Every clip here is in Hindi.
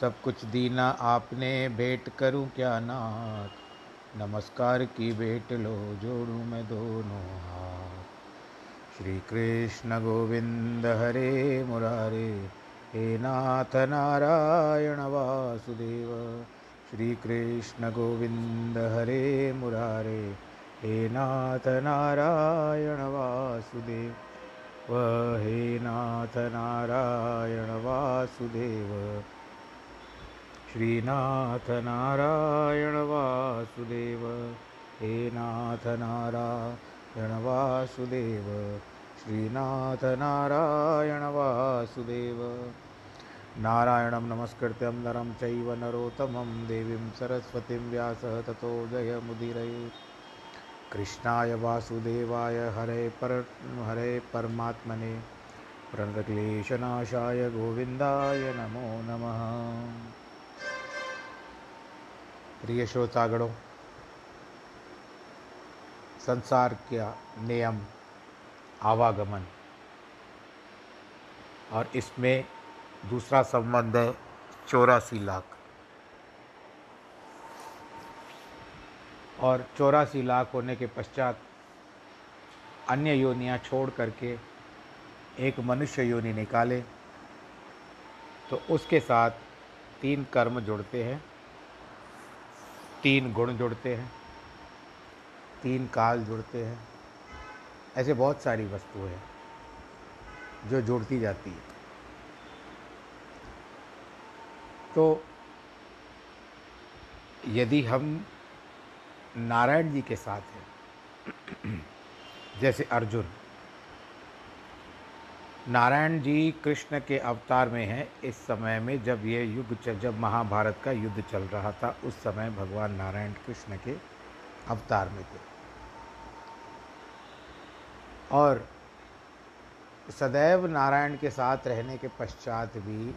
सब कुछ दीना आपने भेंट करूँ क्या नाथ? नमस्कार की भेंट लो, जोड़ू मैं दोनों हाथ। श्री कृष्ण गोविंद हरे मुरारे, हे नाथ नारायण वासुदेव। श्री कृष्ण गोविंद हरे मुरारे, हे नाथ नारायण वासुदेव। हे नाथ नारायण वासुदेव। श्रीनाथ नारायण वासुदेव हे नाथ नारायण वासुदेव श्रीनाथ नारायण वासुदेव नारायणं नमस्कृत्यं नरं चैव नरोत्तमं देवीं सरस्वतीं व्यासः ततो जयमुदीरये कृष्णाय वासुदेवाय हरे पर हरे परमात्मने। प्रणतक्लेशनाशाय गोविन्दाय नमो नमः प्रिय श्रोतागणों, संसार का नियम, आवागमन और इसमें दूसरा संबंध है चौरासी लाख। और चौरासी लाख होने के पश्चात अन्य योनियाँ छोड़ करके एक मनुष्य योनि निकाले तो उसके साथ तीन कर्म जुड़ते हैं। तीन गुण जुड़ते हैं, तीन काल जुड़ते हैं, ऐसे बहुत सारी वस्तुएँ हैं जो जुड़ती जाती है। तो यदि हम नारायण जी के साथ हैं, जैसे अर्जुन नारायण जी कृष्ण के अवतार में हैं। इस समय में जब ये युग जब महाभारत का युद्ध चल रहा था, उस समय भगवान नारायण कृष्ण के अवतार में थे। और सदैव नारायण के साथ रहने के पश्चात भी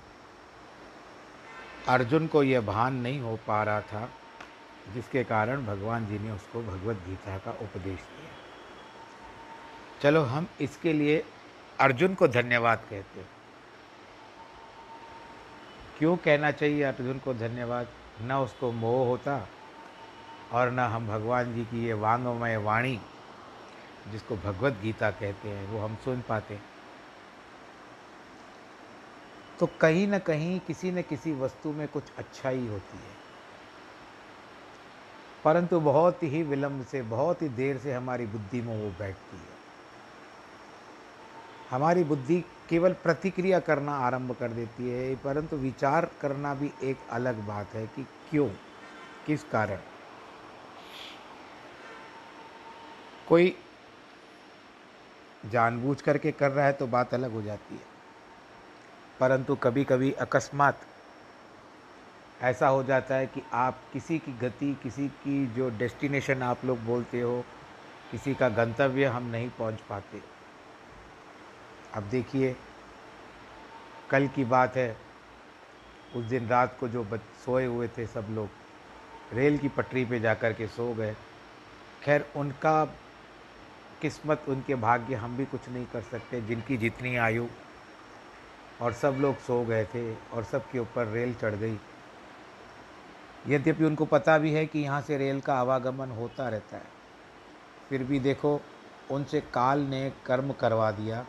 अर्जुन को यह भान नहीं हो पा रहा था, जिसके कारण भगवान जी ने उसको भगवत गीता का उपदेश दिया। चलो हम इसके लिए अर्जुन को धन्यवाद कहते क्यों कहना चाहिए अर्जुन को धन्यवाद? न उसको मोह होता और न हम भगवान जी की ये वांगमय वाणी, जिसको भगवत गीता कहते हैं, वो हम सुन पाते हैं। तो कहीं ना कहीं किसी न किसी वस्तु में कुछ अच्छाई होती है। परंतु बहुत ही विलंब से, बहुत ही देर से हमारी बुद्धि में वो बैठती है। हमारी बुद्धि केवल प्रतिक्रिया करना आरंभ कर देती है, परंतु विचार करना भी एक अलग बात है कि क्यों, किस कारण। कोई जानबूझ करके कर रहा है तो बात अलग हो जाती है, परंतु कभी कभी अकस्मात ऐसा हो जाता है कि आप किसी की गति, किसी की जो डेस्टिनेशन आप लोग बोलते हो, किसी का गंतव्य हम नहीं पहुँच पाते। अब देखिए, कल की बात है, उस दिन रात को जो बच, सोए हुए थे सब लोग, रेल की पटरी पे जाकर के सो गए। खैर, उनका किस्मत, उनके भाग्य हम भी कुछ नहीं कर सकते, जिनकी जितनी आयु। और सब लोग सो गए थे और सब के ऊपर रेल चढ़ गई। यद्यपि उनको पता भी है कि यहाँ से रेल का आवागमन होता रहता है, फिर भी देखो, उनसे काल ने कर्म करवा दिया।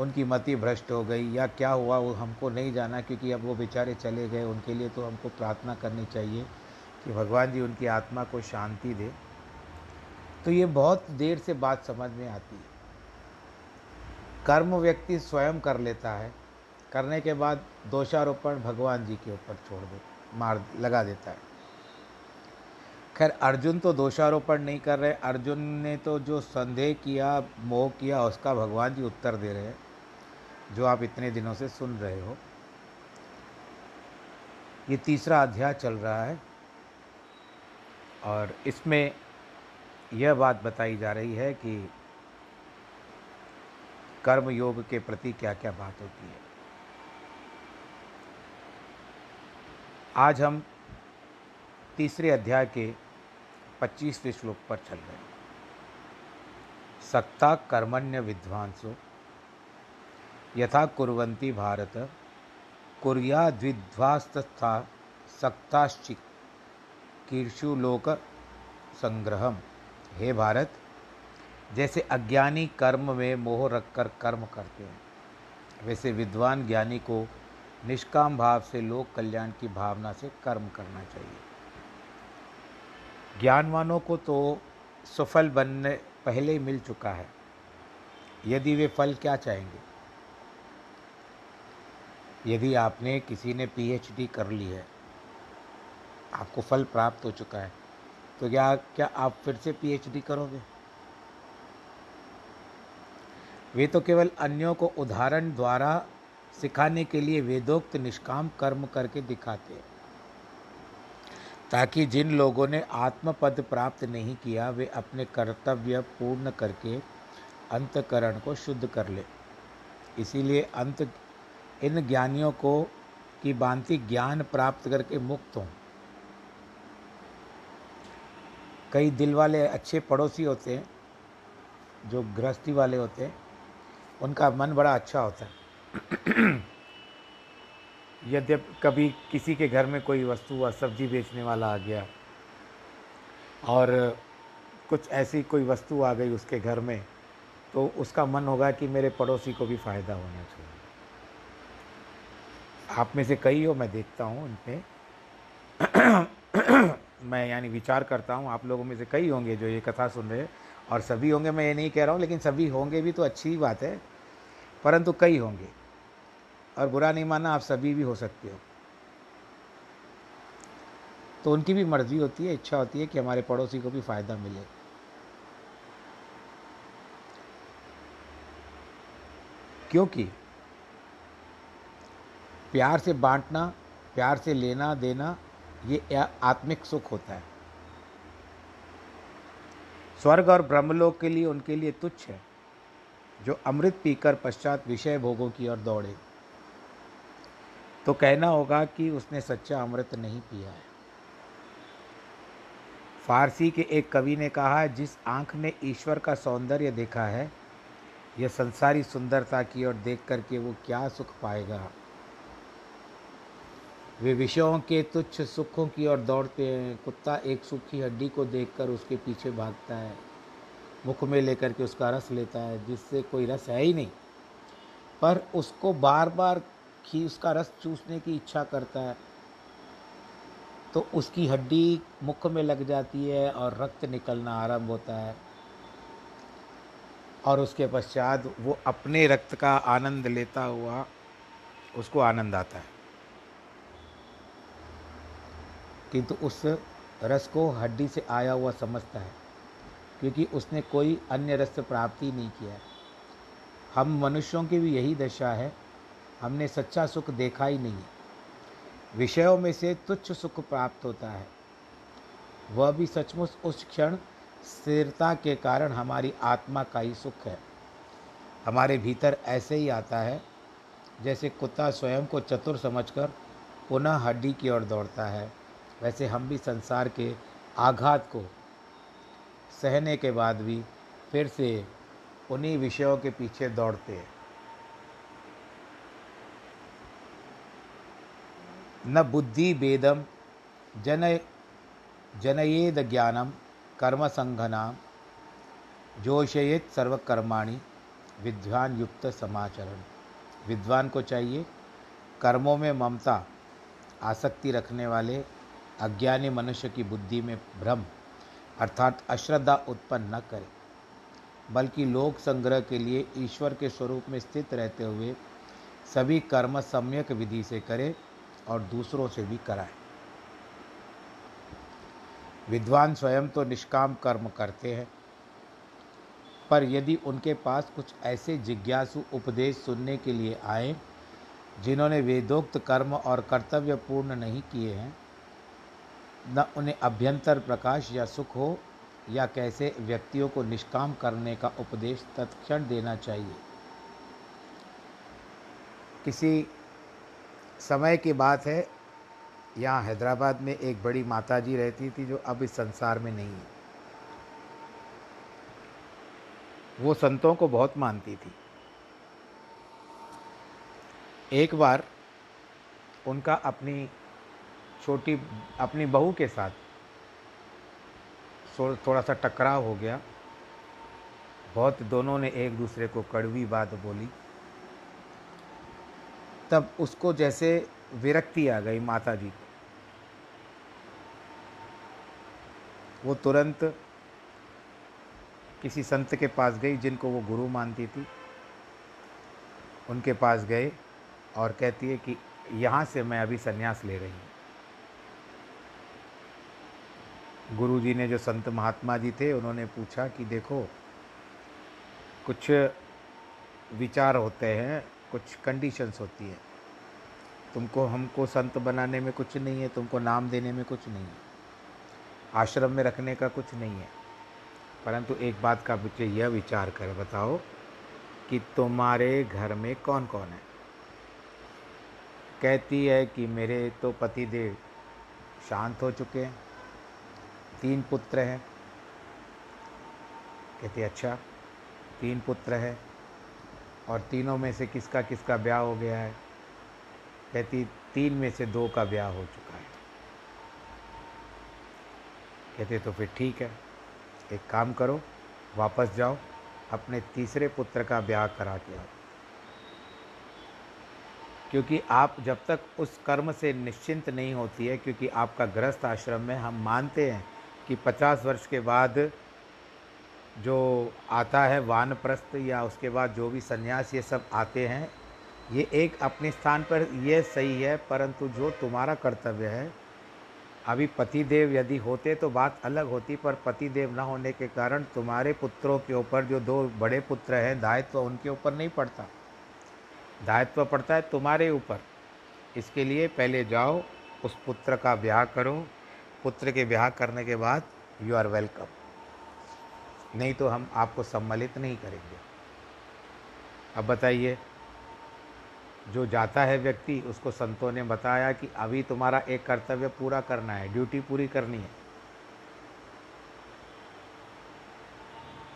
उनकी मति भ्रष्ट हो गई या क्या हुआ, वो हमको नहीं जाना क्योंकि अब वो बेचारे चले गए, उनके लिए तो हमको प्रार्थना करनी चाहिए कि भगवान जी उनकी आत्मा को शांति दे। तो ये बहुत देर से बात समझ में आती है। कर्म व्यक्ति स्वयं कर लेता है, करने के बाद दोषारोपण भगवान जी के ऊपर छोड़ दे, मार, लगा देता है। खैर, अर्जुन तो दोषारोपण नहीं कर रहे, अर्जुन ने तो जो संदेह किया, मोह किया, उसका भगवान जी उत्तर दे रहे हैं। जो आप इतने दिनों से सुन रहे हो। ये तीसरा अध्याय चल रहा है और इसमें यह बात बताई जा रही है कि कर्म योग के प्रति क्या क्या बात होती है। आज हम तीसरे अध्याय के पच्चीसवें श्लोक पर चल रहे हैं। सक्ता कर्मण्य विद्वांसो। यथा कुर्वन्ति भारत। कुरिया द्विध्वास्तथा सक्ताश्चि कीर्षु लोक संग्रहम हे भारत, जैसे अज्ञानी कर्म में मोह रखकर कर्म करते हैं, वैसे विद्वान ज्ञानी को निष्काम भाव से लोक कल्याण की भावना से कर्म करना चाहिए। ज्ञानवानों को तो सफल बनने पहले ही मिल चुका है। यदि वे फल क्या चाहेंगे? यदि आपने किसी ने पीएचडी कर ली है, आपको फल प्राप्त हो चुका है तो क्या क्या आप फिर से पीएचडी करोगे? वे तो केवल अन्यों को उदाहरण द्वारा सिखाने के लिए वेदोक्त निष्काम कर्म करके दिखाते हैं, ताकि जिन लोगों ने आत्मपद प्राप्त नहीं किया, वे अपने कर्तव्य पूर्ण करके अंतकरण को शुद्ध कर ले। इसीलिए अंत इन ज्ञानियों को की भांति ज्ञान प्राप्त करके मुक्त हों। कई दिल वाले अच्छे पड़ोसी होते हैं, जो गृहस्थी वाले होते हैं, उनका मन बड़ा अच्छा होता है। यद्यप कभी किसी के घर में कोई वस्तु व सब्ज़ी बेचने वाला आ गया, और कुछ ऐसी कोई वस्तु आ गई उसके घर में तो उसका मन होगा कि मेरे पड़ोसी को भी फ़ायदा होना चाहिए। आप में से कई हो, मैं देखता हूँ उन पर मैं यानी विचार करता हूँ, आप लोगों में से कई होंगे जो ये कथा सुन रहे हैं। और सभी होंगे, मैं ये नहीं कह रहा हूँ, लेकिन सभी होंगे भी तो अच्छी बात है, परंतु कई होंगे। और बुरा नहीं मानना, आप सभी भी हो सकते हो। तो उनकी भी मर्ज़ी होती है, इच्छा होती है कि हमारे पड़ोसी को भी फ़ायदा मिले। क्योंकि प्यार से बांटना, प्यार से लेना, देना, ये आत्मिक सुख होता है। स्वर्ग और ब्रह्मलोक के लिए, उनके लिए तुच्छ है, जो अमृत पीकर पश्चात विषय भोगों की ओर दौड़े। तो कहना होगा कि उसने सच्चा अमृत नहीं पिया है। फारसी के एक कवि ने कहा, जिस आँख ने ईश्वर का सौंदर्य देखा है, यह संसारी सुंदरता की ओर देख करके वो क्या सुख पाएगा? वे विषयों के तुच्छ सुखों की ओर दौड़ते हैं। कुत्ता एक सूखी हड्डी को देखकर उसके पीछे भागता है। मुख में लेकर के उसका रस लेता है, जिससे कोई रस है ही नहीं। पर उसको बार बार खी उसका रस चूसने की इच्छा करता है। तो उसकी हड्डी मुख में लग जाती है और रक्त निकलना आरंभ होता है। और उसके पश्चात वो अपने रक्त का आनंद लेता हुआ उसको आनंद आता है। किंतु उस रस को हड्डी से आया हुआ समझता है, क्योंकि उसने कोई अन्य रस प्राप्ति नहीं किया है। हम मनुष्यों की भी यही दशा है, हमने सच्चा सुख देखा ही नहीं विषयों में से तुच्छ सुख प्राप्त होता है। वह भी सचमुच उस क्षण स्थिरता के कारण हमारी आत्मा का ही सुख है। हमारे भीतर ऐसे ही आता है, जैसे कुत्ता स्वयं को चतुर समझकर पुनः हड्डी की ओर दौड़ता है। वैसे हम भी संसार के आघात को सहने के बाद भी फिर से उन्हीं विषयों के पीछे दौड़ते हैं। न बुद्धि भेदम, जन, जनयेद ज्ञानम, कर्म संघना जोशयेत सर्वकर्माणि, विद्वान युक्त समाचरण। विद्वान को चाहिए कर्मों में ममता, आसक्ति रखने वाले अज्ञानी मनुष्य की बुद्धि में भ्रम, अर्थात अश्रद्धा उत्पन्न न करे, बल्कि लोक संग्रह के लिए ईश्वर के स्वरूप में स्थित रहते हुए सभी कर्म सम्यक विधि से करे और दूसरों से भी कराए। विद्वान स्वयं तो निष्काम कर्म करते हैं, पर यदि उनके पास कुछ ऐसे जिज्ञासु उपदेश सुनने के लिए आए, जिन्होंने वेदोक्त कर्म और कर्तव्य पूर्ण नहीं किए हैं न उन्हें अभ्यंतर प्रकाश या सुख हो, या कैसे व्यक्तियों को निष्काम करने का उपदेश तत्क्षण देना चाहिए। किसी समय की बात है, यहाँ हैदराबाद में एक बड़ी माता जी रहती थी जो अब इस संसार में नहीं है। वो संतों को बहुत मानती थी। एक बार उनका अपनी छोटी अपनी बहू के साथ थोड़ा सा टकराव हो गया। बहुत दोनों ने एक दूसरे को कड़वी बात बोली। तब उसको जैसे विरक्ति आ गई माता जी को। वो तुरंत किसी संत के पास गई जिनको वो गुरु मानती थी। उनके पास गए और कहती है कि यहाँ से मैं अभी संन्यास ले रही हूँ। गुरु जी ने जो संत महात्मा जी थे, उन्होंने पूछा कि देखो, कुछ विचार होते हैं, कुछ कंडीशंस होती है। तुमको, हमको संत बनाने में कुछ नहीं है, तुमको नाम देने में कुछ नहीं है। आश्रम में रखने का कुछ नहीं है। परंतु एक बात का मुझे यह विचार कर बताओ कि तुम्हारे घर में कौन कौन है? कहती है कि मेरे तो पति देव शांत हो चुके हैं। तीन पुत्र हैं। कहते अच्छा तीन पुत्र है और तीनों में से किसका किसका ब्याह हो गया है? कहती, तीन में से दो का ब्याह हो चुका है। कहते तो फिर ठीक है, एक काम करो, वापस जाओ, अपने तीसरे पुत्र का ब्याह करा के आओ। क्योंकि आप जब तक उस कर्म से निश्चिंत नहीं होती है, क्योंकि आपका गृहस्थ आश्रम में हम मानते हैं कि पचास वर्ष के बाद जो आता है वानप्रस्थ या उसके बाद जो भी संन्यास ये सब आते हैं, ये एक अपने स्थान पर ये सही है, परंतु जो तुम्हारा कर्तव्य है, अभी पतिदेव यदि होते तो बात अलग होती, पर पतिदेव न होने के कारण तुम्हारे पुत्रों के ऊपर जो दो बड़े पुत्र हैं, दायित्व उनके ऊपर नहीं पड़ता। दायित्व पड़ता है तुम्हारे ऊपर। इसके लिए पहले जाओ, उस पुत्र का ब्याह करो पुत्र के ब्याह करने के बाद यू आर वेलकम नहीं तो हम आपको सम्मिलित नहीं करेंगे। अब बताइए, जो जाता है व्यक्ति, उसको संतों ने बताया कि अभी तुम्हारा एक कर्तव्य पूरा करना है ड्यूटी पूरी करनी है।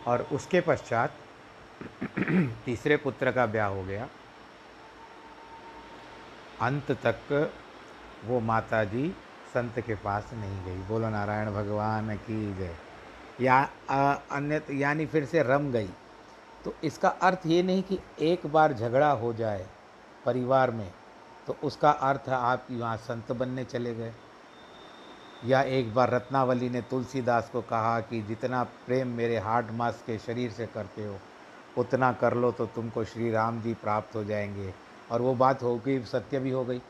और उसके पश्चात तीसरे पुत्र का ब्याह हो गया। अंत तक वो माता जी संत के पास नहीं गई। बोलो, नारायण भगवान की जय। या अन्य, यानी फिर से रम गई। तो इसका अर्थ ये नहीं कि एक बार झगड़ा हो जाए परिवार में तो उसका अर्थ आप वहाँ संत बनने चले गए। या एक बार रत्नावली ने तुलसीदास को कहा कि जितना प्रेम मेरे हार्ड मास के शरीर से करते हो, उतना कर लो तो तुमको श्री राम जी प्राप्त हो जाएँगे। और वो बात हो गई, सत्य भी हो गई।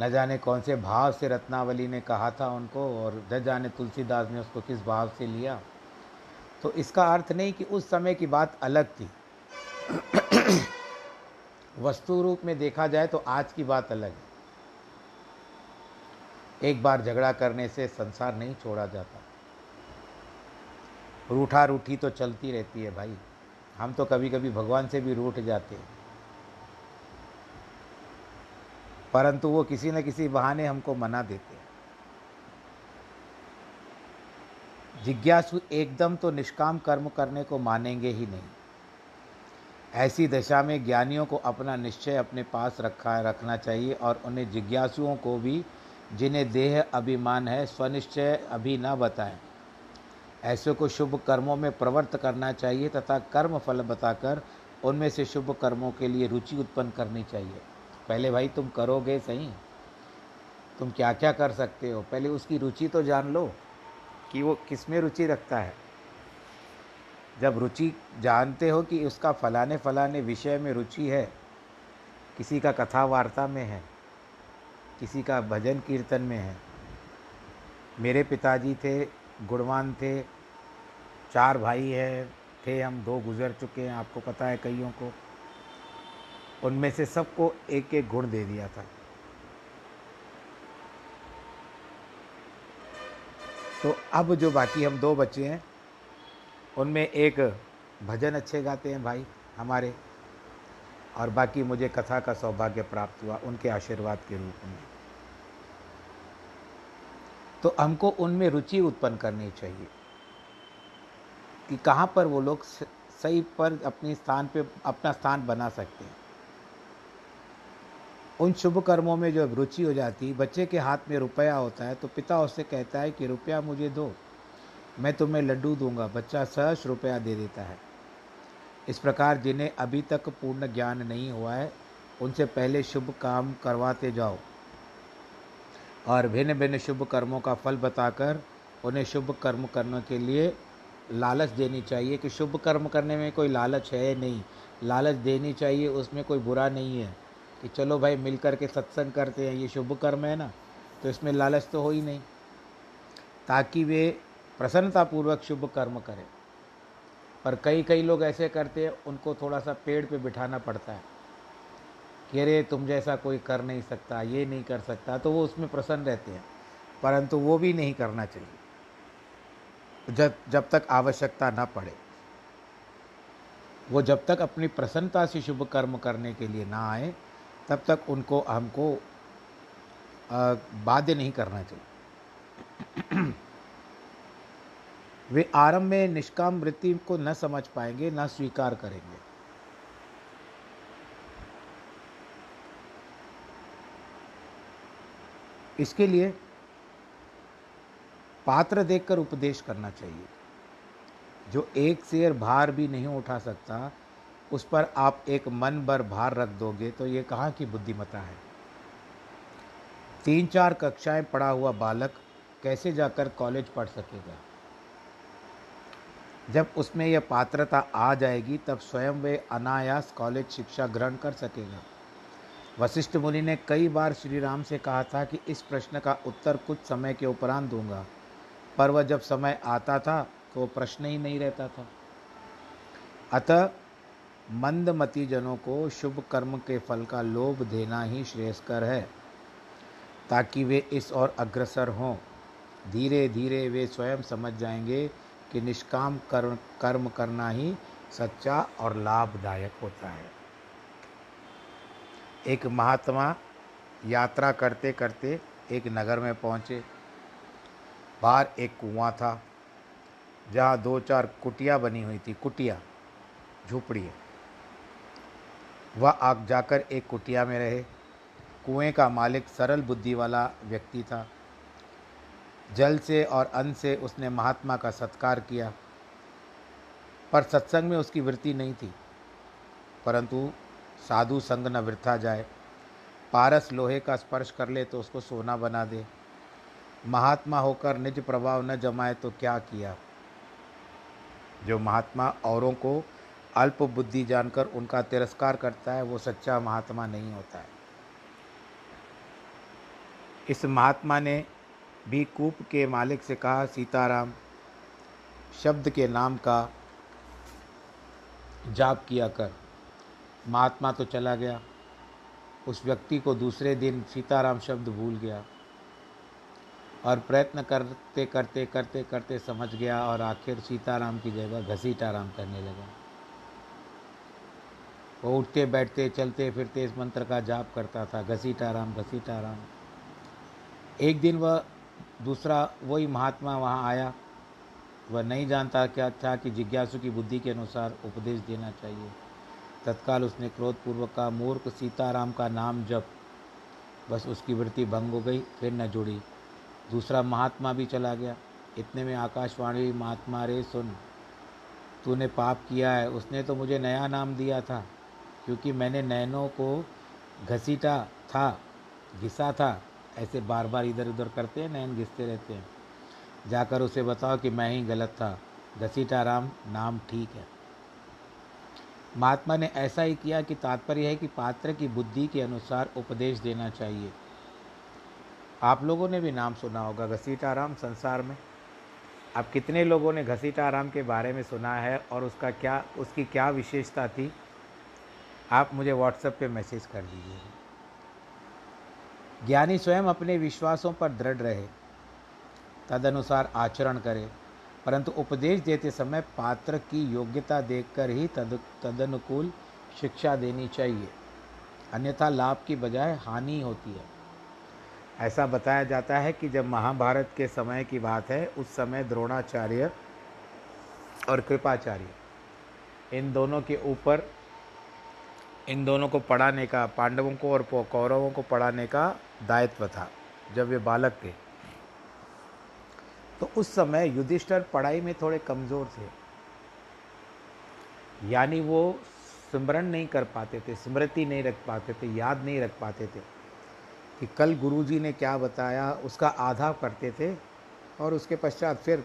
न जाने कौन से भाव से रत्नावली ने कहा था उनको और न जाने तुलसीदास ने उसको किस भाव से लिया। तो इसका अर्थ नहीं कि उस समय की बात अलग थी। वस्तु रूप में देखा जाए तो आज की बात अलग है। एक बार झगड़ा करने से संसार नहीं छोड़ा जाता। रूठा रूठी तो चलती रहती है भाई। हम तो कभी कभी भगवान से भी रूठ जाते हैं। परंतु वो किसी न किसी बहाने हमको मना देते हैं। जिज्ञासु एकदम तो निष्काम कर्म करने को मानेंगे ही नहीं। ऐसी दशा में ज्ञानियों को अपना निश्चय अपने पास रखा, रखना चाहिए और उन्हें जिज्ञासुओं को भी, जिन्हें देह अभिमान है, स्वनिश्चय अभी न बताएँ। ऐसे को शुभ कर्मों में प्रवृत्त करना चाहिए तथा कर्म फल बताकर उनमें से शुभ कर्मों के लिए रुचि उत्पन्न करनी चाहिए। पहले भाई तुम करोगे सही? तुम क्या क्या कर सकते हो? पहले उसकी रुचि तो जान लो कि वो किसमें रुचि रखता है। जब रुचि जानते हो कि उसका फलाने फलाने विषय में रुचि है, किसी का कथा वार्ता में है, किसी का भजन कीर्तन में है, मेरे पिताजी थे, गुणवान थे, चार भाई हैं, थे हम, दो गुज़र चुके हैं, आपको पता है कईयों को। उनमें से सबको एक एक गुण दे दिया था। तो अब जो बाकी हम दो बच्चे हैं, उनमें एक भजन अच्छे गाते हैं भाई हमारे, और बाकी मुझे कथा का सौभाग्य प्राप्त हुआ उनके आशीर्वाद के रूप में। तो हमको उनमें रुचि उत्पन्न करनी चाहिए कि कहाँ पर वो लोग सही पर अपने स्थान पे, अपना स्थान बना सकते हैं। उन शुभ कर्मों में जो रुचि हो जाती, बच्चे के हाथ में रुपया होता है तो पिता उससे कहता है कि रुपया मुझे दो, मैं तुम्हें लड्डू दूँगा। बच्चा सहज रुपया दे देता है। इस प्रकार जिन्हें अभी तक पूर्ण ज्ञान नहीं हुआ है, उनसे पहले शुभ काम करवाते जाओ। और भिन्न भिन्न शुभ कर्मों का फल बताकर उन्हें शुभ कर्म करने के लिए लालच देनी चाहिए कि शुभ कर्म करने में कोई लालच है नहीं। लालच देनी चाहिए, उसमें कोई बुरा नहीं है। कि चलो भाई मिल कर के सत्संग करते हैं, ये शुभ कर्म है ना तो इसमें लालच तो हो ही नहीं। ताकि वे प्रसन्नतापूर्वक शुभ कर्म करें। पर कई कई लोग ऐसे करते हैं, उनको थोड़ा सा पेड़ पे बिठाना पड़ता है। कि अरे, तुम जैसा कोई कर नहीं सकता, ये नहीं कर सकता तो वो उसमें प्रसन्न रहते हैं। परंतु वो भी नहीं करना चाहिए। जब जब तक आवश्यकता ना पड़े। वो जब तक अपनी प्रसन्नता से शुभ कर्म करने के लिए ना आए तब तक उनको, हमको बाध्य नहीं करना चाहिए। वे आरंभ में निष्काम वृत्ति को न समझ पाएँगे, न स्वीकार करेंगे। इसके लिए पात्र देखकर उपदेश करना चाहिए। जो एक शेर भार भी नहीं उठा सकता उस पर आप एक मन भर भार रख दोगे तो ये कहाँ की बुद्धिमता है? तीन चार कक्षाएँ पढ़ा हुआ बालक कैसे जाकर कॉलेज पढ़ सकेगा? जब उसमें यह पात्रता आ जाएगी, तब स्वयं वे अनायास कॉलेज शिक्षा ग्रहण कर सकेगा। वशिष्ठ मुनि ने कई बार श्री राम से कहा था कि इस प्रश्न का उत्तर कुछ समय के उपरांत दूँगा, पर वह जब समय आता था तो प्रश्न ही नहीं रहता था। अतः मंदमती जनों को शुभ कर्म के फल का लोभ देना ही श्रेयस्कर है, ताकि वे इस और अग्रसर हों। धीरे धीरे वे स्वयं समझ जाएँगे कि निष्काम कर्म कर्म करना ही सच्चा और लाभदायक होता है। एक महात्मा यात्रा करते करते एक नगर में पहुँचे। बाहर एक कुआँ था, जहाँ दो चार कुटिया बनी हुई थी, कुटिया, झुपड़ी वह आग जाकर एक कुटिया में रहे। कुएँ का मालिक सरल बुद्धि वाला व्यक्ति था। जल से और अन्न से उसने महात्मा का सत्कार किया। पर सत्संग में उसकी वृत्ति नहीं थी। परंतु साधु संग न वृथा जाए। पारस लोहे का स्पर्श कर ले तो उसको सोना बना दे। महात्मा होकर निज प्रभाव न जमाए तो क्या किया? जो महात्मा औरों को अल्प बुद्धि जानकर उनका तिरस्कार करता है, वो सच्चा महात्मा नहीं होता है। इस महात्मा ने भी कूप के मालिक से कहा, सीताराम, शब्द के नाम का जाप किया कर। महात्मा तो चला गया। उस व्यक्ति को दूसरे दिन सीताराम शब्द भूल गया और प्रयत्न करते करते करते करते समझ गया और आखिर सीताराम की जगह घसीटाराम करने लगा। वो उठते, बैठते, चलते, फिरते इस मंत्र का जाप करता था घसीटाराम घसीटाराम एक दिन वह दूसरा वही महात्मा वहाँ आया। वह नहीं जानता क्या था कि जिज्ञासु की बुद्धि के अनुसार उपदेश देना चाहिए। तत्काल उसने क्रोधपूर्वक का मूर्ख सीताराम का नाम जप। बस उसकी वृत्ति भंग हो गई, फिर न जुड़ी। दूसरा महात्मा भी चला गया। इतने में आकाशवाणी महात्मा रे सुन, तूने पाप किया है, उसने तो मुझे नया नाम दिया था। क्योंकि मैंने नैनों को घसीटा था, घिसा था। ऐसे बार बार इधर उधर करते हैं, नैन घिसते रहते हैं। जाकर उसे बताओ कि मैं ही गलत था। घसीटा राम, नाम ठीक है। महात्मा ने ऐसा ही किया कि तात्पर्य है कि पात्र की बुद्धि के अनुसार उपदेश देना चाहिए। आप लोगों ने भी नाम सुना होगा घसीटाराम संसार में। अब कितने लोगों ने घसीटाराम के बारे में सुना है और उसका क्या, उसकी क्या विशेषता थी? आप मुझे व्हाट्सएप पे मैसेज कर दीजिए। ज्ञानी स्वयं अपने विश्वासों पर दृढ़ रहे, तदनुसार आचरण करे, परंतु उपदेश देते समय पात्र की योग्यता देखकर ही तद, तदनुकूल शिक्षा देनी चाहिए। अन्यथा लाभ की बजाय हानि होती है। ऐसा बताया जाता है कि जब महाभारत के समय की बात है, उस समय द्रोणाचार्य और कृपाचार्य, इन दोनों के ऊपर इन दोनों को पढ़ाने का, पांडवों को और कौरवों को पढ़ाने का दायित्व था, जब वे बालक थे। तो उस समय युधिष्ठर पढ़ाई में थोड़े कमज़ोर थे। यानी वो स्मरण नहीं कर पाते थे, स्मृति नहीं रख पाते थे, याद नहीं रख पाते थे कि कल गुरुजी ने क्या बताया, उसका आधा करते थे और उसके पश्चात फिर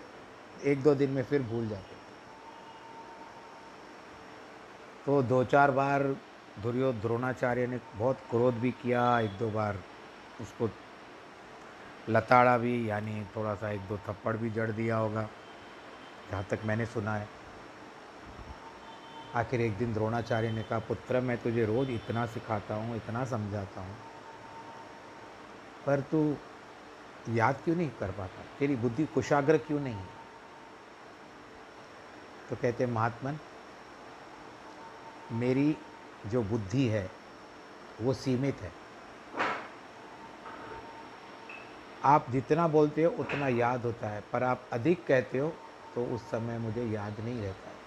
एक दो दिन में फिर भूल जाते थे। तो दो चार बार दुर्यो द्रोणाचार्य ने बहुत क्रोध भी किया, एक दो बार उसको लताड़ा भी, यानी थोड़ा सा एक दो थप्पड़ भी जड़ दिया होगा, जहाँ तक मैंने सुना है। आखिर एक दिन द्रोणाचार्य ने कहा, पुत्र, मैं तुझे रोज़ इतना सिखाता हूँ, इतना समझाता हूँ, पर तू याद क्यों नहीं कर पाता? तेरी बुद्धि कुशाग्र क्यों नहीं तो कहते महात्मन, मेरी जो बुद्धि है, वो सीमित है। आप जितना बोलते हो, उतना याद होता है, पर आप अधिक कहते हो तो उस समय मुझे याद नहीं रहता है।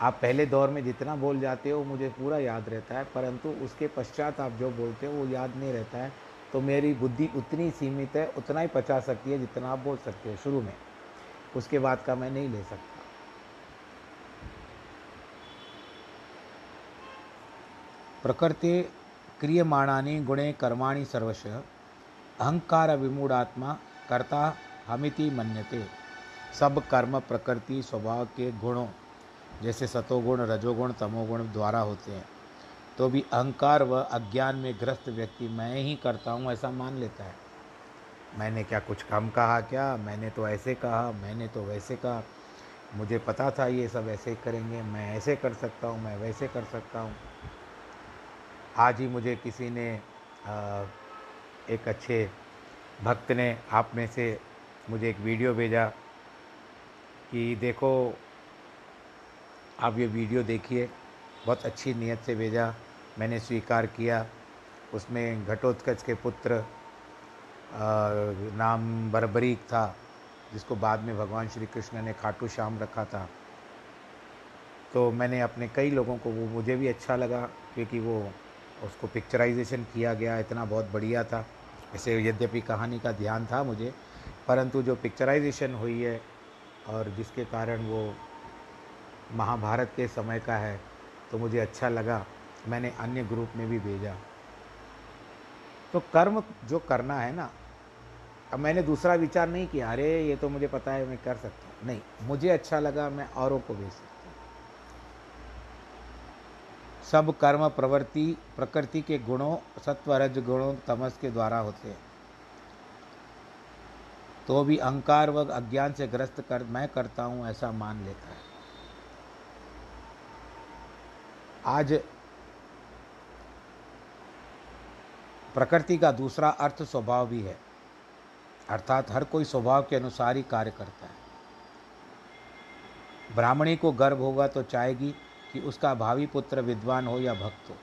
आप पहले दौर में जितना बोल जाते हो, मुझे पूरा याद रहता है, परंतु उसके पश्चात आप जो बोलते हो, वो याद नहीं रहता है। तो मेरी बुद्धि उतनी सीमित है, उतना ही पचा सकती है जितना आप बोल सकते हो शुरू में। उसके बाद का मैं नहीं ले सकता। प्रकृति क्रियमाणानी, गुणे, कर्माणि सर्वश, अहंकार विमूढ़ात्मा, कर्ता हमिति मन्यते। सब कर्म, प्रकृति, स्वभाव के गुणों, जैसे सतोगुण, रजोगुण, तमोगुण द्वारा होते हैं। तो भी अहंकार व अज्ञान में ग्रस्त व्यक्ति मैं ही करता हूँ, ऐसा मान लेता है। मैंने क्या कुछ कम कहा क्या? मैंने तो ऐसे कहा, मैंने तो वैसे कहा। मुझे पता था ये सब ऐसे करेंगे, मैं ऐसे कर सकता हूँ, मैं वैसे कर सकता हूँ। आज ही मुझे किसी ने एक अच्छे भक्त ने आप में से मुझे एक वीडियो भेजा कि देखो, आप ये वीडियो देखिए, बहुत अच्छी नीयत से भेजा, मैंने स्वीकार किया। उसमें घटोत्कच के पुत्र नाम बरबरीक था, जिसको बाद में भगवान श्री कृष्ण ने खाटू श्याम रखा था। तो मैंने अपने कई लोगों को, वो मुझे भी अच्छा लगा, क्योंकि वो उसको पिक्चराइजेशन किया गया, इतना बहुत बढ़िया था। ऐसे यद्यपि कहानी का ध्यान था मुझे, परंतु जो पिक्चराइजेशन हुई है और जिसके कारण वो महाभारत के समय का है तो मुझे अच्छा लगा। मैंने अन्य ग्रुप में भी भेजा। तो कर्म जो करना है ना, अब मैंने दूसरा विचार नहीं किया। अरे, ये तो मुझे पता है, मैं कर सकता हूँ। नहीं, मुझे अच्छा लगा, मैं औरों को भेज सकता सब कर्म प्रवृत्ति, प्रकृति के गुणों सत्व रज गुणों, तमस के द्वारा होते हैं। तो भी अहंकार व अज्ञान से ग्रस्त कर, मैं करता हूँ, ऐसा मान लेता है। आज प्रकृति का दूसरा अर्थ स्वभाव भी है। अर्थात हर कोई स्वभाव के अनुसार ही कार्य करता है। ब्राह्मणी को गर्भ होगा तो चाहेगी कि उसका भावी पुत्र विद्वान हो या भक्त हो।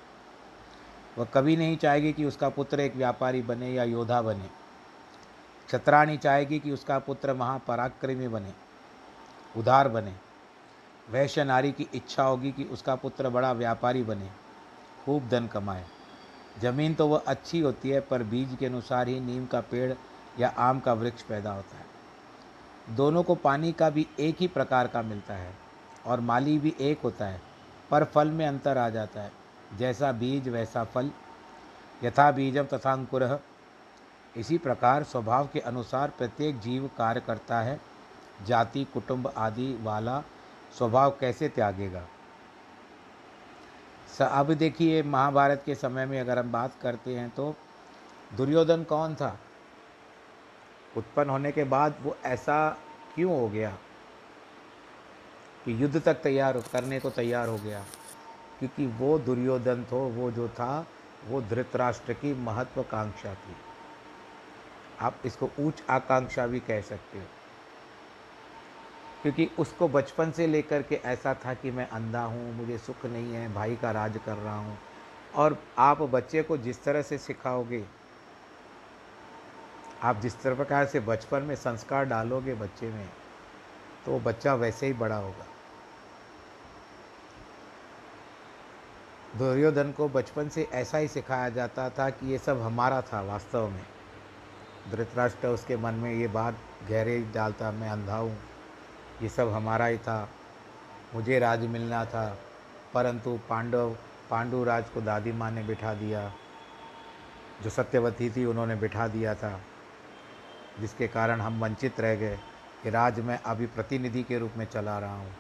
वह कभी नहीं चाहेगी कि उसका पुत्र एक व्यापारी बने या योद्धा बने। छत्राणी चाहेगी कि उसका पुत्र महापराक्रमी बने उदार बने। वैश्य नारी की इच्छा होगी कि उसका पुत्र बड़ा व्यापारी बने, खूब धन कमाए। ज़मीन तो वह अच्छी होती है, पर बीज के अनुसार ही नीम का पेड़ या आम का वृक्ष पैदा होता है। दोनों को पानी का भी एक ही प्रकार का मिलता है और माली भी एक होता है। पर फल में अंतर आ जाता है। जैसा बीज, वैसा फल। यथा बीजम तथा अंकुर। इसी प्रकार स्वभाव के अनुसार प्रत्येक जीव कार्य करता है। जाति, कुटुंब आदि वाला स्वभाव कैसे त्यागेगा? अब देखिए, महाभारत के समय में अगर हम बात करते हैं तो दुर्योधन कौन था? उत्पन्न होने के बाद वो ऐसा क्यों हो गया? कि युद्ध तक तैयार करने को तैयार हो गया। क्योंकि वो दुर्योधन तो वो जो था, वो धृतराष्ट्र की महत्वाकांक्षा थी। आप इसको उच्च आकांक्षा भी कह सकते हो। क्योंकि उसको बचपन से लेकर के ऐसा था कि मैं अंधा हूँ, मुझे सुख नहीं है, भाई का राज कर रहा हूँ। और आप बच्चे को जिस तरह से सिखाओगे, आप जिस तरह प्रकार से बचपन में संस्कार डालोगे बच्चे में तो वो बच्चा वैसे ही बड़ा होगा। दुर्योधन को बचपन से ऐसा ही सिखाया जाता था कि ये सब हमारा था वास्तव में। धृतराष्ट्र उसके मन में ये बात गहरे डालता, मैं अंधा हूँ। ये सब हमारा ही था। मुझे राज मिलना था, परंतु पांडव पांडु राज को दादी माँ ने बिठा दिया, जो सत्यवती थी उन्होंने बिठा दिया था, जिसके कारण हम वंचित रह गए कि राज मैं अभी प्रतिनिधि के रूप में चला रहा हूँ।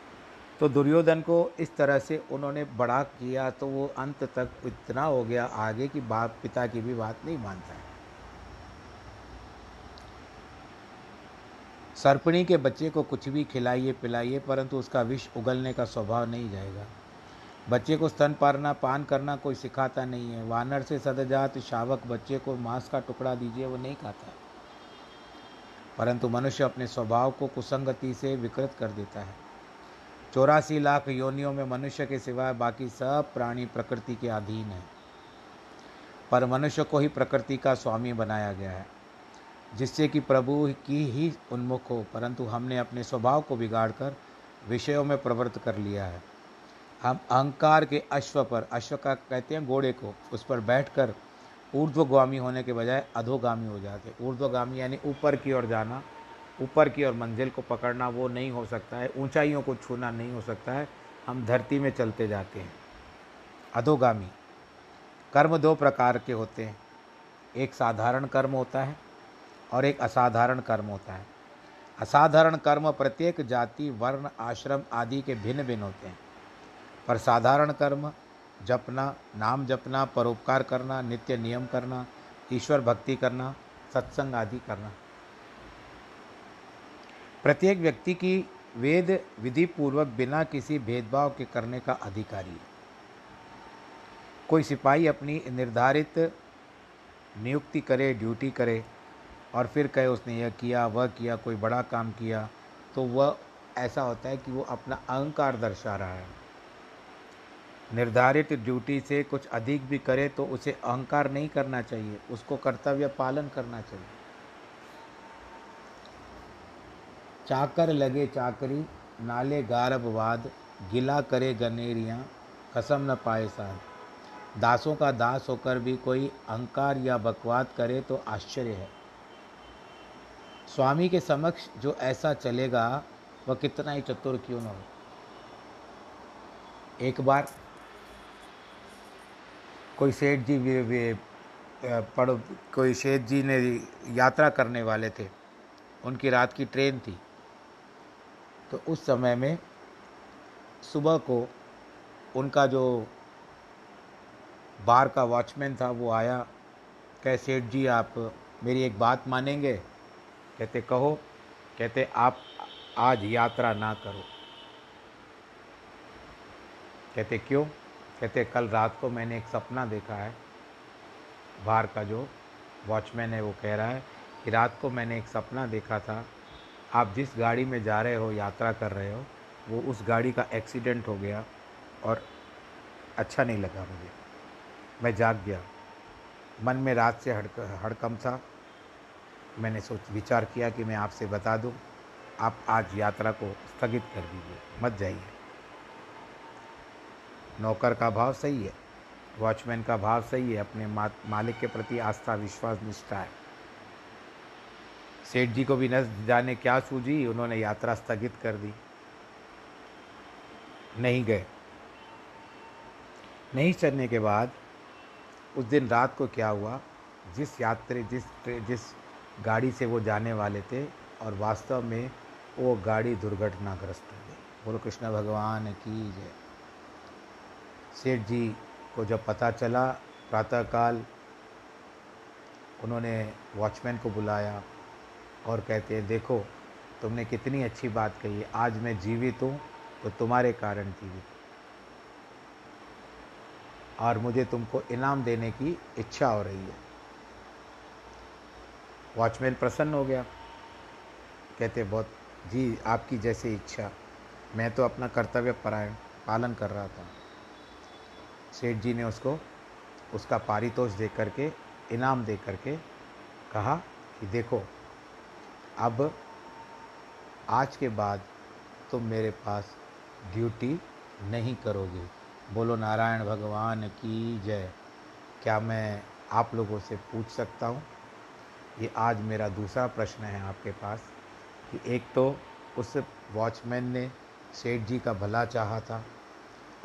तो दुर्योधन को इस तरह से उन्होंने बड़ा किया तो वो अंत तक इतना हो गया, आगे कि बाप पिता की भी बात नहीं मानता है। सर्पणी के बच्चे को कुछ भी खिलाइए, पिलाइए, परंतु उसका विष उगलने का स्वभाव नहीं जाएगा। बच्चे को स्तन पारना, पान करना कोई सिखाता नहीं है। वानर से सदजात शावक बच्चे को मांस का टुकड़ा दीजिए, वो नहीं खाता परंतु मनुष्य अपने स्वभाव को कुसंगति से विकृत कर देता है। चौरासी लाख योनियों में मनुष्य के सिवाय बाकी सब प्राणी प्रकृति के अधीन है। पर मनुष्य को ही प्रकृति का स्वामी बनाया गया है, जिससे कि प्रभु की ही उन्मुख हो। परंतु हमने अपने स्वभाव को बिगाड़कर विषयों में प्रवृत्त कर लिया है। हम अहंकार के अश्व पर, अश्व का कहते हैं घोड़े को, उस पर बैठकर ऊर्ध्वगामी होने के बजाय अधोगामी हो जाते ऊर्ध्वगामी यानी ऊपर की ओर जाना ऊपर की ओर मंजिल को पकड़ना वो नहीं हो सकता है, ऊंचाइयों को छूना नहीं हो सकता है, हम धरती में चलते जाते हैं। अधोगामी। कर्म दो प्रकार के होते हैं। एक साधारण कर्म होता है और एक असाधारण कर्म होता है। असाधारण कर्म प्रत्येक जाति, वर्ण, आश्रम आदि के भिन्न भिन्न होते हैं। पर साधारण कर्म, जपना, नाम जपना, परोपकार करना, नित्य नियम करना, ईश्वर भक्ति करना, सत्संग आदि करना। प्रत्येक व्यक्ति की वेद विधि पूर्वक बिना किसी भेदभाव के करने का अधिकारी है। कोई सिपाही अपनी निर्धारित नियुक्ति करे, ड्यूटी करे और फिर कहे उसने यह किया, वह किया, कोई बड़ा काम किया तो वह ऐसा होता है कि वो अपना अहंकार दर्शा रहा है। निर्धारित ड्यूटी से कुछ अधिक भी करे तो उसे अहंकार नहीं करना चाहिए, उसको कर्तव्य पालन करना चाहिए। चाकर लगे चाकरी नाले गारबवाद गिला करे गनेरियाँ कसम न पाए साध दासों का दास होकर भी कोई अहंकार या बकवाद करे तो आश्चर्य है। स्वामी के समक्ष जो ऐसा चलेगा वह कितना ही चतुर क्यों न हो। एक बार कोई सेठ जी वे, वे पढ़ कोई सेठ जी ने यात्रा करने वाले थे। उनकी रात की ट्रेन थी। तो उस समय में सुबह को उनका जो बार का वॉचमैन था, वो आया, कह, सेठ जी, आप मेरी एक बात मानेंगे? कहते, कहो। कहते, आप आज यात्रा ना करो। कहते, क्यों? कहते, कल रात को मैंने एक सपना देखा है। बाहर का जो वॉचमैन है, वो कह रहा है कि रात को मैंने एक सपना देखा था आप जिस गाड़ी में जा रहे हो यात्रा कर रहे हो वो उस गाड़ी का एक्सीडेंट हो गया और अच्छा नहीं लगा मुझे। मैं जाग गया। मन में रात से हड़क हड़कम था मैंने सोच विचार किया कि मैं आपसे बता दूँ आप आज यात्रा को स्थगित कर दीजिए मत जाइए। नौकर का भाव सही है वॉचमैन का भाव सही है अपने मा, मालिक के प्रति आस्था विश्वास निष्ठा है। सेठ जी को भी न जाने क्या सूझी, उन्होंने यात्रा स्थगित कर दी। नहीं गए। नहीं चलने के बाद उस दिन रात को क्या हुआ, जिस यात्री, जिस जिस गाड़ी से वो जाने वाले थे और वास्तव में वो गाड़ी दुर्घटनाग्रस्त हो गई। बोलो, कृष्ण भगवान की जय। सेठ जी को जब पता चला, प्रातःकाल उन्होंने वॉचमैन को बुलाया। और कहते हैं, देखो, तुमने कितनी अच्छी बात कही आज मैं जीवित हूँ तो तुम्हारे कारण जीवित और मुझे तुमको इनाम देने की इच्छा हो रही है। वॉचमैन प्रसन्न हो गया। कहते बहुत, जी, आपकी जैसी इच्छा। मैं तो अपना कर्तव्य परायण, पालन कर रहा था। सेठ जी ने उसको, उसका पारितोष दे करके इनाम दे करके कहा कि देखो अब आज के बाद तुम मेरे पास ड्यूटी नहीं करोगे। बोलो, नारायण भगवान की जय। क्या मैं आप लोगों से पूछ सकता हूँ? ये आज मेरा दूसरा प्रश्न है आपके पास, कि एक तो उस वॉचमैन ने सेठ जी का भला चाहा था,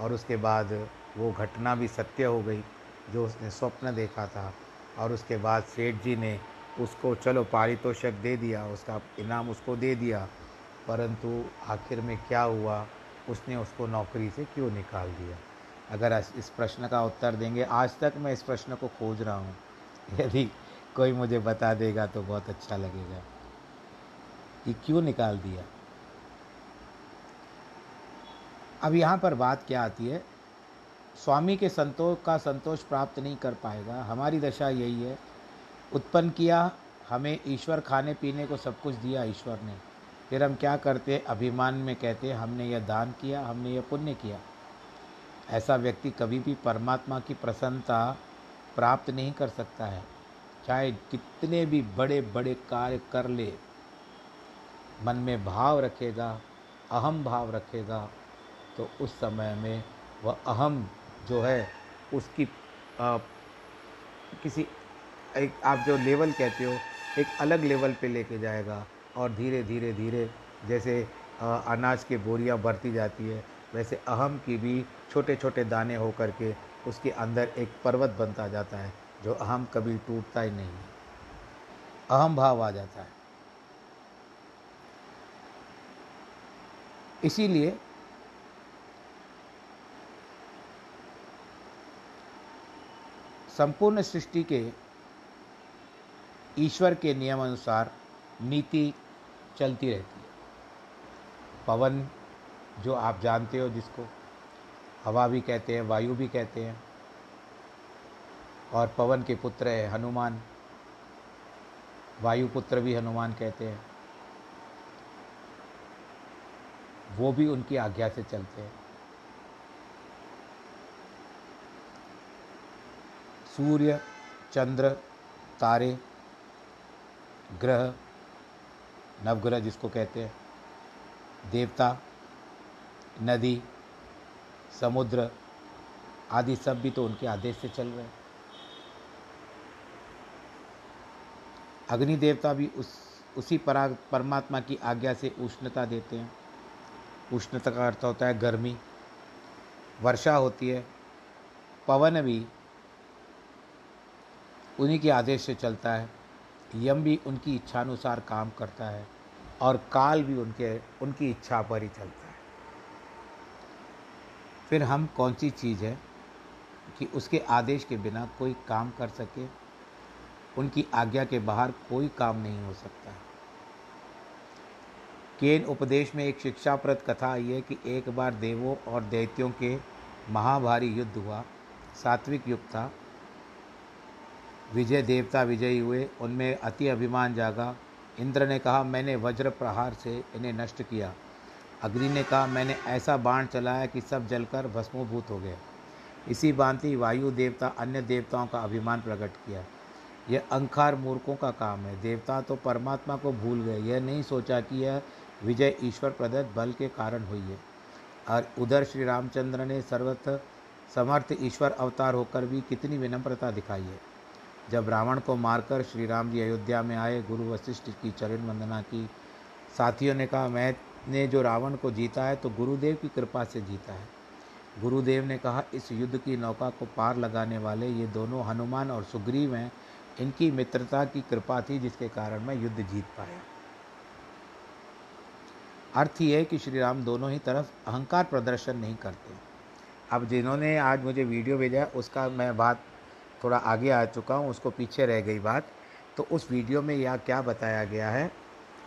और उसके बाद वो घटना भी सत्य हो गई, जो उसने स्वप्न देखा था, और उसके बाद सेठ जी ने उसको, चलो, पारितोषक दे दिया, उसका इनाम उसको दे दिया। परंतु आखिर में क्या हुआ? उसने उसको नौकरी से क्यों निकाल दिया? अगर इस प्रश्न का उत्तर देंगे, आज तक मैं इस प्रश्न को खोज रहा हूँ। यदि कोई मुझे बता देगा तो बहुत अच्छा लगेगा कि क्यों निकाल दिया? अब यहाँ पर बात क्या आती है? स्वामी के संतोष का संतोष प्राप्त नहीं कर पाएगा। हमारी दशा यही है उत्पन्न किया हमें ईश्वर खाने पीने को सब कुछ दिया ईश्वर ने। फिर हम क्या करते? अभिमान में कहते हमने यह दान किया हमने यह पुण्य किया। ऐसा व्यक्ति कभी भी परमात्मा की प्रसन्नता प्राप्त नहीं कर सकता है। चाहे कितने भी बड़े बड़े कार्य कर ले मन में भाव रखेगा अहम भाव रखेगा तो उस समय में वह अहम जो है उसकी आ, किसी एक आप जो लेवल कहते हो, एक अलग लेवल पे लेके जाएगा और धीरे धीरे धीरे जैसे अनाज की बोरियाँ बढ़ती जाती है, वैसे अहम की भी छोटे छोटे दाने होकर के उसके अंदर एक पर्वत बनता जाता है, जो अहम कभी टूटता ही नहीं अहम भाव आ जाता है। इसीलिए संपूर्ण सृष्टि के ईश्वर के नियम अनुसार नीति चलती रहती है। पवन, जो आप जानते हो जिसको, हवा भी कहते हैं, वायु भी कहते हैं, और पवन के पुत्र है हनुमान। वायुपुत्र भी हनुमान कहते हैं। वो भी उनकी आज्ञा से चलते हैं। सूर्य, चंद्र, तारे ग्रह, नवग्रह जिसको कहते हैं, देवता, नदी, समुद्र आदि सब भी तो उनके आदेश से चल रहे हैं। अग्नि देवता भी उस, उसी पराग, परमात्मा की आज्ञा से उष्णता देते हैं। उष्णता का अर्थ होता है गर्मी। वर्षा होती है, पवन भी उन्हीं के आदेश से चलता है। यम भी उनकी इच्छानुसार काम करता है और काल भी उनके, उनकी इच्छा पर ही चलता है। फिर हम कौन सी चीज़ है कि उसके आदेश के बिना कोई काम कर सके? उनकी आज्ञा के बाहर कोई काम नहीं हो सकता। केन उपदेश में एक शिक्षाप्रद कथा आई है कि एक बार देवों और दैत्यों के महाभारी युद्ध हुआ, सात्विक युग था। विजय देवता विजयी हुए, उनमें अति अभिमान जागा। इंद्र ने कहा, मैंने वज्र प्रहार से इन्हें नष्ट किया अग्नि ने कहा, मैंने ऐसा बाण चलाया कि सब जलकर भस्मोभूत हो गए इसी भांति वायु देवता, अन्य देवताओं का अभिमान प्रकट किया। यह अंखार मूर्खों का काम है। देवता तो परमात्मा को भूल गए। यह नहीं सोचा कि यह विजय ईश्वर प्रदत्त बल के कारण हुई है। और उधर श्री रामचंद्र ने सर्वथ समर्थ ईश्वर अवतार होकर भी कितनी विनम्रता दिखाई है। जब रावण को मारकर श्री राम जी अयोध्या में आए, गुरु वशिष्ठ की चरण वंदना की। साथियों ने कहा, मैंने जो रावण को जीता है तो गुरुदेव की कृपा से जीता है। गुरुदेव ने कहा, इस युद्ध की नौका को पार लगाने वाले ये दोनों हनुमान और सुग्रीव हैं। इनकी मित्रता की कृपा थी, जिसके कारण मैं युद्ध जीत पाया। अर्थ ये है कि श्री राम दोनों ही तरफ़ अहंकार प्रदर्शन नहीं करते। अब जिन्होंने आज मुझे वीडियो भेजा उसका मैं बात थोड़ा आगे आ चुका हूँ, उसको पीछे रह गई बात। तो उस वीडियो में यह क्या बताया गया है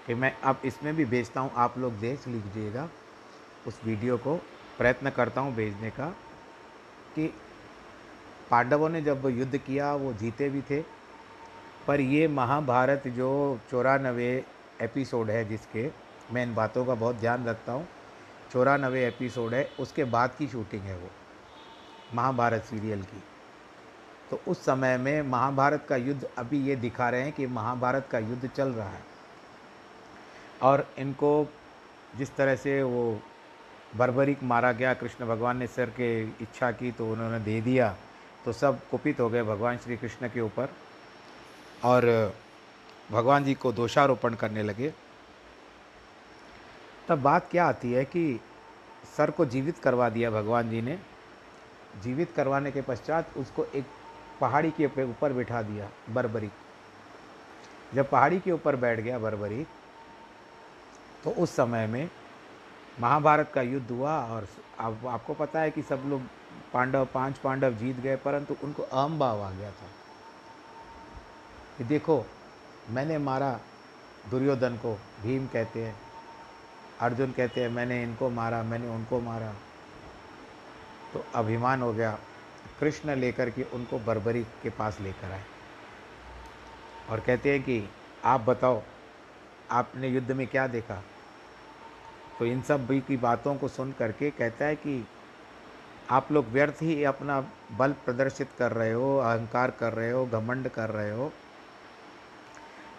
कि मैं अब इसमें भी भेजता हूँ, आप लोग देख लीजिएगा उस वीडियो को। प्रयत्न करता हूँ भेजने का कि पांडवों ने जब युद्ध किया, वो जीते भी थे। पर ये महाभारत जो चौरानवे एपिसोड है, जिसके मैं इन बातों का बहुत ध्यान रखता हूँ, चौरानवे एपिसोड है, उसके बाद की शूटिंग है वो, महाभारत सीरियल की। तो उस समय में महाभारत का युद्ध अभी ये दिखा रहे हैं कि महाभारत का युद्ध चल रहा है। और इनको जिस तरह से वो बर्बरिक मारा गया, कृष्ण भगवान ने सर के इच्छा की तो उन्होंने दे दिया तो सब कुपित हो गए भगवान श्री कृष्ण के ऊपर। और भगवान जी को दोषारोपण करने लगे। तब बात क्या आती है कि सर को जीवित करवा दिया भगवान जी ने। जीवित करवाने के पश्चात उसको एक पहाड़ी के ऊपर बिठा दिया बरबरी। जब पहाड़ी के ऊपर बैठ गया बरबरी तो उस समय में महाभारत का युद्ध हुआ और आप, आपको पता है कि सब लोग पांडव पाँच पांडव जीत गए परंतु उनको अहम भाव आ गया था। कि देखो मैंने मारा दुर्योधन को भीम कहते हैं अर्जुन कहते हैं मैंने इनको मारा मैंने उनको मारा। तो अभिमान हो गया कृष्ण लेकर के उनको बर्बरी के पास लेकर आए। और कहते हैं कि, आप बताओ, आपने युद्ध में क्या देखा? तो इन सब की बातों को सुन करके कहता है कि, आप लोग व्यर्थ ही अपना बल प्रदर्शित कर रहे हो, अहंकार कर रहे हो, घमंड कर रहे हो।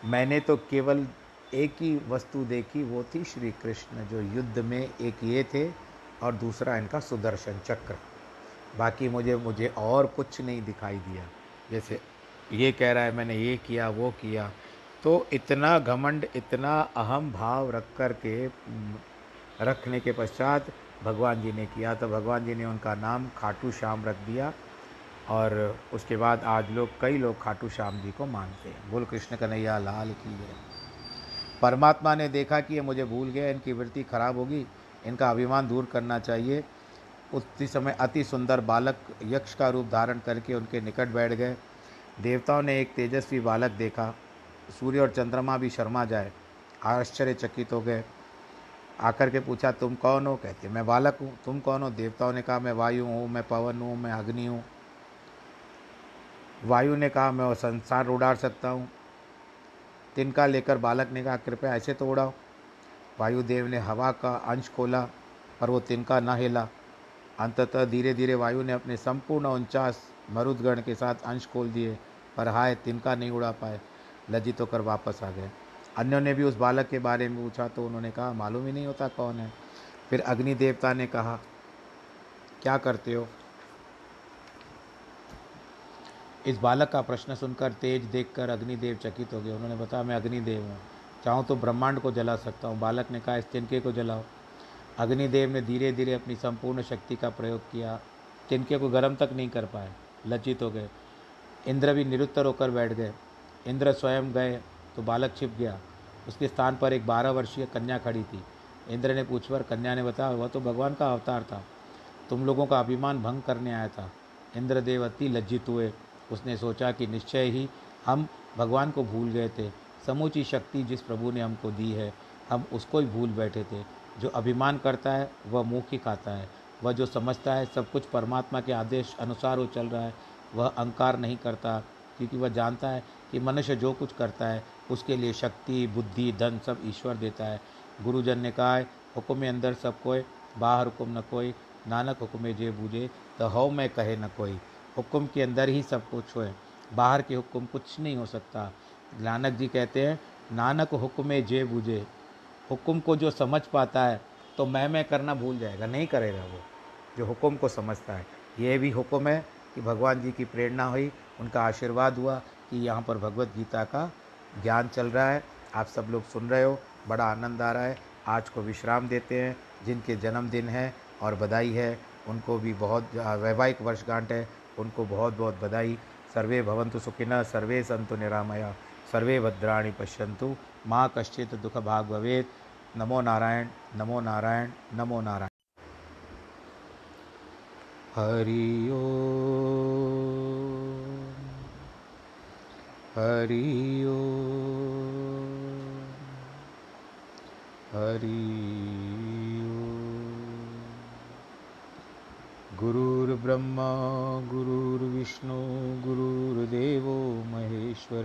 मैंने तो केवल एक ही वस्तु देखी, वो थी श्री कृष्ण, जो युद्ध में एक ये थे और दूसरा इनका सुदर्शन चक्र। बाकी मुझे मुझे और कुछ नहीं दिखाई दिया। जैसे ये कह रहा है, मैंने ये किया, वो किया। तो इतना घमंड, इतना अहम भाव रख कर के रखने के पश्चात भगवान जी ने किया। तो भगवान जी ने उनका नाम खाटू श्याम रख दिया और उसके बाद आज लोग, कई लोग खाटू श्याम जी को मानते हैं। बोल, कृष्ण कन्हैया, लाल की है परमात्मा ने देखा कि ये मुझे भूल गया, इनकी वृत्ति खराब होगी, इनका अभिमान दूर करना चाहिए। उसी समय अति सुंदर बालक यक्ष का रूप धारण करके उनके निकट बैठ गए। देवताओं ने एक तेजस्वी बालक देखा। सूर्य और चंद्रमा भी शर्मा जाए, आश्चर्यचकित हो गए। आकर के पूछा, तुम कौन हो? कहते, मैं बालक हूँ। तुम कौन हो? देवताओं ने कहा, मैं वायु हूँ, मैं पवन हूँ, मैं अग्नि हूँ। वायु ने कहा, मैं वो संसार उड़ाड़ सकता हूँ। तिनका लेकर बालक ने कहा, कृपया ऐसे तो उड़ाओ। वायुदेव ने हवा का अंश खोला पर वो तिनका न हिला। अंततः धीरे धीरे वायु ने अपने संपूर्ण उनचास मरुदगण के साथ अंश खोल दिए, पर हाय, तिनका नहीं उड़ा पाए। लज्जित होकर वापस आ गए। अन्यों ने भी उस बालक के बारे में पूछा तो उन्होंने कहा, मालूम ही नहीं होता कौन है। फिर अग्नि देवता ने कहा, क्या करते हो? इस बालक का प्रश्न सुनकर तेज देखकर अग्निदेव चकित हो गए। उन्होंने बताया, मैं अग्निदेव हूँ। चाहूँ तो ब्रह्मांड को जला सकता हूँ। बालक ने कहा, इस तिनके को जलाओ। अग्निदेव ने धीरे धीरे अपनी संपूर्ण शक्ति का प्रयोग किया तिनके को गर्म तक नहीं कर पाए, लज्जित हो गए। इंद्र भी निरुत्तर होकर बैठ गए। इंद्र स्वयं गए तो बालक छिप गया। उसके स्थान पर एक बारह वर्षीय कन्या खड़ी थी। इंद्र ने पूछ पर कन्या ने बताया, वह तो भगवान का अवतार था। तुम लोगों का अभिमान भंग करने आया था। इंद्रदेव अति लज्जित हुए। उसने सोचा कि निश्चय ही हम भगवान को भूल गए थे। समूची शक्ति जिस प्रभु ने हमको दी है, हम उसको ही भूल बैठे थे। जो अभिमान करता है, वह मुँह ही खाता है। वह जो समझता है, सब कुछ परमात्मा के आदेश अनुसार वो चल रहा है, वह अहंकार नहीं करता, क्योंकि वह जानता है कि मनुष्य जो कुछ करता है, उसके लिए शक्ति, बुद्धि, धन सब ईश्वर देता है। गुरुजन ने कहा है हुक्म अंदर सब कोई, बाहर हुक्म न कोई, नानक हुक्म जे बूझे तो हव में कहे न कोई। हुक्म के अंदर ही सब कुछ हो बाहर के हुक्म कुछ नहीं हो सकता। नानक जी कहते हैं, नानक हुक्म जे बूझे हुक्म को जो समझ पाता है तो मैं मैं करना भूल जाएगा। नहीं करेगा वो, जो हुक्म को समझता है। ये भी हुक्म है कि भगवान जी की प्रेरणा हुई, उनका आशीर्वाद हुआ कि यहाँ पर भगवत गीता का ज्ञान चल रहा है। आप सब लोग सुन रहे हो, बड़ा आनंद आ रहा है। आज को विश्राम देते हैं, जिनके जन्मदिन है और बधाई है, उनको भी बहुत वैवाहिक वर्षगांठ है, उनको बहुत बहुत बधाई। सर्वे भवंतु सुखिनः सर्वे संतु निरामया। सर्वे भद्राणि पश्यन्तु। माँ कश्चित् दुख भाग नमो नारायण नमो नारायण नमो नारायण। हरि ओ। हरि ओ। हरि गुरुर्ब्रह्मा, गुरुर्विष्णु, गुरुर्देव महेश्वर।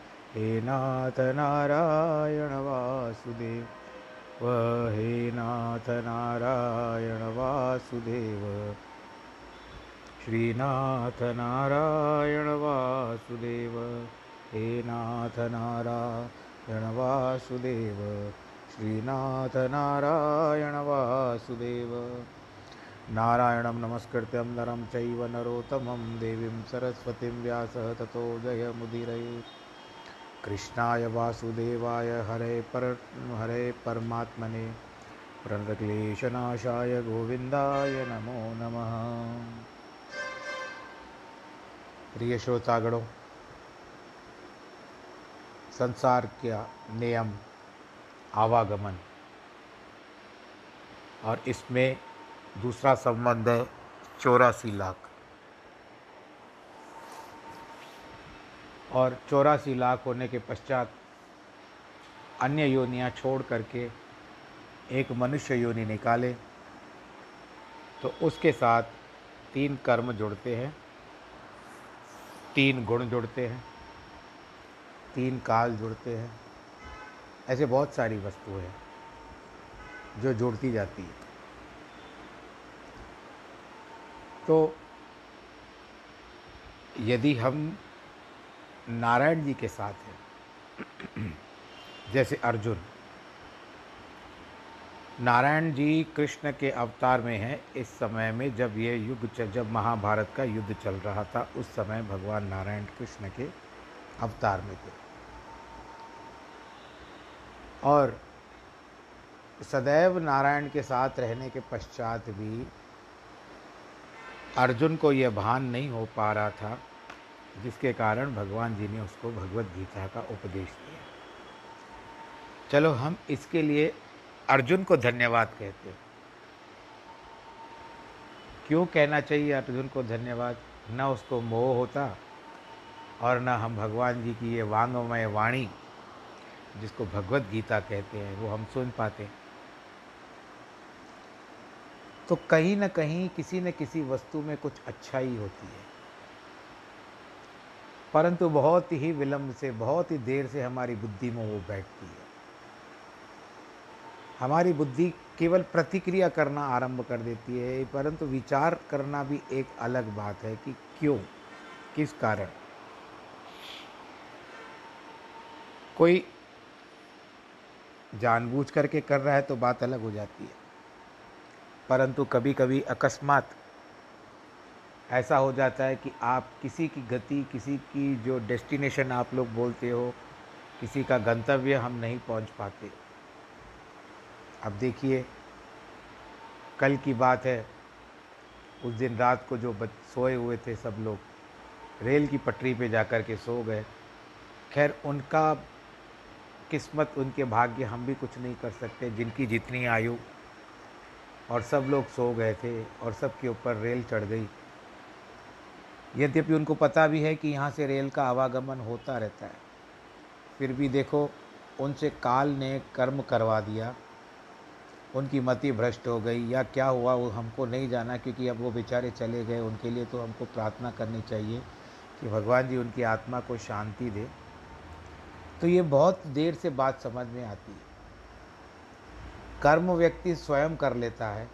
हे नाथ नारायण वासुदेव। हे नाथ नारायण वासुदेव। श्रीनाथ नारायण वासुदेव। हे नाथ नारायण वासुदेव। श्रीनाथ नारायण वासुदेव। नारायणं नमस्कृत्यं नरं चैव नरोत्तमं देवीं सरस्वतीं व्यासः ततो जयमुदीरये कृष्णाय वासुदेवाय हरे पर, हरे परमात्मने। प्रणतक्लेशनाशाय गोविंदाय नमो नमः। प्रिय श्रोतागणों, संसार का नियम, आवागमन और इसमें दूसरा संबंध है, चौरासी लाख। और चौरासी लाख होने के पश्चात अन्य योनियाँ छोड़ करके एक मनुष्य योनि निकाले। तो उसके साथ तीन कर्म जुड़ते हैं, तीन गुण जुड़ते हैं, तीन काल जुड़ते हैं। ऐसे बहुत सारी वस्तुएँ हैं जो जुड़ती जाती है। तो यदि हम नारायण जी के साथ है। जैसे अर्जुन, नारायण जी कृष्ण के अवतार में हैं। इस समय में जब ये युग जब महाभारत का युद्ध चल रहा था, उस समय भगवान नारायण कृष्ण के अवतार में थे। और सदैव नारायण के साथ रहने के पश्चात भी अर्जुन को यह भान नहीं हो पा रहा था जिसके कारण भगवान जी ने उसको भगवत गीता का उपदेश दिया। चलो, हम इसके लिए अर्जुन को धन्यवाद कहते हैं। क्यों कहना चाहिए अर्जुन को धन्यवाद? न उसको मोह होता और न हम भगवान जी की ये वांगमय वाणी, जिसको भगवत गीता कहते हैं, वो हम सुन पाते हैं। तो कहीं ना कहीं किसी न किसी वस्तु में कुछ अच्छाई होती है। परंतु बहुत ही विलंब से, बहुत ही देर से हमारी बुद्धि में वो बैठती है। हमारी बुद्धि केवल प्रतिक्रिया करना आरंभ कर देती है, परंतु विचार करना भी एक अलग बात है कि क्यों, किस कारण। कोई जानबूझ करके कर रहा है तो बात अलग हो जाती है, परंतु कभी कभी अकस्मात ऐसा हो जाता है कि आप किसी की गति, किसी की जो डेस्टिनेशन आप लोग बोलते हो, किसी का गंतव्य हम नहीं पहुँच पाते। अब देखिए, कल की बात है, उस दिन रात को जो बच, सोए हुए थे सब लोग, रेल की पटरी पे जाकर के सो गए। खैर, उनका किस्मत, उनके भाग्य हम भी कुछ नहीं कर सकते, जिनकी जितनी आयु। और सब लोग सो गए थे और सबके ऊपर रेल चढ़ गई। यद्यपि उनको पता भी है कि यहाँ से रेल का आवागमन होता रहता है, फिर भी देखो, उनसे काल ने कर्म करवा दिया। उनकी मति भ्रष्ट हो गई, या क्या हुआ वो हमको नहीं जाना, क्योंकि अब वो बेचारे चले गए, उनके लिए तो हमको प्रार्थना करनी चाहिए कि भगवान जी उनकी आत्मा को शांति दे। तो ये बहुत देर से बात समझ में आती है। कर्म व्यक्ति स्वयं कर लेता है,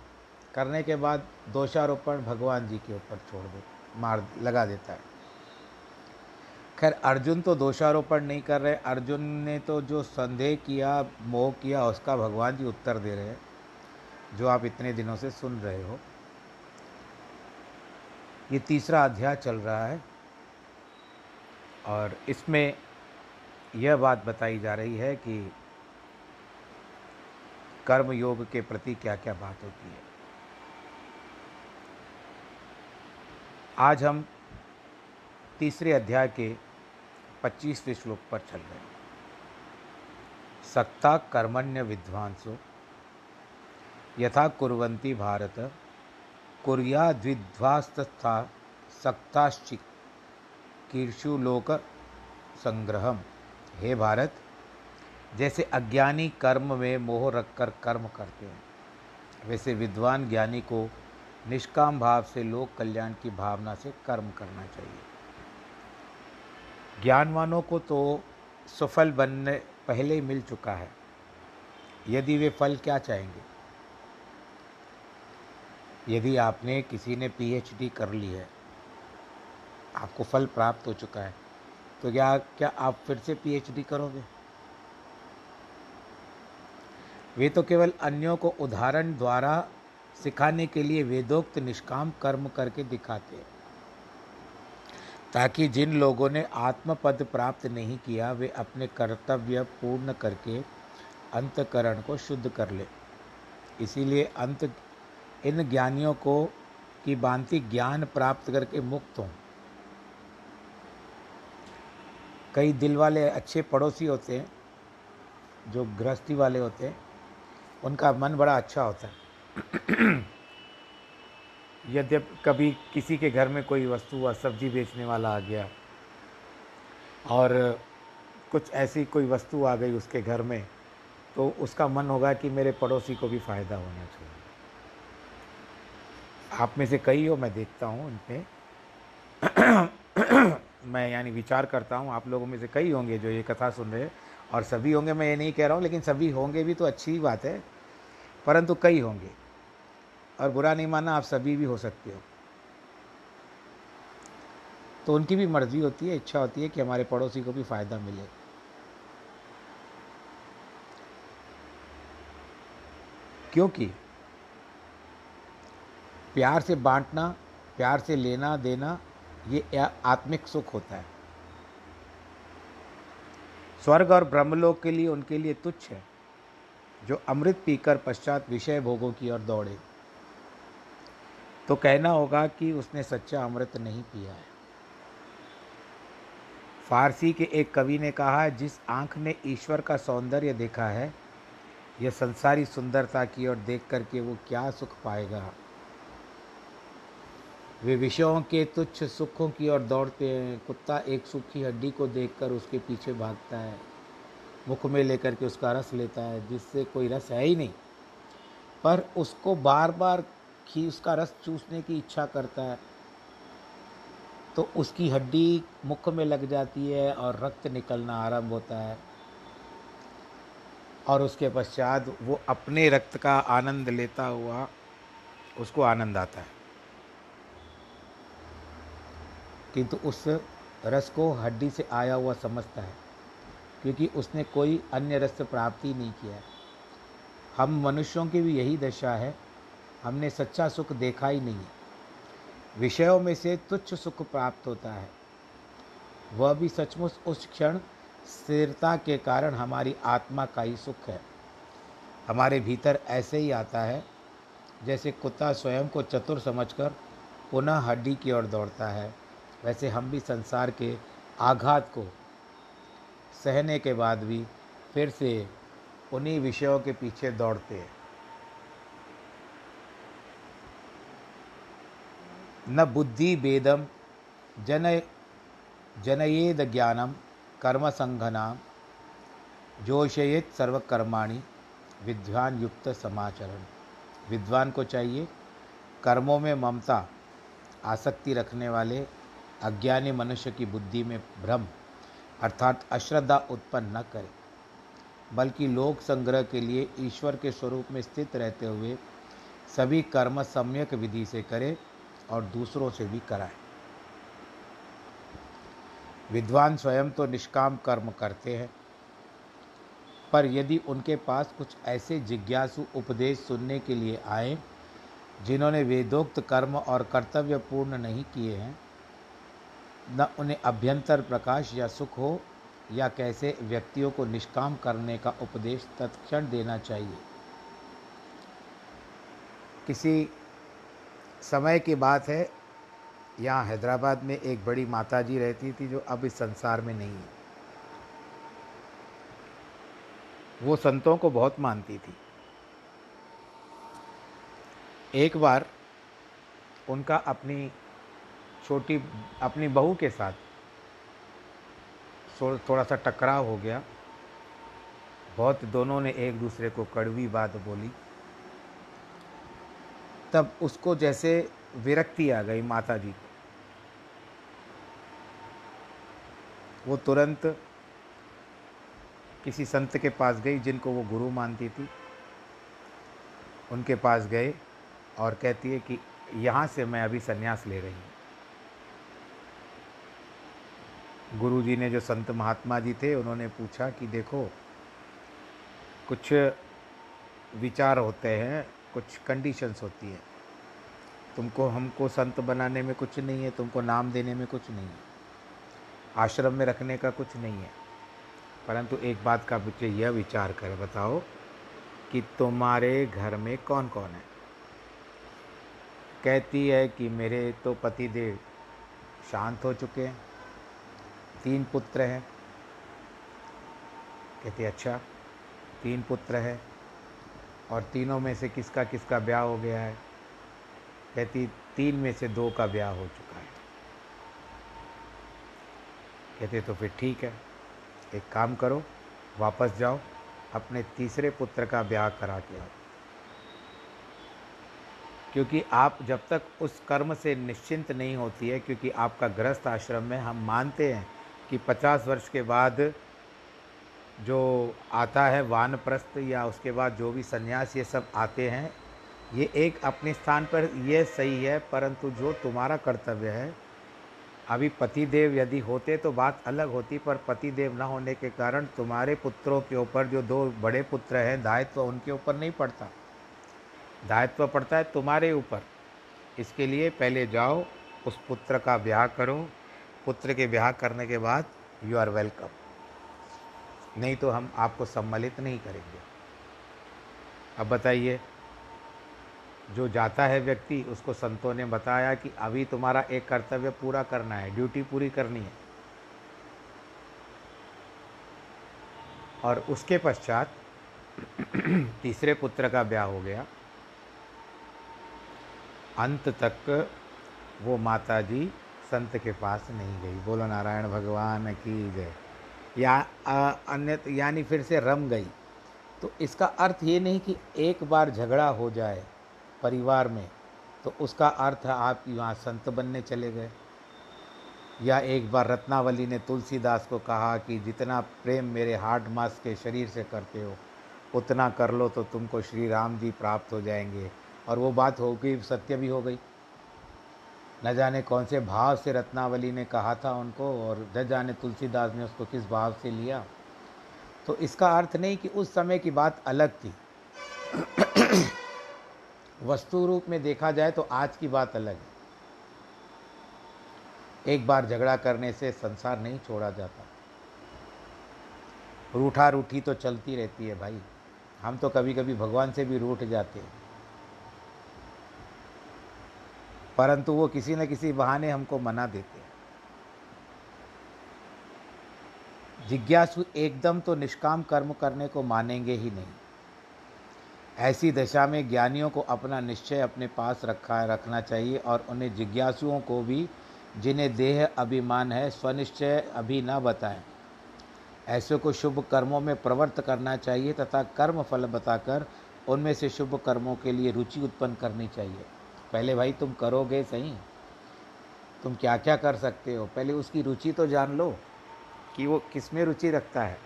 करने के बाद दोषारोपण भगवान जी के ऊपर छोड़ दे मार लगा देता है। खैर, अर्जुन तो दोषारोपण नहीं कर रहे। अर्जुन ने तो जो संदेह किया, मोह किया, उसका भगवान जी उत्तर दे रहे हैं, जो आप इतने दिनों से सुन रहे हो। ये तीसरा अध्याय चल रहा है और इसमें यह बात बताई जा रही है कि कर्म योग के प्रति क्या क्या बात होती है। आज हम तीसरे अध्याय के पच्चीसवें श्लोक पर चल रहे हैं। सत्ता कर्मण्य विद्वांसो, यथा कुर्वन्ति भारत, कुरिया द्विध्वास्तथा सक्ताश्चिक कीर्षु लोक संग्रहम। हे भारत, जैसे अज्ञानी कर्म में मोह रखकर कर्म करते हैं, वैसे विद्वान ज्ञानी को निष्काम भाव से लोक कल्याण की भावना से कर्म करना चाहिए। ज्ञानवानों को तो सफल बनने पहले ही मिल चुका है। यदि वे फल क्या चाहेंगे? यदि आपने किसी ने पीएचडी कर ली है, आपको फल प्राप्त हो चुका है तो क्या क्या आप फिर से पीएचडी करोगे? वे तो केवल अन्यों को उदाहरण द्वारा सिखाने के लिए वेदोक्त निष्काम कर्म करके दिखाते। हैं ताकि जिन लोगों ने आत्मपद प्राप्त नहीं किया, वे अपने कर्तव्य पूर्ण करके अंतकरण को शुद्ध कर ले। इसीलिए अंत, इन ज्ञानियों को की भांति ज्ञान प्राप्त करके मुक्त हों। कई दिल वाले अच्छे पड़ोसी होते हैं, जो गृहस्थी वाले होते हैं, उनका मन बड़ा अच्छा होता है। यद्यप कभी किसी के घर में कोई वस्तु व सब्ज़ी बेचने वाला आ गया और कुछ ऐसी कोई वस्तु आ गई उसके घर में तो उसका मन होगा कि मेरे पड़ोसी को भी फ़ायदा होना चाहिए। आप में से कई हो, मैं देखता हूँ उन पर मैं यानी विचार करता हूँ, आप लोगों में से कई होंगे जो ये कथा सुन रहे हैं, और सभी होंगे, मैं ये नहीं कह रहा हूँ, लेकिन सभी होंगे भी तो अच्छी बात है, परंतु कई होंगे। और बुरा नहीं माना आप सभी भी हो सकते हो। तो उनकी भी मर्ज़ी होती है, इच्छा होती है कि हमारे पड़ोसी को भी फ़ायदा मिले। क्योंकि प्यार से बांटना, प्यार से लेना देना, ये आत्मिक सुख होता है। स्वर्ग और ब्रह्मलोक के लिए, उनके लिए तुच्छ है, जो अमृत पीकर पश्चात विषय भोगों की ओर दौड़े। तो कहना होगा कि उसने सच्चा अमृत नहीं पिया है। फारसी के एक कवि ने कहा, जिस आँख ने ईश्वर का सौंदर्य देखा है, यह संसारी सुंदरता की ओर देख करके वो क्या सुख पाएगा? वे विषयों के तुच्छ सुखों की ओर दौड़ते हैं। कुत्ता एक सूखी हड्डी को देखकर उसके पीछे भागता है। मुख में लेकर के उसका रस लेता है, जिससे कोई रस है ही नहीं। पर उसको बार बार खी उसका रस चूसने की इच्छा करता है तो उसकी हड्डी मुख में लग जाती है और रक्त निकलना आरंभ होता है। और उसके पश्चात वो अपने रक्त का आनंद लेता हुआ उसको आनंद आता है। किंतु उस रस को हड्डी से आया हुआ समझता है, क्योंकि उसने कोई अन्य रस प्राप्ति नहीं किया है। हम मनुष्यों की भी यही दशा है हमने सच्चा सुख देखा ही नहीं। विषयों में से तुच्छ सुख प्राप्त होता है। वह भी सचमुच उस क्षण स्थिरता के कारण हमारी आत्मा का ही सुख है। हमारे भीतर ऐसे ही आता है, जैसे कुत्ता स्वयं को चतुर समझकर पुनः हड्डी की ओर दौड़ता है। वैसे हम भी संसार के आघात को सहने के बाद भी फिर से उन्हीं विषयों के पीछे दौड़ते हैं। न बुद्धि भेदम, जन, जनयेद ज्ञानम, कर्म संघना जोशयित सर्वकर्माणी, विद्वान युक्त समाचरण। विद्वान को चाहिए कर्मों में ममता, आसक्ति रखने वाले, अज्ञानी मनुष्य की बुद्धि में भ्रम, अर्थात अश्रद्धा उत्पन्न न करे। बल्कि लोक संग्रह के लिए ईश्वर के स्वरूप में स्थित रहते हुए सभी कर्म सम्यक विधि से करे और दूसरों से भी कराए। विद्वान स्वयं तो निष्काम कर्म करते हैं, पर यदि उनके पास कुछ ऐसे जिज्ञासु उपदेश सुनने के लिए आए, जिन्होंने वेदोक्त कर्म और कर्तव्य पूर्ण नहीं किए हैं, न उन्हें अभ्यंतर प्रकाश या सुख हो, या कैसे व्यक्तियों को निष्काम करने का उपदेश तत्क्षण देना चाहिए। किसी समय की बात है, यहाँ हैदराबाद में एक बड़ी माता जी रहती थी जो अब इस संसार में नहीं है। वो संतों को बहुत मानती थी। एक बार उनका अपनी छोटी, अपनी बहू के साथ थोड़ा सा टकराव हो गया। बहुत दोनों ने एक दूसरे को कड़वी बात बोली। तब उसको जैसे विरक्ति आ गई माता जी को। वो तुरंत किसी संत के पास गई जिनको वो गुरु मानती थी। उनके पास गए और कहती है कि यहाँ से मैं अभी संन्यास ले रही हूँ। गुरु जी ने जो संत महात्मा जी थे, उन्होंने पूछा कि देखो, कुछ विचार होते हैं कुछ कंडीशंस होती है। तुमको, हमको संत बनाने में कुछ नहीं है, तुमको नाम देने में कुछ नहीं है। आश्रम में रखने का कुछ नहीं है। परंतु एक बात का मुझे यह विचार कर बताओ कि तुम्हारे घर में कौन कौन है? कहती है कि मेरे तो पति देव शांत हो चुके हैं, तीन पुत्र हैं। कहती अच्छा तीन पुत्र है। और तीनों में से किसका किसका ब्याह हो गया है? कहती, तीन में से दो का ब्याह हो चुका है। कहते तो फिर ठीक है, एक काम करो, वापस जाओ, अपने तीसरे पुत्र का ब्याह करा के आओ। क्योंकि आप जब तक उस कर्म से निश्चिंत नहीं होती है, क्योंकि आपका गृहस्थ आश्रम में हम मानते हैं कि पचास वर्ष के बाद जो आता है वानप्रस्थ या उसके बाद जो भी संन्यास ये सब आते हैं, ये एक अपने स्थान पर ये सही है, परंतु जो तुम्हारा कर्तव्य है, अभी पतिदेव यदि होते तो बात अलग होती, पर पतिदेव न होने के कारण तुम्हारे पुत्रों के ऊपर जो दो बड़े पुत्र हैं, दायित्व उनके ऊपर नहीं पड़ता। दायित्व पड़ता है तुम्हारे ऊपर। इसके लिए पहले जाओ, उस पुत्र का ब्याह करो। पुत्र के ब्याह करने के बाद यू आर वेलकम नहीं तो हम आपको सम्मिलित नहीं करेंगे। अब बताइए, जो जाता है व्यक्ति, उसको संतों ने बताया कि अभी तुम्हारा एक कर्तव्य पूरा करना है, ड्यूटी पूरी करनी है। और उसके पश्चात तीसरे पुत्र का ब्याह हो गया। अंत तक वो माता जी संत के पास नहीं गई। बोलो नारायण भगवान की जय। या अन्य, यानी फिर से रम गई। तो इसका अर्थ ये नहीं कि एक बार झगड़ा हो जाए परिवार में तो उसका अर्थ आप यहाँ संत बनने चले गए। या एक बार रत्नावली ने तुलसीदास को कहा कि जितना प्रेम मेरे हार्ट मास के शरीर से करते हो, उतना कर लो तो तुमको श्री राम जी प्राप्त हो जाएँगे। और वो बात हो गई, सत्य भी हो गई। न जाने कौन से भाव से रत्नावली ने कहा था उनको और न जाने तुलसीदास ने उसको किस भाव से लिया। तो इसका अर्थ नहीं कि उस समय की बात अलग थी। वस्तु रूप में देखा जाए तो आज की बात अलग है। एक बार झगड़ा करने से संसार नहीं छोड़ा जाता। रूठा रूठी तो चलती रहती है भाई। हम तो कभी कभी भगवान से भी रूठ जाते हैं। परंतु वो किसी न किसी बहाने हमको मना देते हैं। जिज्ञासु एकदम तो निष्काम कर्म करने को मानेंगे ही नहीं। ऐसी दशा में ज्ञानियों को अपना निश्चय अपने पास रखा, रखना चाहिए और उन्हें जिज्ञासुओं को भी, जिन्हें देह अभिमान है, स्वनिश्चय अभी न बताएँ। ऐसे को शुभ कर्मों में प्रवृत्त करना चाहिए तथा कर्म फल बताकर उनमें से शुभ कर्मों के लिए रुचि उत्पन्न करनी चाहिए। पहले भाई तुम करोगे सही? तुम क्या क्या कर सकते हो? पहले उसकी रुचि तो जान लो कि वो किसमें रुचि रखता है।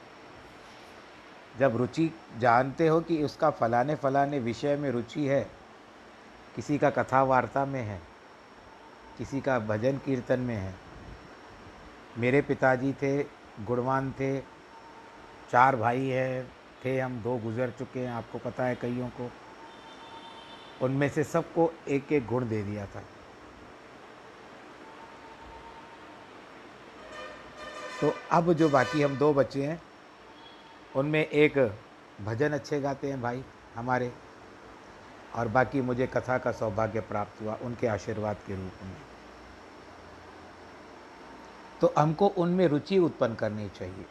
जब रुचि जानते हो कि उसका फलाने फलाने विषय में रुचि है, किसी का कथा वार्ता में है, किसी का भजन कीर्तन में है, मेरे पिताजी थे, गुणवान थे, चार भाई हैं, थे हम, दो गुजर चुके हैं, आपको पता है कईयों को। उनमें से सबको एक एक गुण दे दिया था। तो अब जो बाकी हम दो बच्चे हैं, उनमें एक भजन अच्छे गाते हैं भाई हमारे, और बाकी मुझे कथा का सौभाग्य प्राप्त हुआ उनके आशीर्वाद के रूप में। तो हमको उनमें रुचि उत्पन्न करनी चाहिए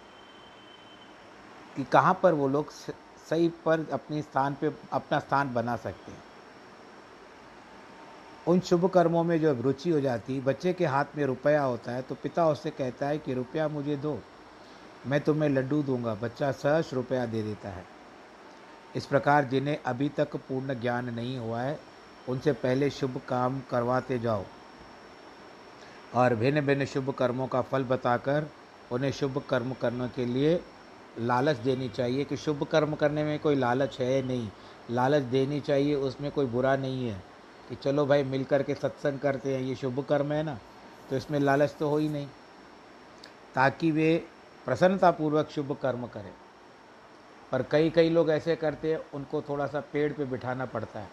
कि कहाँ पर वो लोग सही पर अपने स्थान पे, अपना स्थान बना सकते हैं। उन शुभ कर्मों में जब रुचि हो जाती, बच्चे के हाथ में रुपया होता है तो पिता उससे कहता है कि, रुपया मुझे दो, मैं तुम्हें लड्डू दूँगा। बच्चा सहस रुपया दे देता है। इस प्रकार जिन्हें अभी तक पूर्ण ज्ञान नहीं हुआ है, उनसे पहले शुभ काम करवाते जाओ। और भिन्न भिन्न शुभ कर्मों का फल बताकर, उन्हें शुभ कर्म करने के लिए लालच देनी चाहिए कि शुभ कर्म करने में कोई लालच है नहीं। लालच देनी चाहिए, उसमें कोई बुरा नहीं है। कि चलो भाई मिल कर के सत्संग करते हैं, ये शुभ कर्म है ना तो इसमें लालच तो हो ही नहीं। ताकि वे प्रसन्नतापूर्वक शुभ कर्म करें। पर कई कई लोग ऐसे करते हैं, उनको थोड़ा सा पेड़ पे बिठाना पड़ता है।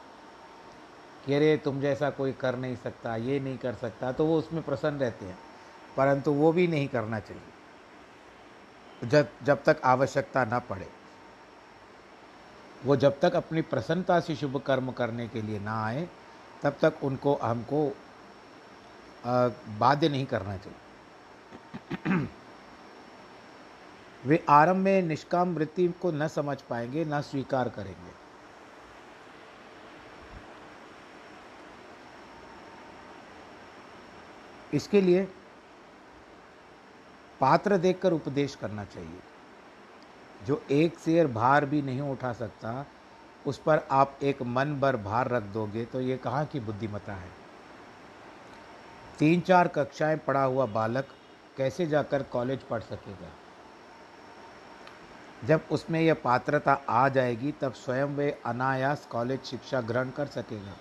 कि अरे, तुम जैसा कोई कर नहीं सकता, ये नहीं कर सकता तो वो उसमें प्रसन्न रहते हैं। परंतु वो भी नहीं करना चाहिए। जब जब तक आवश्यकता ना पड़े। वो जब तक अपनी प्रसन्नता से शुभ कर्म करने के लिए ना आए तब तक उनको, हमको बाध्य नहीं करना चाहिए। वे आरंभ में निष्काम वृत्ति को न समझ पाएँगे, न स्वीकार करेंगे। इसके लिए पात्र देखकर उपदेश करना चाहिए। जो एक शेर भार भी नहीं उठा सकता उस पर आप एक मन भर भार रख दोगे तो ये कहाँ की बुद्धिमता है? तीन चार कक्षाएँ पढ़ा हुआ बालक कैसे जाकर कॉलेज पढ़ सकेगा? जब उसमें यह पात्रता आ जाएगी, तब स्वयं वे अनायास कॉलेज शिक्षा ग्रहण कर सकेगा।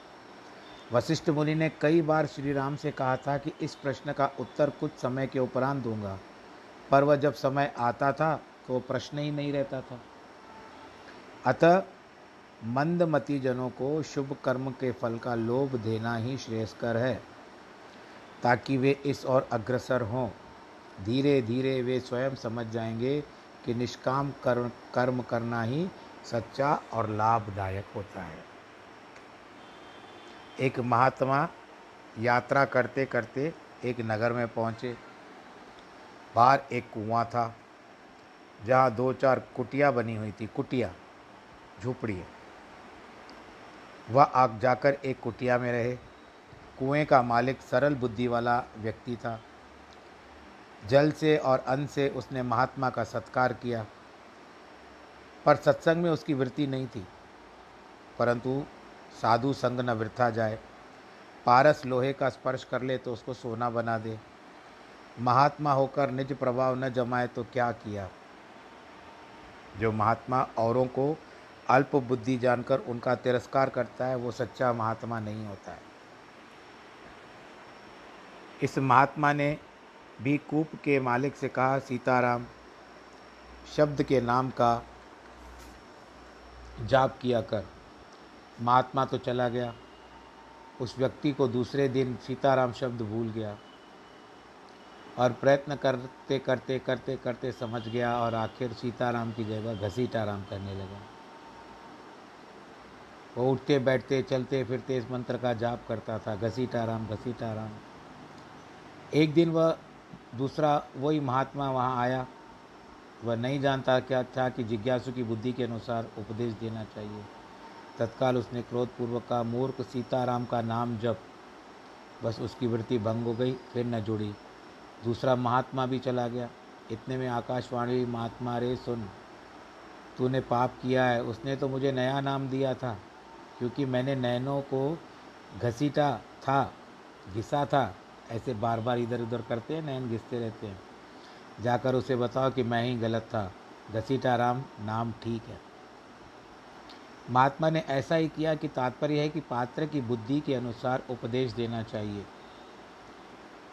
वशिष्ठ मुनि ने कई बार श्री राम से कहा था कि इस प्रश्न का उत्तर कुछ समय के उपरांत दूँगा, पर वह जब समय आता था तो वो प्रश्न ही नहीं रहता था। अतः मंदमती जनों को शुभ कर्म के फल का लोभ देना ही श्रेयस्कर है, ताकि वे इस ओर अग्रसर हों। धीरे धीरे वे स्वयं समझ जाएँगे कि निष्काम कर्म कर्म करना ही सच्चा और लाभदायक होता है। एक महात्मा यात्रा करते करते एक नगर में पहुँचे। बाहर एक कुआँ था, जहाँ दो चार कुटिया बनी हुई थी, कुटिया, झोपड़ी वह आग जाकर एक कुटिया में रहे। कुएँ का मालिक सरल बुद्धि वाला व्यक्ति था। जल से और अन्न से उसने महात्मा का सत्कार किया, पर सत्संग में उसकी वृत्ति नहीं थी। परंतु साधु संग न वृथा जाए, पारस लोहे का स्पर्श कर ले तो उसको सोना बना दे। महात्मा होकर निज प्रभाव न जमाए तो क्या किया? जो महात्मा औरों को अल्प बुद्धि जानकर उनका तिरस्कार करता है, वो सच्चा महात्मा नहीं होता है। इस महात्मा ने भी कूप के मालिक से कहा, सीताराम, शब्द के नाम का जाप किया कर। महात्मा तो चला गया। उस व्यक्ति को दूसरे दिन सीताराम शब्द भूल गया और प्रयत्न करते करते करते करते समझ गया और आखिर सीताराम की जगह घसीटाराम करने लगा। वो उठते, बैठते, चलते, फिरते, इस मंत्र का जाप करता था घसीटाराम घसीटाराम एक दिन वह दूसरा वही महात्मा वहाँ आया। वह नहीं जानता क्या था कि जिज्ञासु की बुद्धि के अनुसार उपदेश देना चाहिए। तत्काल उसने क्रोधपूर्वक का मूर्ख सीताराम का नाम जप। बस उसकी वृत्ति भंग हो गई, फिर न जुड़ी। दूसरा महात्मा भी चला गया। इतने में आकाशवाणी, महात्मा रे, सुन। तूने पाप किया है। उसने तो मुझे नया नाम दिया था। क्योंकि मैंने नैनों को घसीटा था, घिसा था। ऐसे बार बार इधर उधर करते हैं, नैन घिसते रहते हैं। जाकर उसे बताओ कि मैं ही गलत था। घसीटा राम, नाम ठीक है। महात्मा ने ऐसा ही किया कि तात्पर्य है कि पात्र की बुद्धि के अनुसार उपदेश देना चाहिए।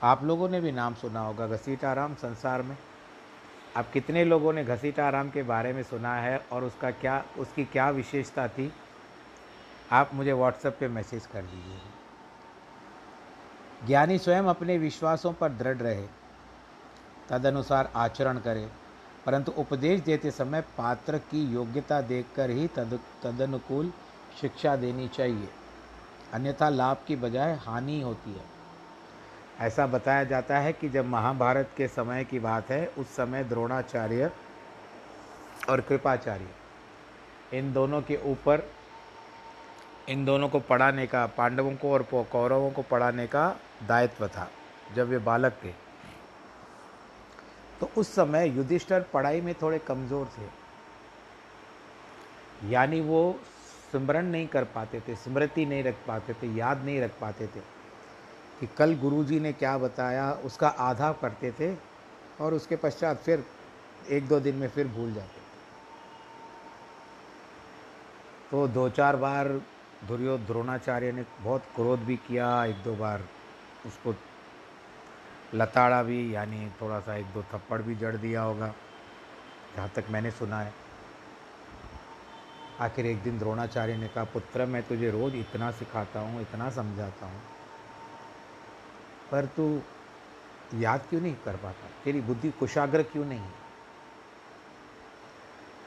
आप लोगों ने भी नाम सुना होगा, घसीटा राम, संसार में। अब कितने लोगों ने घसीटा आराम के बारे में सुना है और उसका क्या, उसकी क्या विशेषता थी? आप मुझे व्हाट्सएप पे मैसेज कर दीजिए। ज्ञानी स्वयं अपने विश्वासों पर दृढ़ रहे, तदनुसार आचरण करे, परंतु उपदेश देते समय पात्र की योग्यता देखकर ही तद, तदनुकूल शिक्षा देनी चाहिए। अन्यथा लाभ की बजाय हानि होती है। ऐसा बताया जाता है कि जब महाभारत के समय की बात है, उस समय द्रोणाचार्य और कृपाचार्य, इन दोनों के ऊपर इन दोनों को पढ़ाने का, पांडवों को और कौरवों को पढ़ाने का दायित्व था, जब वे बालक थे। तो उस समय युधिष्ठर पढ़ाई में थोड़े कमज़ोर थे। यानी वो स्मरण नहीं कर पाते थे, स्मृति नहीं रख पाते थे, याद नहीं रख पाते थे कि कल गुरुजी ने क्या बताया, उसका आधा करते थे और उसके पश्चात फिर एक दो दिन में फिर भूल जाते थे। तो दो चार बार दुर्योध द्रोणाचार्य ने बहुत क्रोध भी किया एक दो बार। उसको लताड़ा भी, यानी थोड़ा सा एक दो थप्पड़ भी जड़ दिया होगा, जहाँ तक मैंने सुना है। आखिर एक दिन द्रोणाचार्य ने कहा, पुत्र, मैं तुझे रोज़ इतना सिखाता हूँ, इतना समझाता हूँ, पर तू याद क्यों नहीं कर पाता? तेरी बुद्धि कुशाग्र क्यों नहीं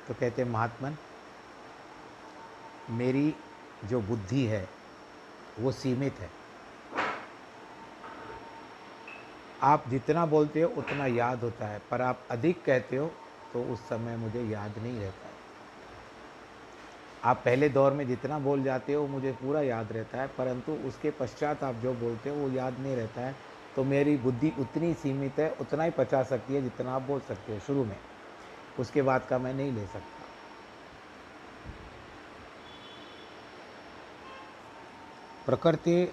तो कहते महात्मन, मेरी जो बुद्धि है, वो सीमित है। आप जितना बोलते हो, उतना याद होता है, पर आप अधिक कहते हो तो उस समय मुझे याद नहीं रहता है। आप पहले दौर में जितना बोल जाते हो, मुझे पूरा याद रहता है, परंतु उसके पश्चात आप जो बोलते हो, वो याद नहीं रहता है। तो मेरी बुद्धि उतनी सीमित है, उतना ही पचा सकती है जितना आप बोल सकते हो शुरू में। उसके बाद का मैं नहीं ले सकता। प्रकृति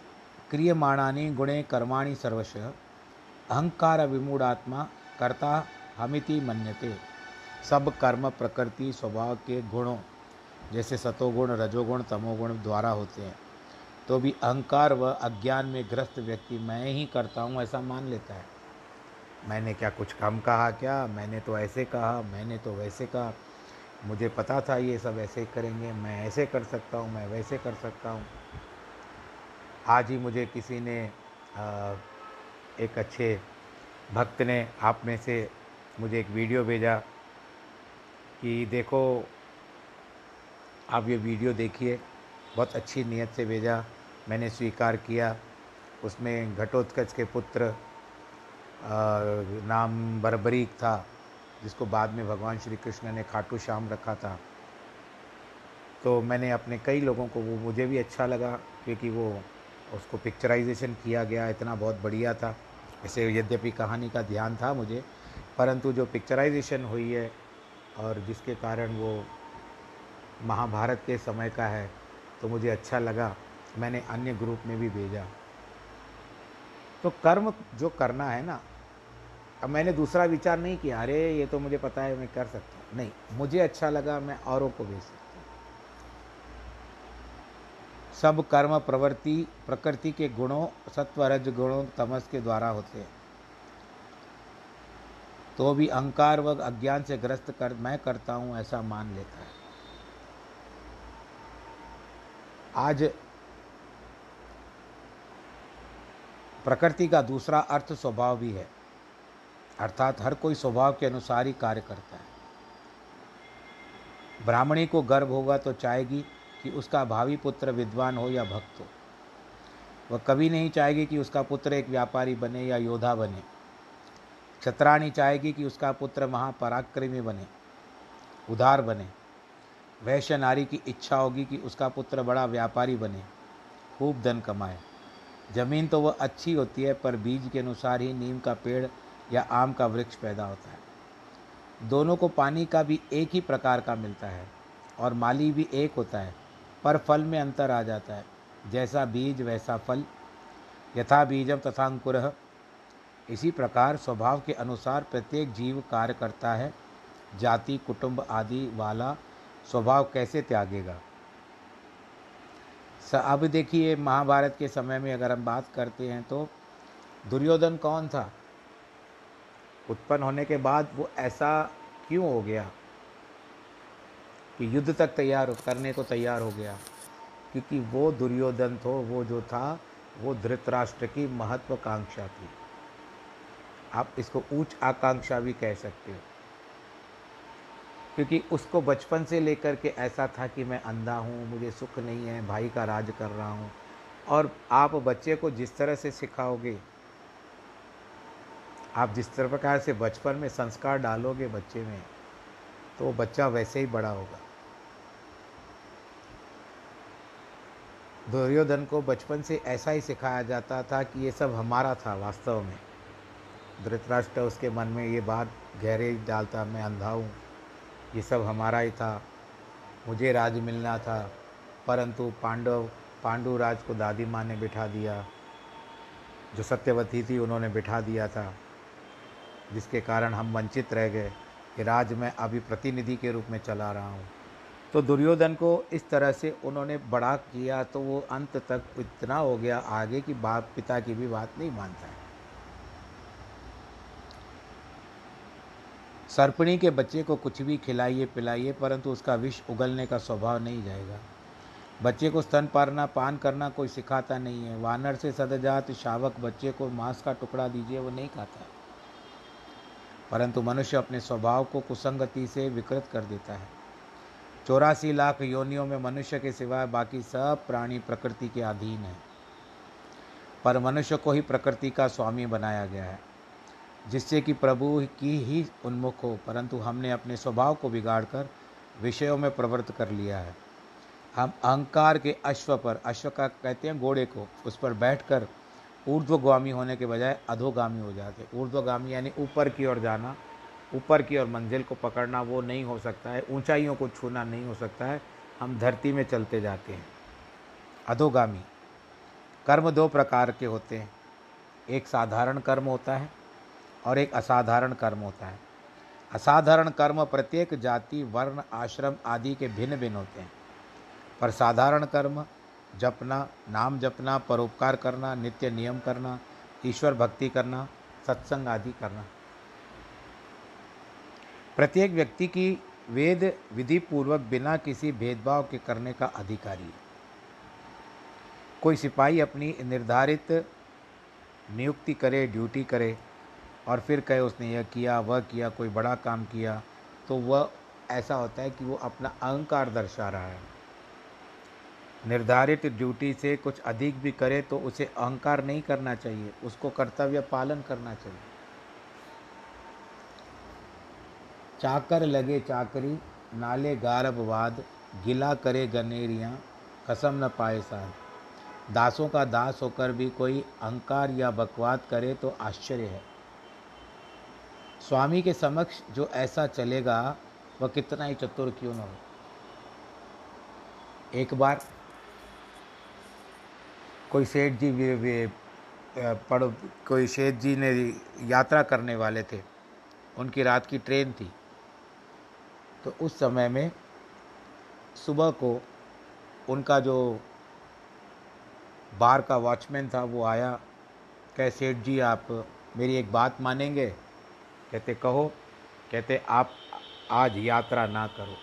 क्रियमाणानि गुणे कर्माणि सर्वश, अहंकार विमूढ़ात्मा कर्ता हमिति मन्यते। सब कर्म प्रकृति स्वभाव के गुणों, जैसे सतोगुण, रजोगुण, तमोगुण द्वारा होते हैं। तो भी अहंकार व अज्ञान में ग्रस्त व्यक्ति मैं ही करता हूँ ऐसा मान लेता है। मैंने क्या कुछ कम कहा क्या? मैंने तो ऐसे कहा, मैंने तो वैसे कहा। मुझे पता था ये सब ऐसे करेंगे, मैं ऐसे कर सकता हूँ, मैं वैसे कर सकता हूँ। आज ही मुझे किसी ने एक अच्छे भक्त ने आप में से मुझे एक वीडियो भेजा कि देखो, आप ये वीडियो देखिए। बहुत अच्छी नीयत से भेजा, मैंने स्वीकार किया। उसमें घटोत्कच के पुत्र नाम बरबरीक था, जिसको बाद में भगवान श्री कृष्ण ने खाटू श्याम रखा था। तो मैंने अपने कई लोगों को, वो मुझे भी अच्छा लगा, क्योंकि वो उसको पिक्चराइजेशन किया गया, इतना बहुत बढ़िया था। ऐसे यद्यपि कहानी का ध्यान था मुझे, परंतु जो पिक्चराइजेशन हुई है और जिसके कारण वो महाभारत के समय का है तो मुझे अच्छा लगा। मैंने अन्य ग्रुप में भी भेजा। तो कर्म जो करना है ना, अब मैंने दूसरा विचार नहीं किया। अरे, ये तो मुझे पता है, मैं कर सकता हूँ। नहीं, मुझे अच्छा लगा, मैं औरों को भेज सकता सब कर्म, प्रवृत्ति, प्रकृति के गुणों सत्व रज गुणों, तमस के द्वारा होते हैं। तो भी अहंकार व अज्ञान से ग्रस्त कर, मैं करता हूँ, ऐसा मान लेता है। आज प्रकृति का दूसरा अर्थ स्वभाव भी है। अर्थात हर कोई स्वभाव के अनुसार ही कार्य करता है। ब्राह्मणी को गर्भ होगा तो चाहेगी कि उसका भावी पुत्र विद्वान हो या भक्त हो। वह कभी नहीं चाहेगी कि उसका पुत्र एक व्यापारी बने या योद्धा बने। छत्राणी चाहेगी कि उसका पुत्र महापराक्रमी बने उदार बने। वैश्य नारी की इच्छा होगी कि उसका पुत्र बड़ा व्यापारी बने, खूब धन कमाए। ज़मीन तो वह अच्छी होती है, पर बीज के अनुसार ही नीम का पेड़ या आम का वृक्ष पैदा होता है। दोनों को पानी का भी एक ही प्रकार का मिलता है और माली भी एक होता है। पर फल में अंतर आ जाता है। जैसा बीज, वैसा फल। यथा बीजम तथा अंकुर। इसी प्रकार स्वभाव के अनुसार प्रत्येक जीव कार्य करता है। जाति, कुटुंब आदि वाला स्वभाव कैसे त्यागेगा? अब देखिए, महाभारत के समय में अगर हम बात करते हैं तो दुर्योधन कौन था? उत्पन्न होने के बाद वो ऐसा क्यों हो गया? कि युद्ध तक तैयार करने को तैयार हो गया। क्योंकि वो दुर्योधन तो वो जो था, वो धृतराष्ट्र की महत्वाकांक्षा थी। आप इसको ऊंच आकांक्षा भी कह सकते हो। क्योंकि उसको बचपन से लेकर के ऐसा था कि मैं अंधा हूँ, मुझे सुख नहीं है, भाई का राज कर रहा हूँ। और आप बच्चे को जिस तरह से सिखाओगे, आप जिस तरह प्रकार से बचपन में संस्कार डालोगे बच्चे में तो बच्चा वैसे ही बड़ा होगा। दुर्योधन को बचपन से ऐसा ही सिखाया जाता था कि ये सब हमारा था वास्तव में। धृतराष्ट्र उसके मन में ये बात गहरे डालता, मैं अंधा हूँ। ये सब हमारा ही था। मुझे राज मिलना था, परंतु पांडव पांडु राज को दादी माँ ने बिठा दिया, जो सत्यवती थी उन्होंने बिठा दिया था, जिसके कारण हम वंचित रह गए। कि राज मैं अभी प्रतिनिधि के रूप में चला रहा हूँ। तो दुर्योधन को इस तरह से उन्होंने बड़ा किया तो वो अंत तक इतना हो गया आगे कि बाप पिता की भी बात नहीं मानता है। सर्पणी के बच्चे को कुछ भी खिलाइए, पिलाइए, परंतु उसका विष उगलने का स्वभाव नहीं जाएगा। बच्चे को स्तन पारना, पान करना कोई सिखाता नहीं है। वानर से सदजात शावक बच्चे को मांस का टुकड़ा दीजिए, वो नहीं खाता। परंतु मनुष्य अपने स्वभाव को कुसंगति से विकृत कर देता है। चौरासी लाख योनियों में मनुष्य के सिवाय बाकी सब प्राणी प्रकृति के अधीन है। पर मनुष्य को ही प्रकृति का स्वामी बनाया गया है, जिससे कि प्रभु की ही उन्मुख हो। परंतु हमने अपने स्वभाव को बिगाड़कर विषयों में प्रवृत्त कर लिया है। हम अहंकार के अश्व पर, अश्व का कहते हैं घोड़े को, उस पर बैठकर ऊर्ध्वगामी होने के बजाय अधोगामी हो जाते ऊर्ध्वगामी यानी ऊपर की ओर जाना ऊपर की ओर मंजिल को पकड़ना वो नहीं हो सकता है, ऊंचाइयों को छूना नहीं हो सकता है, हम धरती में चलते जाते हैं। अधोगामी। कर्म दो प्रकार के होते हैं। एक साधारण कर्म होता है और एक असाधारण कर्म होता है। असाधारण कर्म प्रत्येक जाति, वर्ण, आश्रम आदि के भिन्न भिन्न होते हैं। पर साधारण कर्म, जपना, नाम जपना, परोपकार करना, नित्य नियम करना, ईश्वर भक्ति करना, सत्संग आदि करना प्रत्येक व्यक्ति की वेद विधि पूर्वक बिना किसी भेदभाव के करने का अधिकारी है। कोई सिपाही अपनी निर्धारित नियुक्ति करे, ड्यूटी करे और फिर कहे उसने यह किया, वह किया, कोई बड़ा काम किया तो वह ऐसा होता है कि वो अपना अहंकार दर्शा रहा है। निर्धारित ड्यूटी से कुछ अधिक भी करे तो उसे अहंकार नहीं करना चाहिए, उसको कर्तव्य पालन करना चाहिए। चाकर लगे चाकरी नाले गारबवाद गिला करे गनेरियाँ कसम न पाए साथ दासों का दास होकर भी कोई अहंकार या बकवाद करे तो आश्चर्य है। स्वामी के समक्ष जो ऐसा चलेगा वह कितना ही चतुर क्यों न हो। एक बार कोई सेठ जी वे, वे पढ़ कोई सेठ जी ने यात्रा करने वाले थे। उनकी रात की ट्रेन थी। तो उस समय में सुबह को उनका जो बार का वॉचमैन था, वो आया, कह, सेठ जी, आप मेरी एक बात मानेंगे? कहते, कहो। कहते, आप आज यात्रा ना करो।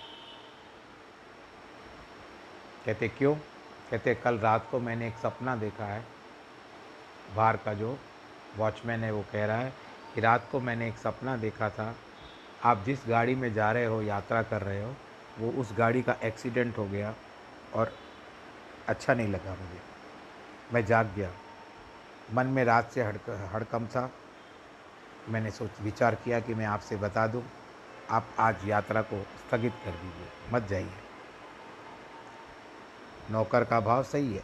कहते, क्यों? कहते, कल रात को मैंने एक सपना देखा है। बाहर का जो वॉचमैन है, वो कह रहा है कि रात को मैंने एक सपना देखा था आप जिस गाड़ी में जा रहे हो, यात्रा कर रहे हो, वो उस गाड़ी का एक्सीडेंट हो गया और अच्छा नहीं लगा मुझे। मैं जाग गया। मन में रात से हड़क, हड़कम था। मैंने सोच, विचार किया कि मैं आपसे बता दूँ, आप आज यात्रा को स्थगित कर दीजिए, मत जाइए। नौकर का भाव सही है,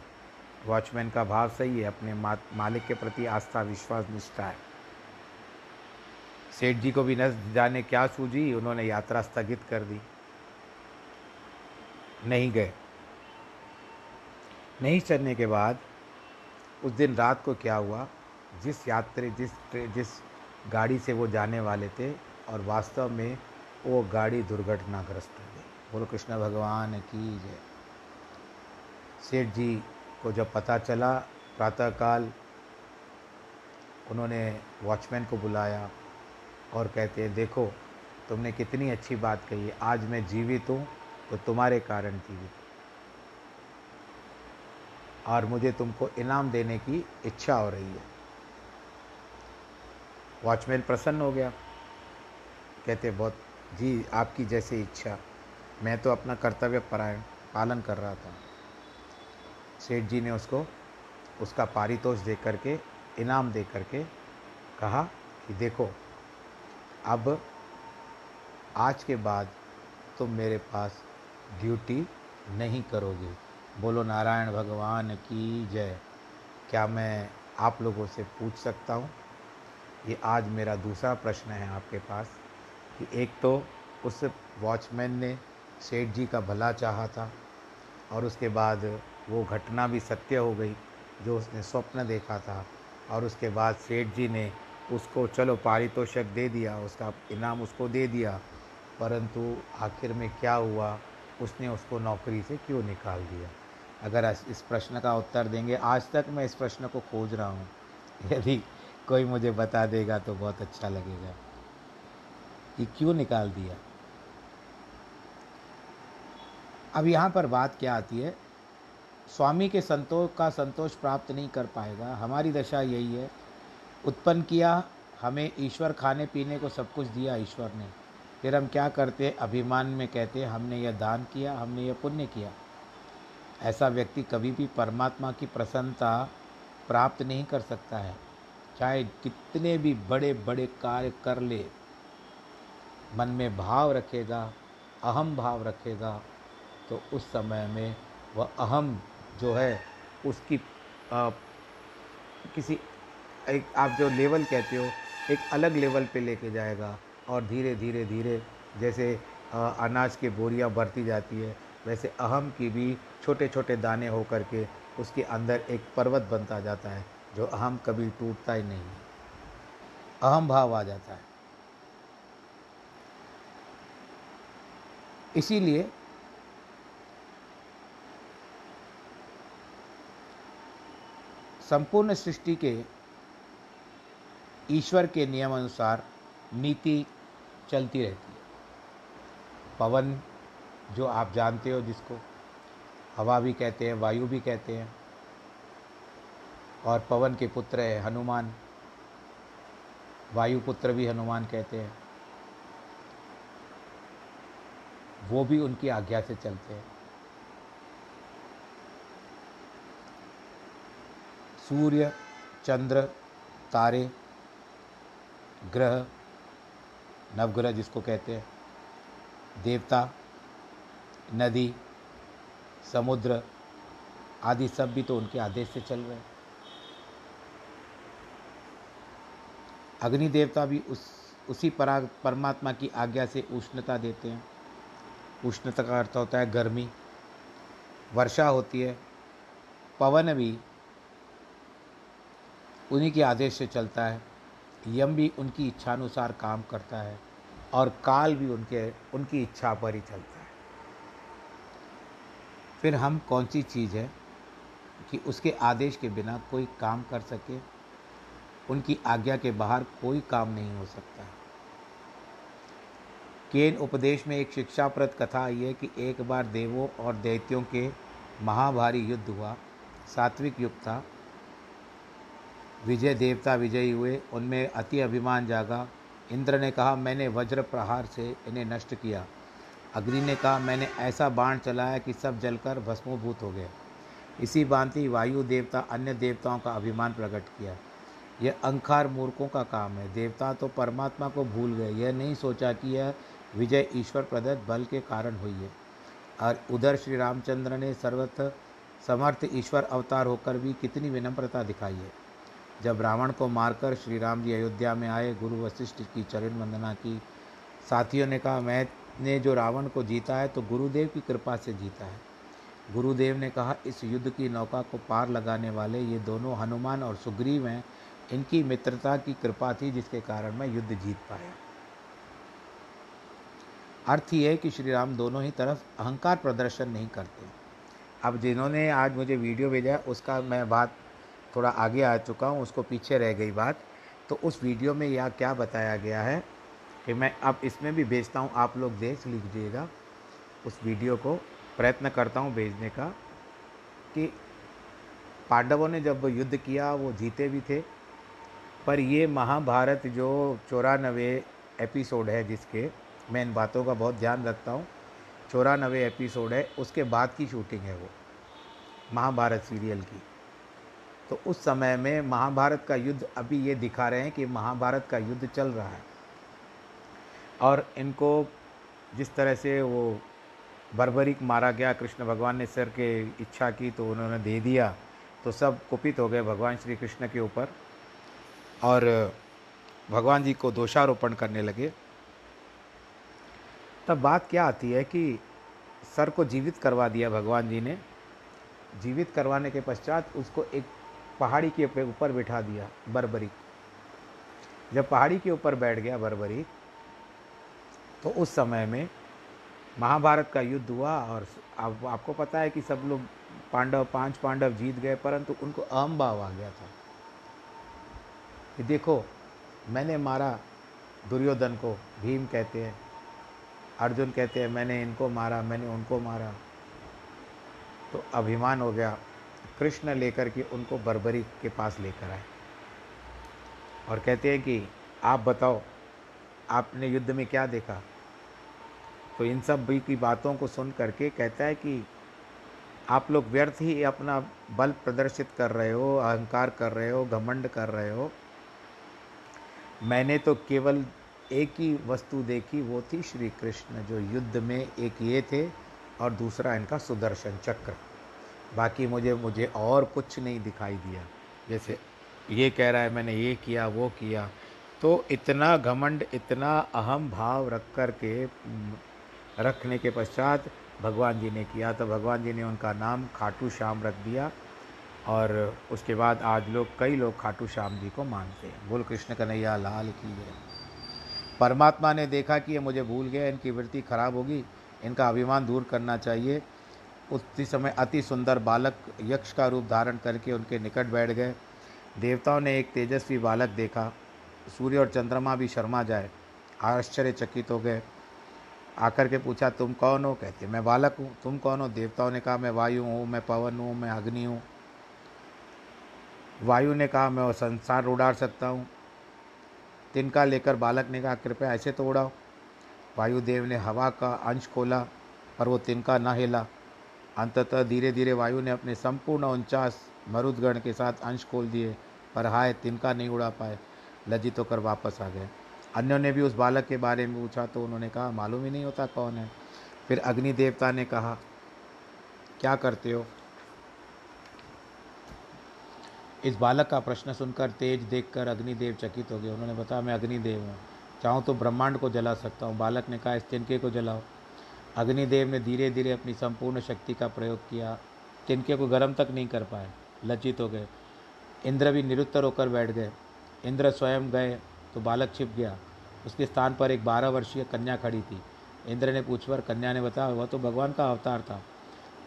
वॉचमैन का भाव सही है, अपने मालिक के प्रति आस्था, विश्वास, निष्ठा है। सेठ जी को भी न जाने क्या सूझी, उन्होंने यात्रा स्थगित कर दी। नहीं गए। नहीं चलने के बाद उस दिन रात को क्या हुआ, जिस यात्री, जिस जिस गाड़ी से वो जाने वाले थे और वास्तव में वो गाड़ी दुर्घटनाग्रस्त हो गई। बोलो, कृष्ण भगवान की जय। सेठ जी को जब पता चला, प्रातःकाल उन्होंने वॉचमैन को बुलाया और कहते हैं, देखो, तुमने कितनी अच्छी बात कही आज मैं जीवित हूँ तो तुम्हारे कारण जीवित और मुझे तुमको इनाम देने की इच्छा हो रही है। वॉचमैन प्रसन्न हो गया। कहते, बहुत, जी, आपकी जैसी इच्छा। मैं तो अपना कर्तव्य परायण, पालन कर रहा था। सेठ जी ने उसको, उसका पारितोष दे करके इनाम दे करके कहा कि, देखो अब, आज के बाद तुम मेरे पास ड्यूटी नहीं करोगे। बोलो, नारायण भगवान की जय। क्या मैं आप लोगों से पूछ सकता हूँ? ये आज मेरा दूसरा प्रश्न है आपके पास कि एक तो उस वॉचमैन ने सेठ जी का भला चाहा था और उसके बाद वो घटना भी सत्य हो गई जो उसने स्वप्न देखा था और उसके बाद सेठ जी ने उसको, चलो पारितोषक दे दिया, उसका इनाम उसको दे दिया, परंतु आखिर में क्या हुआ? उसने उसको नौकरी से क्यों निकाल दिया? अगर इस प्रश्न का उत्तर देंगे, आज तक मैं इस प्रश्न को खोज रहा हूँ। यदि कोई मुझे बता देगा तो बहुत अच्छा लगेगा। कि क्यों निकाल दिया? अब यहाँ पर बात क्या आती है? स्वामी के संतोष का संतोष प्राप्त नहीं कर पाएगा। हमारी दशा यही है उत्पन्न किया हमें ईश्वर खाने पीने को सब कुछ दिया ईश्वर ने। फिर हम क्या करते अभिमान में कहते हमने यह दान किया हमने यह पुण्य किया। ऐसा व्यक्ति कभी भी परमात्मा की प्रसन्नता प्राप्त नहीं कर सकता है। चाहे कितने भी बड़े बड़े कार्य कर ले मन में भाव रखेगा अहम भाव रखेगा तो उस समय में वह अहम जो है उसकी आ, किसी एक, आप जो लेवल कहते हो, एक अलग लेवल पे लेके जाएगा और धीरे धीरे धीरे जैसे अनाज की बोरियाँ भरती जाती है, वैसे अहम की भी छोटे छोटे दाने हो करके उसके अंदर एक पर्वत बनता जाता है, जो अहम कभी टूटता ही नहीं है। अहम भाव आ जाता है। इसीलिए संपूर्ण सृष्टि के ईश्वर के नियम अनुसार नीति चलती रहती है। पवन, जो आप जानते हो जिसको, हवा भी कहते हैं, वायु भी कहते हैं, और पवन के पुत्र है हनुमान। वायु पुत्र भी हनुमान कहते हैं। वो भी उनकी आज्ञा से चलते हैं। सूर्य, चंद्र, तारे ग्रह, नवग्रह जिसको कहते हैं, देवता, नदी, समुद्र आदि सब भी तो उनके आदेश से चल रहे हैं। अग्नि देवता भी उस, उसी पराग, परमात्मा की आज्ञा से उष्णता देते हैं। उष्णता का अर्थ होता है गर्मी। वर्षा होती है, पवन भी उन्हीं के आदेश से चलता है। यम भी उनकी इच्छानुसार काम करता है और काल भी उनके, उनकी इच्छा पर ही चलता है। फिर हम कौन सी चीज़ है कि उसके आदेश के बिना कोई काम कर सके? उनकी आज्ञा के बाहर कोई काम नहीं हो सकता। केन उपदेश में एक शिक्षाप्रद कथा आई है कि एक बार देवों और दैत्यों के महाभारी युद्ध हुआ। सात्विक युग था। विजय देवता विजयी हुए, उनमें अति अभिमान जागा। इंद्र ने कहा, मैंने वज्र प्रहार से इन्हें नष्ट किया अग्नि ने कहा, मैंने ऐसा बाण चलाया कि सब जलकर भस्मोभूत हो गए इसी भांति वायु देवता, अन्य देवताओं का अभिमान प्रकट किया। यह अंखार मूर्खों का काम है। देवता तो परमात्मा को भूल गए। यह नहीं सोचा कि यह विजय ईश्वर प्रदत्त बल के कारण हुई है। और उधर श्री रामचंद्र ने सर्वथ समर्थ ईश्वर अवतार होकर भी कितनी विनम्रता दिखाई है। जब रावण को मारकर श्री राम जी अयोध्या में आए, गुरु वशिष्ठ की चरण वंदना की। साथियों ने कहा, मैंने जो रावण को जीता है तो गुरुदेव की कृपा से जीता है। गुरुदेव ने कहा, इस युद्ध की नौका को पार लगाने वाले ये दोनों हनुमान और सुग्रीव हैं। इनकी मित्रता की कृपा थी, जिसके कारण मैं युद्ध जीत पाया। अर्थ ये है कि श्री राम दोनों ही तरफ़ अहंकार प्रदर्शन नहीं करते। अब जिन्होंने आज मुझे वीडियो भेजा, उसका मैं बात थोड़ा आगे आ चुका हूँ, उसको पीछे रह गई बात। तो उस वीडियो में यह क्या बताया गया है कि मैं अब इसमें भी भेजता हूँ, आप लोग देख लीजिएगा। उस वीडियो को प्रयत्न करता हूँ भेजने का कि पांडवों ने जब युद्ध किया, वो जीते भी थे। पर ये महाभारत जो चौरानवे एपिसोड है जिसके, मैं इन बातों का बहुत ध्यान रखता हूँ, चौरानवे एपिसोड है, उसके बाद की शूटिंग है वो, महाभारत सीरियल की। तो उस समय में महाभारत का युद्ध अभी ये दिखा रहे हैं कि महाभारत का युद्ध चल रहा है। और इनको जिस तरह से वो बर्बरिक मारा गया, कृष्ण भगवान ने सर के इच्छा की तो उन्होंने दे दिया तो सब कुपित हो गए भगवान श्री कृष्ण के ऊपर। और भगवान जी को दोषारोपण करने लगे। तब बात क्या आती है कि सर को जीवित करवा दिया भगवान जी ने। जीवित करवाने के पश्चात उसको एक पहाड़ी के ऊपर बिठा दिया, बरबरी। जब पहाड़ी के ऊपर बैठ गया बरबरी तो उस समय में महाभारत का युद्ध हुआ और अब आपको पता है कि सब लोग पांडव, पाँच पांडव जीत गए, परंतु उनको अहम भाव आ गया था। कि देखो, मैंने मारा, दुर्योधन को भीम कहते हैं, अर्जुन कहते हैं, मैंने इनको मारा, मैंने उनको मारा। तो अभिमान हो गया कृष्ण लेकर के उनको बर्बरी के पास लेकर आए। और कहते हैं कि, आप बताओ, आपने युद्ध में क्या देखा? तो इन सब भी की बातों को सुन करके कहता है कि, आप लोग व्यर्थ ही अपना बल प्रदर्शित कर रहे हो, अहंकार कर रहे हो, घमंड कर रहे हो। मैंने तो केवल एक ही वस्तु देखी, वो थी श्री कृष्ण, जो युद्ध में एक ये थे और दूसरा इनका सुदर्शन चक्र। बाकी मुझे मुझे और कुछ नहीं दिखाई दिया। जैसे ये कह रहा है, मैंने ये किया, वो किया। तो इतना घमंड, इतना अहम भाव रख कर के रखने के पश्चात भगवान जी ने किया। तो भगवान जी ने उनका नाम खाटू श्याम रख दिया और उसके बाद आज लोग, कई लोग खाटू श्याम जी को मानते हैं। बोल, कृष्ण कन्हैया, लाल की है परमात्मा ने देखा कि ये मुझे भूल गया, इनकी वृत्ति खराब होगी। इनका अभिमान दूर करना चाहिए। उसी समय अति सुंदर बालक यक्ष का रूप धारण करके उनके निकट बैठ गए। देवताओं ने एक तेजस्वी बालक देखा। सूर्य और चंद्रमा भी शर्मा जाए, आश्चर्यचकित हो गए। आकर के पूछा, तुम कौन हो? कहते, मैं बालक हूँ। तुम कौन हो? देवताओं ने कहा, मैं वायु हूँ, मैं पवन हूँ, मैं अग्नि हूँ। वायु ने कहा, मैं वो संसार उड़ाड़ सकता हूँ। तिनका लेकर बालक ने कहा, कृपया ऐसे तो उड़ाओ। वायुदेव ने हवा का अंश खोला, पर वो तिनका न हिला। अंततः धीरे धीरे वायु ने अपने संपूर्ण उनचास मरुदगण के साथ अंश खोल दिए, पर हाय, तिनका नहीं उड़ा पाए। लज्जित होकर वापस आ गए। अन्यों ने भी उस बालक के बारे में पूछा तो उन्होंने कहा, मालूम ही नहीं होता कौन है। फिर अग्नि देवता ने कहा, क्या करते हो? इस बालक का प्रश्न सुनकर तेज देखकर अग्निदेव चकित हो गए। उन्होंने बताया, मैं अग्निदेव हूँ। चाहूँ तो ब्रह्मांड को जला सकता हूँ। बालक ने कहा, इस तिनके को जलाओ। अग्निदेव ने धीरे धीरे अपनी संपूर्ण शक्ति का प्रयोग किया तिनके को गर्म तक नहीं कर पाए, लज्जित हो गए। इंद्र भी निरुत्तर होकर बैठ गए। इंद्र स्वयं गए तो बालक छिप गया। उसके स्थान पर एक बारह वर्षीय कन्या खड़ी थी। इंद्र ने पूछकर कन्या ने बताया, वह तो भगवान का अवतार था।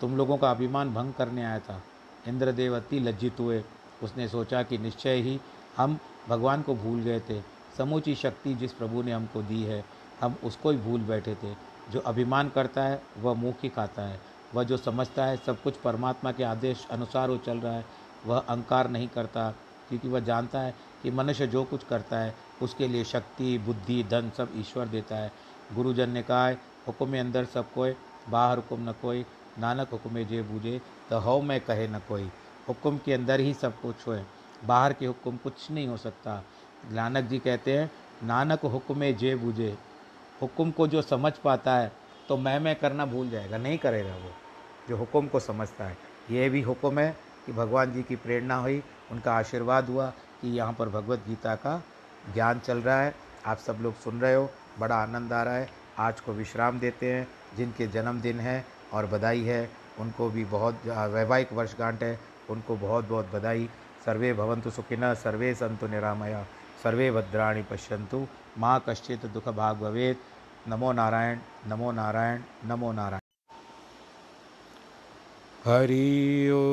तुम लोगों का अभिमान भंग करने आया था। इंद्रदेव अति लज्जित हुए। उसने सोचा कि निश्चय ही हम भगवान को भूल गए थे। समूची शक्ति जिस प्रभु ने हमको दी है, हम उसको ही भूल बैठे थे। जो अभिमान करता है, वह मुँह ही खाता है। वह जो समझता है, सब कुछ परमात्मा के आदेश अनुसार वो चल रहा है, वह अहंकार नहीं करता, क्योंकि वह जानता है कि मनुष्य जो कुछ करता है, उसके लिए शक्ति, बुद्धि, धन सब ईश्वर देता है। गुरुजन ने कहा है हुक्म अंदर सब कोई, बाहर हुक्म न कोई, नानक हुक्म जे बूझे तो हव में कहे न कोई। हुक्म के अंदर ही सब कुछ है बाहर के हुक्म कुछ नहीं हो सकता। नानक जी कहते हैं, नानक हुक्म जे बूझे हुक्म को जो समझ पाता है तो मैं मैं करना भूल जाएगा। नहीं करेगा वो, जो हुक्म को समझता है। ये भी हुक्म है कि भगवान जी की प्रेरणा हुई, उनका आशीर्वाद हुआ कि यहाँ पर भगवत गीता का ज्ञान चल रहा है। आप सब लोग सुन रहे हो, बड़ा आनंद आ रहा है। आज को विश्राम देते हैं, जिनके जन्मदिन है और बधाई है, उनको भी बहुत, वैवाहिक वर्षगांठ है, उनको बहुत बहुत बधाई। सर्वे भवंतु सुखिन सर्वे संतु निरामया, सर्वे भद्राणी पश्यंतु माँ कश्चित दुख भाग भवेत। नमो नारायण नमो नारायण नमो नारायण। हरि ओ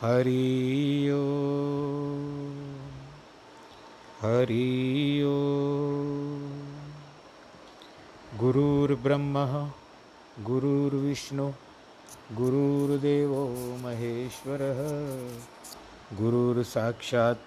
हरि ओ हरि ओ। गुरुर्ब्रह्म, गुरुर्विष्णु, गुरुर्देवो महेश्वरः, गुरुर्साक्षात्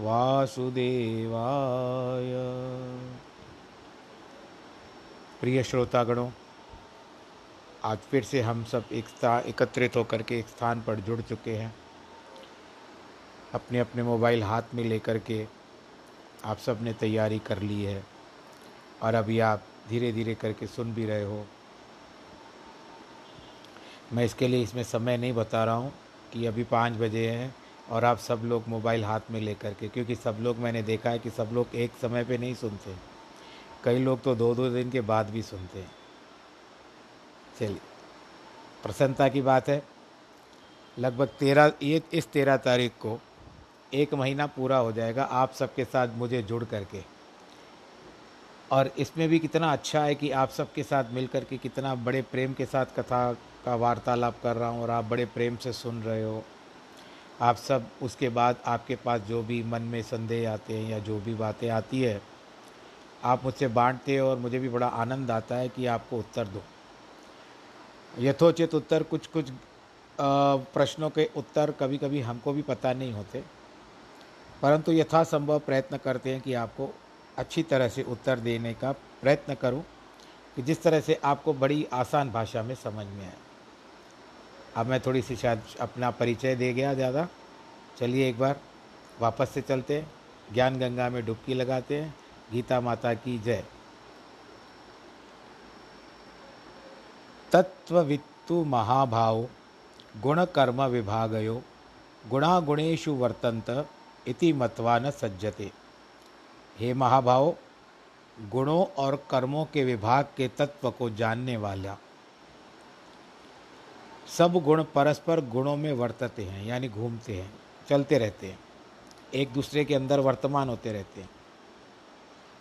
वासुदेवाय। प्रिय श्रोतागणों, आज फिर से हम सब एक एकत्रित होकर के एक स्थान पर जुड़ चुके हैं। अपने अपने मोबाइल हाथ में लेकर के आप सबने तैयारी कर ली है और अभी आप धीरे धीरे करके सुन भी रहे हो। मैं इसके लिए इसमें समय नहीं बता रहा हूँ कि अभी पाँच बजे हैं। और आप सब लोग मोबाइल हाथ में लेकर के, क्योंकि सब लोग मैंने देखा है कि सब लोग एक समय पे नहीं सुनते। कई लोग तो दो दो दिन के बाद भी सुनते हैं। चलिए, प्रसन्नता की बात है। लगभग तेरह, ये, इस तेरह तारीख को एक महीना पूरा हो जाएगा आप सबके साथ मुझे जुड़ करके। और इसमें भी कितना अच्छा है कि आप सबके साथ मिल कर के कितना बड़े प्रेम के साथ कथा का वार्तालाप कर रहा हूँ और आप बड़े प्रेम से सुन रहे हो। आप सब उसके बाद आपके पास जो भी मन में संदेह आते हैं या जो भी बातें आती है, आप मुझसे बांटते हो और मुझे भी बड़ा आनंद आता है कि आपको उत्तर दो। यथोचित उत्तर कुछ कुछ प्रश्नों के उत्तर कभी कभी हमको भी पता नहीं होते, परंतु यथासंभव प्रयत्न करते हैं कि आपको अच्छी तरह से उत्तर देने का प्रयत्न करूँ कि जिस तरह से आपको बड़ी आसान भाषा में समझ में आए। अब मैं थोड़ी सी शायद अपना परिचय दे गया ज़्यादा। चलिए एक बार वापस से चलते हैं। ज्ञान गंगा में डुबकी लगाते हैं। गीता माता की जय। तत्ववित्तु महाभाव गुण कर्म विभागयो गुणागुणेशु वर्तंत इति मत्वा न सज्जते। हे महाभाव, गुणों और कर्मों के विभाग के तत्व को जानने वाला सब गुण परस्पर गुणों में वर्तते हैं, यानी घूमते हैं, चलते रहते हैं, एक दूसरे के अंदर वर्तमान होते रहते हैं।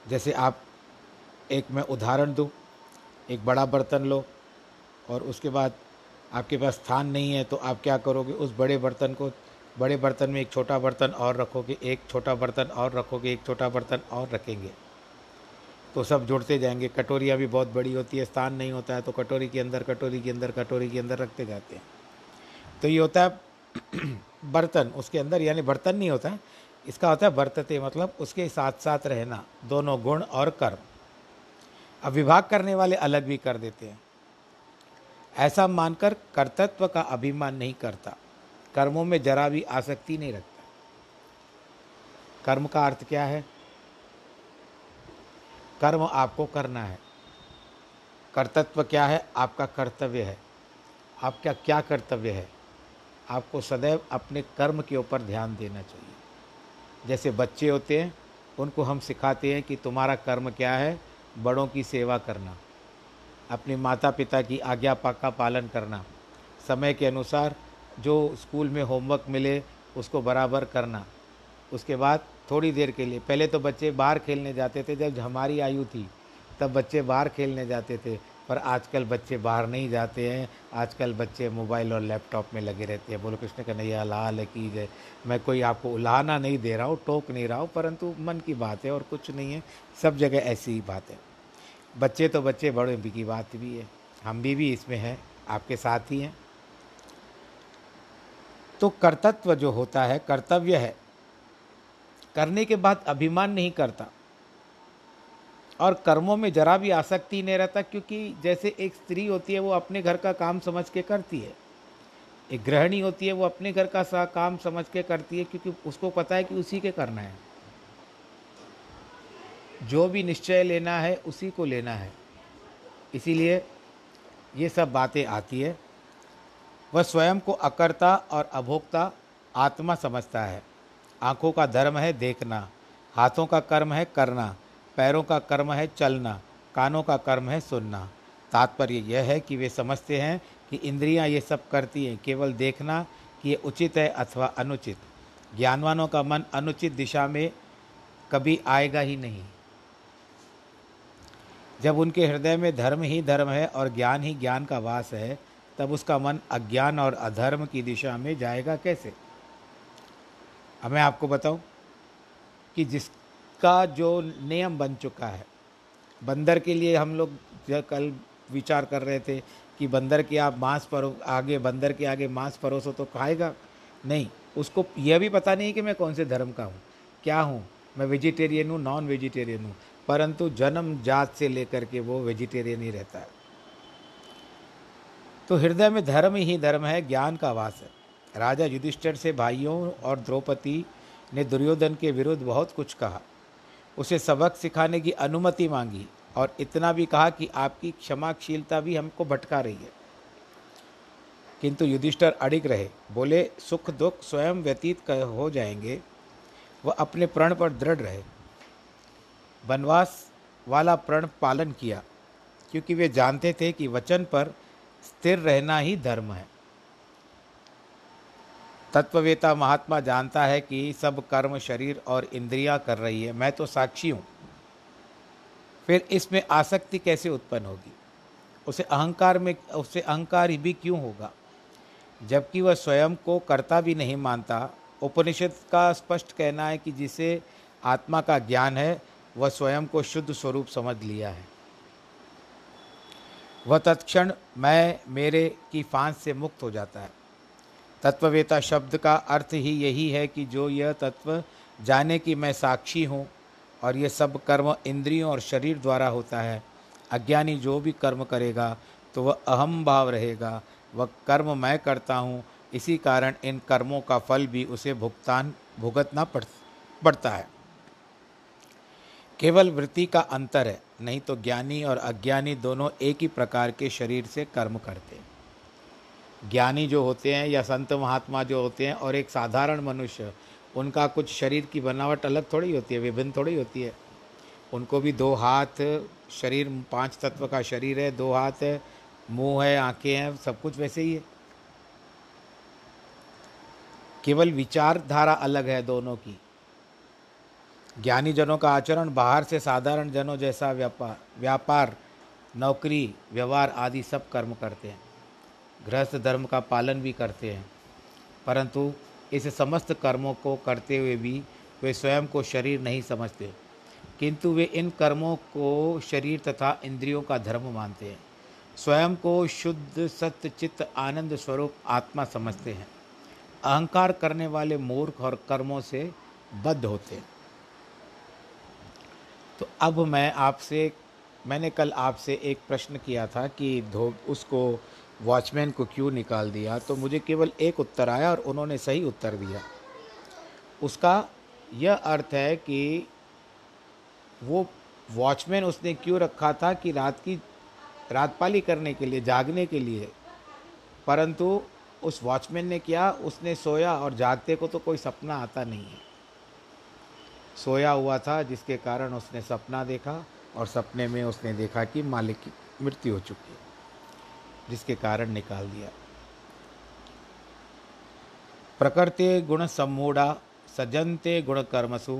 जैसे आप, एक मैं उदाहरण दूँ, एक बड़ा बर्तन लो और उसके बाद आपके पास स्थान नहीं है तो आप क्या करोगे? उस बड़े बर्तन को, बड़े बर्तन में एक छोटा बर्तन और रखोगे, एक छोटा बर्तन और रखोगे, एक छोटा बर्तन और रखेंगे। तो सब जुड़ते जाएँगे। कटोरियाँ भी बहुत बड़ी होती है, स्थान नहीं होता है तो कटोरी के अंदर, कटोरी के अंदर, कटोरी के अंदर रखते जाते हैं। तो ये होता है बर्तन, उसके अंदर यानी बर्तन नहीं होता है, इसका होता है बर्तते मतलब उसके साथ साथ रहना, दोनों गुण और कर्म। अब विभाग करने वाले अलग भी कर देते हैं। ऐसा मानकर कर्तत्व का अभिमान नहीं करता। कर्मों में जरा भी आसक्ति नहीं रखता। कर्म का अर्थ क्या है? कर्म आपको करना है। कर्तत्व क्या है? आपका कर्तव्य है। आपका क्या कर्तव्य है? आपको सदैव अपने कर्म के ऊपर ध्यान देना चाहिए। जैसे बच्चे होते हैं, उनको हम सिखाते हैं कि तुम्हारा कर्म क्या है? बड़ों की सेवा करना। अपने माता पिता की आज्ञा का पालन करना। समय के अनुसार जो स्कूल में होमवर्क मिले, उसको बराबर करना। उसके बाद थोड़ी देर के लिए। पहले तो बच्चे बाहर खेलने जाते थे, जब हमारी आयु थी, तब बच्चे बाहर खेलने जाते थे। पर आजकल बच्चे बाहर नहीं जाते हैं। आजकल बच्चे मोबाइल और लैपटॉप में लगे रहते हैं। बोलो, कृष्ण कन्हैया, लाल की जय मैं कोई आपको उलाहना नहीं दे रहा हूँ, टोक नहीं रहा हूँ, परंतु मन की बात है और कुछ नहीं है। सब जगह ऐसी ही बात। है बच्चे तो बच्चे, बड़े की बात भी है। हम भी भी इसमें हैं, आपके साथ ही हैं। तो कर्तत्व जो होता है, कर्तव्य है। करने के बाद अभिमान नहीं करता। और कर्मों में जरा भी आसक्ति नहीं रहता, क्योंकि जैसे एक स्त्री होती है, वो अपने घर का काम समझ के करती है। एक गृहिणी होती है, वो अपने घर का सा काम समझ के करती है, क्योंकि उसको पता है कि उसी के करना है। जो भी निश्चय लेना है, उसी को लेना है। इसीलिए ये सब बातें आती है। वह स्वयं को अकर्ता और अभोक्ता आत्मा समझता है। आँखों का धर्म है देखना, हाथों का कर्म है करना, पैरों का कर्म है चलना, कानों का कर्म है सुनना। तात्पर्य यह है कि वे समझते हैं कि इंद्रियाँ ये सब करती हैं, केवल देखना कि ये उचित है अथवा अनुचित। ज्ञानवानों का मन अनुचित दिशा में कभी आएगा ही नहीं। जब उनके हृदय में धर्म ही धर्म है और ज्ञान ही ज्ञान का वास है, तब उसका मन अज्ञान और अधर्म की दिशा में जाएगा कैसे? अब मैं आपको बताऊँ कि जिसका जो नियम बन चुका है, बंदर के लिए हम लोग कल विचार कर रहे थे कि बंदर के आप मांस परो, आगे, बंदर के आगे मांस परोसो तो खाएगा? नहीं, उसको यह भी पता नहीं कि मैं कौन से धर्म का हूँ। क्या हूँ? मैं वेजिटेरियन हूँ नॉन वेजिटेरियन हूँ, परंतु जन्म जात से लेकर के वो वेजिटेरियन ही रहता है। तो हृदय में धर्म ही धर्म है, ज्ञान का वास है। राजा युधिष्ठिर से भाइयों और द्रौपदी ने दुर्योधन के विरुद्ध बहुत कुछ कहा। उसे सबक सिखाने की अनुमति मांगी और इतना भी कहा कि आपकी क्षमाशीलता भी हमको भटका रही है। किंतु युधिष्ठर अड़िग रहे, बोले, सुख दुख स्वयं व्यतीत हो जाएँगे। वह अपने प्रण पर दृढ़ रहे। वनवास वाला प्रण पालन किया, क्योंकि वे जानते थे कि वचन पर स्थिर रहना ही धर्म है। तत्ववेता महात्मा जानता है कि सब कर्म शरीर और इंद्रियाँ कर रही है। मैं तो साक्षी हूँ। फिर इसमें आसक्ति कैसे उत्पन्न होगी? उसे अहंकार में, उसे अहंकार भी क्यों होगा? जबकि वह स्वयं को कर्ता भी नहीं मानता। उपनिषद का स्पष्ट कहना है कि जिसे आत्मा का ज्ञान है, वह स्वयं को शुद्ध स्वरूप समझ लिया है। वह तत्क्षण मैं, मेरे की फांस से मुक्त हो जाता है। तत्ववेता शब्द का अर्थ ही यही है कि जो यह तत्व जाने कि मैं साक्षी हूँ और ये सब कर्म इंद्रियों और शरीर द्वारा होता है, अज्ञानी जो भी कर्म करेगा तो वह अहम भाव रहेगा। वह कर्म मैं करता हूँ, इसी कारण इन कर्मों का फल भी उसे भुगतान, भुगतना पड़, पड़ता है। केवल वृत्ति का अंतर है, नहीं तो ज्ञानी और अज्ञानी दोनों एक ही प्रकार के शरीर से कर्म करते। हैं ज्ञानी जो होते हैं या संत महात्मा जो होते हैं और एक साधारण मनुष्य, उनका कुछ शरीर की बनावट अलग थोड़ी होती है, विभिन्न थोड़ी होती है। उनको भी दो हाथ, शरीर पाँच तत्व का शरीर है, दो हाथ है, मुँह है, आँखें हैं, सब कुछ वैसे ही है। केवल विचारधारा अलग है दोनों की। ज्ञानी जनों का आचरण बाहर से साधारण जनों जैसा व्यापार व्यापार, नौकरी, व्यवहार आदि सब कर्म करते हैं। गृहस्थ धर्म का पालन भी करते हैं। परंतु इस समस्त कर्मों को करते हुए भी वे स्वयं को शरीर नहीं समझते। किंतु वे इन कर्मों को शरीर तथा इंद्रियों का धर्म मानते हैं। स्वयं को शुद्ध, सत्य, चित्त, आनंद स्वरूप आत्मा समझते हैं। अहंकार करने वाले मूर्ख और कर्मों से बद्ध होते हैं। तो अब मैं आपसे, मैंने कल आपसे एक प्रश्न किया था कि धो, उसको वॉचमैन को क्यों निकाल दिया? तो मुझे केवल एक उत्तर आया और उन्होंने सही उत्तर दिया। उसका यह अर्थ है कि वो वॉचमैन उसने क्यों रखा था कि रात की रातपाली करने के लिए, जागने के लिए? परंतु उस वॉचमैन ने किया, उसने सोया और जागते को तो कोई सपना आता नहीं है। सोया हुआ था, जिसके कारण उसने सपना देखा और सपने में उसने देखा कि मालिक की मृत्यु हो चुकी है। जिसके कारण निकाल दिया। प्रकृति गुण सम्मूढ़ा सजनते गुण कर्मसु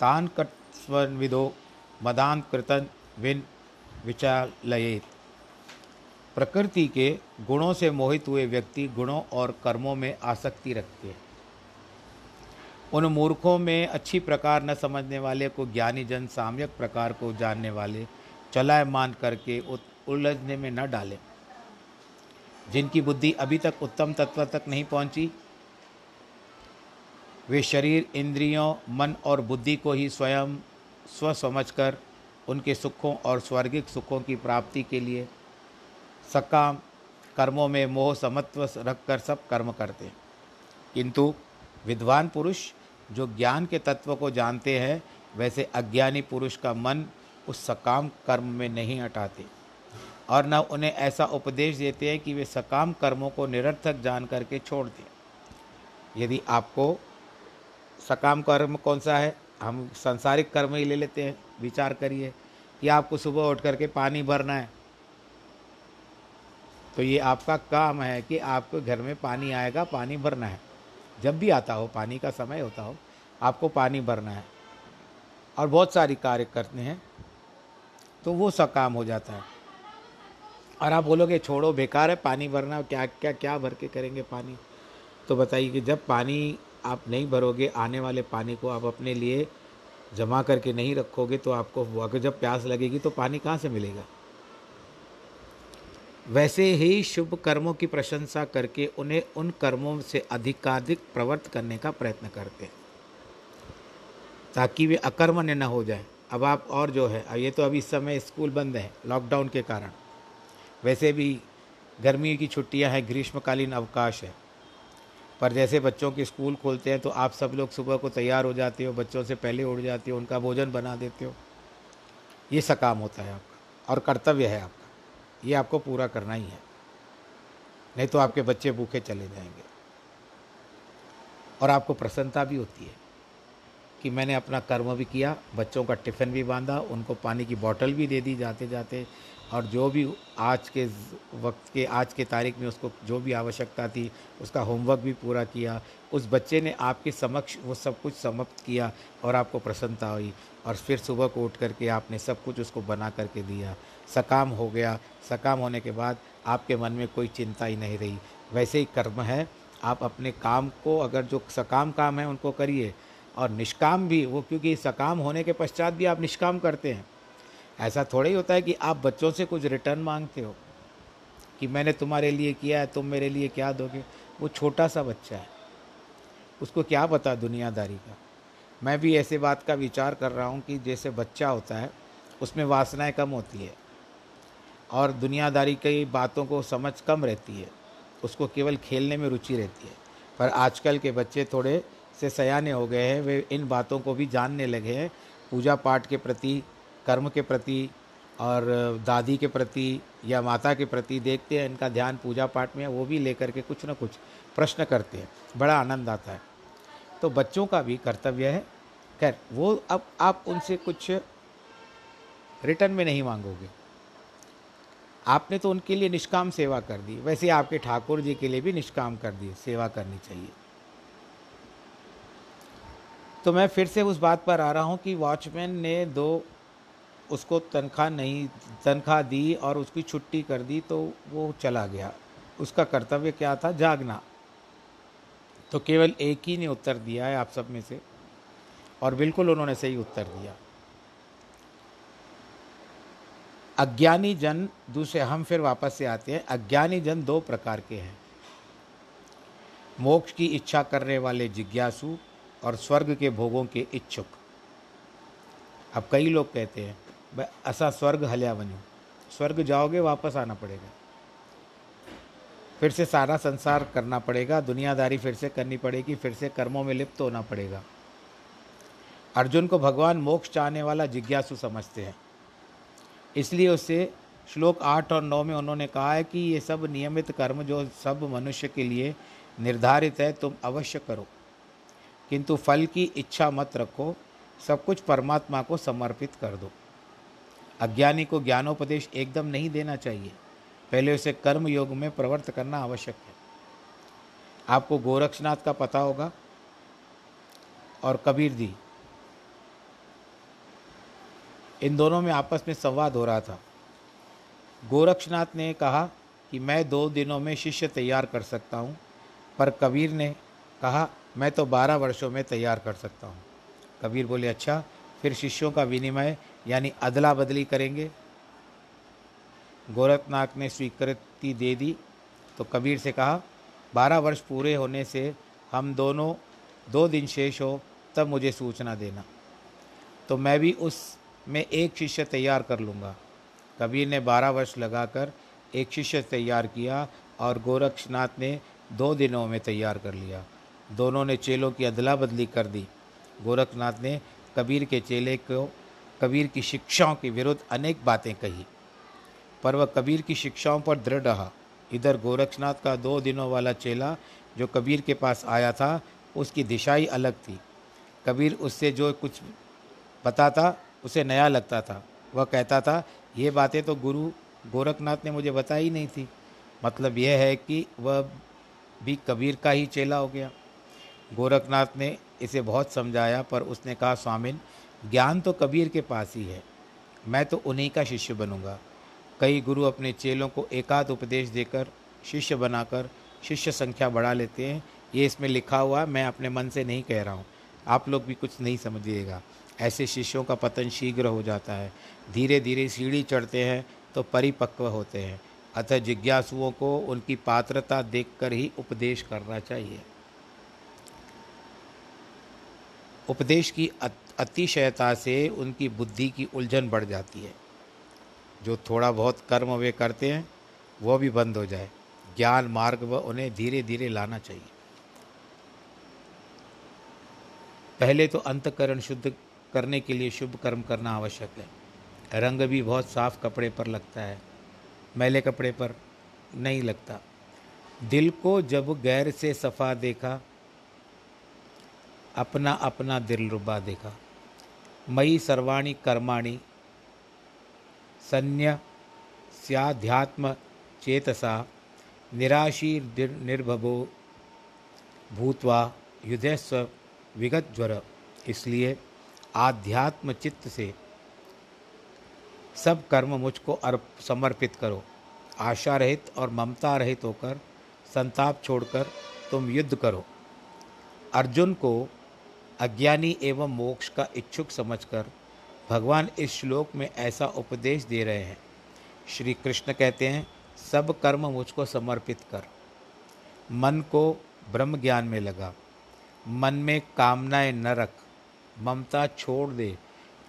तान कट्स्विदो मदान कृतन विन विचालयेत। प्रकृति के गुणों से मोहित हुए व्यक्ति गुणों और कर्मों में आसक्ति रखते हैं। उन मूर्खों में अच्छी प्रकार न समझने वाले को ज्ञानी जन साम्यक प्रकार को जानने वाले, चलायमान करके उलझने में न डालें। जिनकी बुद्धि अभी तक उत्तम तत्व तक नहीं पहुँची, वे शरीर, इंद्रियों, मन और बुद्धि को ही स्वयं स्व समझकर उनके सुखों और स्वर्गिक सुखों की प्राप्ति के लिए सकाम, कर्मों में मोह समत्व रखकर सब कर्म करते हैं। किंतु विद्वान पुरुष जो ज्ञान के तत्व को जानते हैं, वैसे अज्ञानी पुरुष का मन उस सकाम कर्म में नहीं हटाते। और न उन्हें ऐसा उपदेश देते हैं कि वे सकाम कर्मों को निरर्थक जान करके छोड़ दें। यदि आपको सकाम कर्म कौन सा है, हम संसारिक कर्म ही ले लेते हैं। विचार करिए कि आपको सुबह उठ करके पानी भरना है। तो ये आपका काम है कि आपको घर में पानी आएगा, पानी भरना है। जब भी आता हो, पानी का समय होता हो, आपको पानी भरना है। और बहुत सारी कार्य करते हैं तो वो सब काम हो जाता है। और आप बोलोगे, छोड़ो, बेकार है, पानी भरना, क्या क्या क्या भर के करेंगे पानी? तो बताइए कि जब पानी आप नहीं भरोगे, आने वाले पानी को आप अपने लिए जमा करके नहीं रखोगे तो आपको अगर जब प्यास लगेगी तो पानी कहाँ से मिलेगा? वैसे ही शुभ कर्मों की प्रशंसा करके उन्हें उन कर्मों से अधिकाधिक प्रवर्त करने का प्रयत्न करते हैं, ताकि वे अकर्मण्य न हो जाए। अब आप और जो है ये तो अभी इस समय स्कूल बंद है, लॉकडाउन के कारण। वैसे भी गर्मी की छुट्टियाँ हैं, ग्रीष्मकालीन अवकाश है। पर जैसे बच्चों के स्कूल खोलते हैं तो आप सब लोग सुबह को तैयार हो जाते हो, बच्चों से पहले उठ जाते हो, उनका भोजन बना देते हो। ये सकाम होता है आपका, और कर्तव्य है आपका। ये आपको पूरा करना ही है। नहीं तो आपके बच्चे भूखे चले जाएँगे। और आपको प्रसन्नता भी होती है कि मैंने अपना कर्म भी किया, बच्चों का टिफ़िन भी बांधा, उनको पानी की बॉटल भी दे दी जाते जाते और जो भी आज के वक्त के, आज के तारीख में उसको जो भी आवश्यकता थी, उसका होमवर्क भी पूरा किया, उस बच्चे ने आपके समक्ष वो सब कुछ समाप्त किया और आपको प्रसन्नता हुई और फिर सुबह को उठ करके आपने सब कुछ उसको बना करके दिया। सकाम हो गया। सकाम होने के बाद आपके मन में कोई चिंता ही नहीं रही। वैसे ही कर्म है। आप अपने काम को, अगर जो सकाम काम है उनको करिए और निष्काम भी, वो क्योंकि सकाम होने के पश्चात भी आप निष्काम करते हैं। ऐसा थोड़ा ही होता है कि आप बच्चों से कुछ रिटर्न मांगते हो कि मैंने तुम्हारे लिए किया है, तुम मेरे लिए क्या दोगे? वो छोटा सा बच्चा है। उसको क्या पता दुनियादारी का? मैं भी ऐसे बात का विचार कर रहा हूँ कि जैसे बच्चा होता है, उसमें वासनाएँ कम होती है और दुनियादारी की बातों को समझ कम रहती है। उसको केवल खेलने में रुचि रहती है। पर आजकल के बच्चे थोड़े से सयाने हो गए हैं, वे इन बातों को भी जानने लगे हैं। पूजा पाठ के प्रति कर्म के प्रति और दादी के प्रति या माता के प्रति देखते हैं, इनका ध्यान पूजा पाठ में वो भी लेकर के कुछ ना कुछ प्रश्न करते हैं। बड़ा आनंद आता है। तो बच्चों का भी कर्तव्य है। खैर, वो अब आप उनसे कुछ रिटर्न में नहीं मांगोगे। आपने तो उनके लिए निष्काम सेवा कर दी। वैसे आपके ठाकुर जी के लिए भी निष्काम कर दी, सेवा करनी चाहिए। तो मैं फिर से उस बात पर आ रहा हूँ कि वॉचमैन ने दो उसको तनख्वाह नहीं, तनख्वाह दी और उसकी छुट्टी कर दी तो वो चला गया। उसका कर्तव्य क्या था? जागना। तो केवल एक ही ने उत्तर दिया है आप सब में से, और बिल्कुल उन्होंने सही उत्तर दिया। अज्ञानी जन, दूसरे हम फिर वापस से आते हैं। अज्ञानी जन दो प्रकार के हैं। मोक्ष की इच्छा करने वाले जिज्ञासु और स्वर्ग के भोगों के इच्छुक। अब कई लोग कहते हैं असा स्वर्ग हलिया वञूं स्वर्ग जाओगे, वापस आना पड़ेगा। फिर से सारा संसार करना पड़ेगा, दुनियादारी फिर से करनी पड़ेगी, फिर से कर्मों में लिप्त होना पड़ेगा। अर्जुन को भगवान मोक्ष चाहने वाला जिज्ञासु समझते हैं। इसलिए उससे श्लोक आठ और नौ में उन्होंने कहा है कि ये सब नियमित कर्म जो सब मनुष्य के लिए निर्धारित है, तुम अवश्य करो। किंतु फल की इच्छा मत रखो, सब कुछ परमात्मा को समर्पित कर दो। अज्ञानी को ज्ञानोपदेश एकदम नहीं देना चाहिए। पहले उसे कर्म योग में प्रवर्त करना आवश्यक है। आपको गोरक्षनाथ का पता होगा और कबीर दी इन दोनों में आपस में संवाद हो रहा था। गोरक्षनाथ ने कहा कि मैं दो दिनों में शिष्य तैयार कर सकता हूँ, पर कबीर ने कहा, मैं तो बारह वर्षों में तैयार कर सकता हूँ। कबीर बोले अच्छा फिर शिष्यों का विनिमय यानी अदला बदली करेंगे। गोरखनाथ ने स्वीकृति दे दी तो कबीर से कहा, बारह वर्ष पूरे होने से हम दोनों दो दिन शेष हो, तब मुझे सूचना देना। तो मैं भी उस में एक शिष्य तैयार कर लूँगा। कबीर ने बारह वर्ष लगाकर एक शिष्य तैयार किया और गोरक्षनाथ ने दो दिनों में तैयार कर लिया। दोनों ने चेलों की अदला बदली कर दी। गोरखनाथ ने कबीर के चेले को कबीर की शिक्षाओं के विरुद्ध अनेक बातें कही। पर वह कबीर की शिक्षाओं पर दृढ़ रहा। इधर गोरक्षनाथ का दो दिनों वाला चेला जो कबीर के पास आया था, उसकी दिशा ही अलग थी। कबीर उससे जो कुछ बताता, उसे नया लगता था। वह कहता था, ये बातें तो गुरु गोरखनाथ ने मुझे बताई नहीं थी। मतलब यह है कि वह भी कबीर का ही चेला हो गया। गोरखनाथ ने इसे बहुत समझाया, पर उसने कहा, स्वामिन ज्ञान तो कबीर के पास ही है। मैं तो उन्हीं का शिष्य बनूँगा। कई गुरु अपने चेलों को एकाध उपदेश देकर, शिष्य बनाकर, शिष्य संख्या बढ़ा लेते हैं। ये इसमें लिखा हुआ, मैं अपने मन से नहीं कह रहा हूँ। आप लोग भी कुछ नहीं समझिएगा। ऐसे शिष्यों का पतन शीघ्र हो जाता है। धीरे धीरे सीढ़ी चढ़ते हैं तो परिपक्व होते हैं। अतः जिज्ञासुओं को उनकी पात्रता देखकर ही उपदेश करना चाहिए। उपदेश की अतिशयता से उनकी बुद्धि की उलझन बढ़ जाती है। जो थोड़ा बहुत कर्म वे करते हैं वह भी बंद हो जाए। ज्ञान मार्ग व उन्हें धीरे धीरे लाना चाहिए। पहले तो अंतकरण शुद्ध करने के लिए शुभ कर्म करना आवश्यक है। रंग भी बहुत साफ़ कपड़े पर लगता है, मैले कपड़े पर नहीं लगता। दिल को जब गैर से सफ़ा देखा अपना अपना दिल रुबा देखा। मई सर्वाणी कर्माणि सन्य स्याध्यात्म चेतसा निराशी निर्भवो भूतवा युद्धस्व विगत ज्वर इसलिए आध्यात्म चित्त से सब कर्म मुझको अर्प, समर्पित करो। आशा रहित और ममता रहित होकर, संताप छोड़कर तुम युद्ध करो। अर्जुन को अज्ञानी एवं मोक्ष का इच्छुक समझकर भगवान इस श्लोक में ऐसा उपदेश दे रहे हैं। श्री कृष्ण कहते हैं, सब कर्म मुझको समर्पित कर। मन को ब्रह्म ज्ञान में लगा। मन में कामनाएँ न रख। ममता छोड़ दे।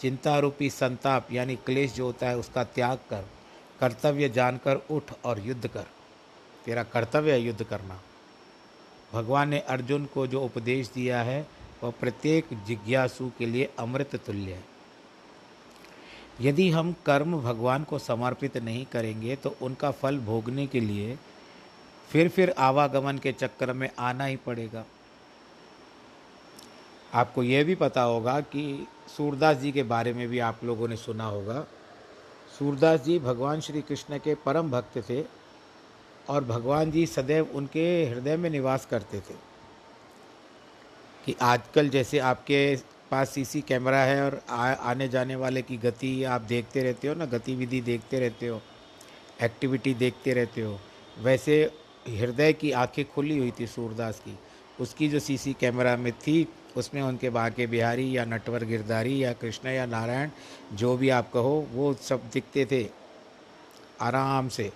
चिंता रूपी संताप यानी क्लेश जो होता है उसका त्याग कर। कर्तव्य जानकर उठ और युद्ध कर। तेरा कर्तव्य है युद्ध करना। भगवान ने अर्जुन को जो उपदेश दिया है वह प्रत्येक जिज्ञासु के लिए अमृत तुल्य है। यदि हम कर्म भगवान को समर्पित नहीं करेंगे तो उनका फल भोगने के लिए फिर फिर आवागमन के चक्कर में आना ही पड़ेगा। आपको यह भी पता होगा कि सूरदास जी के बारे में भी आप लोगों ने सुना होगा। सूरदास जी भगवान श्री कृष्ण के परम भक्त थे और भगवान जी सदैव उनके हृदय में निवास करते थे। कि आजकल जैसे आपके पास सीसी कैमरा है और आ, आने जाने वाले की गति आप देखते रहते हो ना गतिविधि देखते रहते हो एक्टिविटी देखते रहते हो वैसे हृदय की आँखें खुली हुई थी सूरदास की। उसकी जो सीसी कैमरा में थी उसमें उनके बाके बिहारी या नटवर गिरधारी या कृष्ण या नारायण जो भी आप कहो वो सब दिखते थे। आराम से।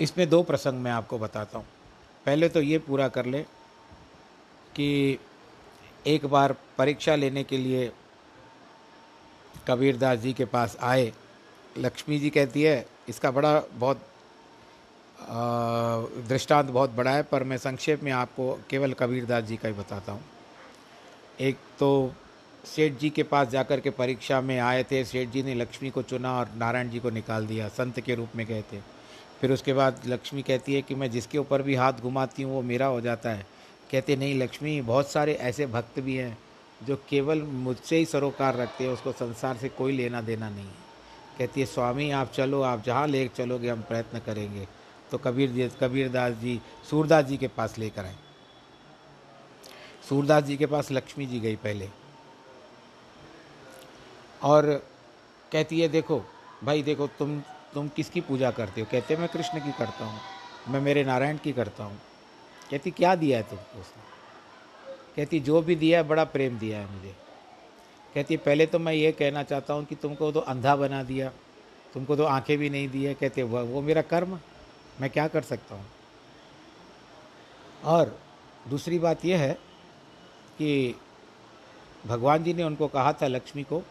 इसमें दो प्रसंग मैं आपको बताता हूँ। पहले तो ये पूरा कर ले कि एक बार परीक्षा लेने के लिए कबीरदास जी के पास आए। लक्ष्मी जी कहती है, इसका बड़ा बहुत दृष्टांत बहुत बड़ा है, पर मैं संक्षेप में आपको केवल कबीरदास जी का ही बताता हूँ। एक तो सेठ जी के पास जाकर के परीक्षा में आए थे, सेठ जी ने लक्ष्मी को चुना और नारायण जी को निकाल दिया, संत के रूप में गए थे। फिर उसके बाद लक्ष्मी कहती है कि मैं जिसके ऊपर भी हाथ घुमाती हूँ, वो मेरा हो जाता है। कहते, नहीं लक्ष्मी, बहुत सारे ऐसे भक्त भी हैं जो केवल मुझसे ही सरोकार रखते हैं, उसको संसार से कोई लेना देना नहीं है। कहती है, स्वामी, आप चलो, आप जहाँ ले चलोगे, हम प्रयत्न करेंगे। तो कबीर कबीरदास जी, सूरदास जी के पास लेकर आए। सूरदास जी के पास लक्ष्मी जी गई पहले। और कहती है, देखो, भाई देखो, तुम तुम किसकी पूजा करते हो? कहते मैं कृष्ण की करता हूँ। मैं मेरे नारायण की करता हूँ। कहती, क्या दिया है तुमको उसने? कहती, जो भी दिया है, बड़ा प्रेम दिया है मुझे। कहती, पहले तो मैं ये कहना चाहता हूँ कि तुमको तो अंधा बना दिया, तुमको तो आँखें भी नहीं दी है। कहते, वो वो मेरा कर्म मैं क्या कर सकता हूँ? और दूसरी बात यह है कि भगवान जी ने उनको कहा था, लक्ष्मी को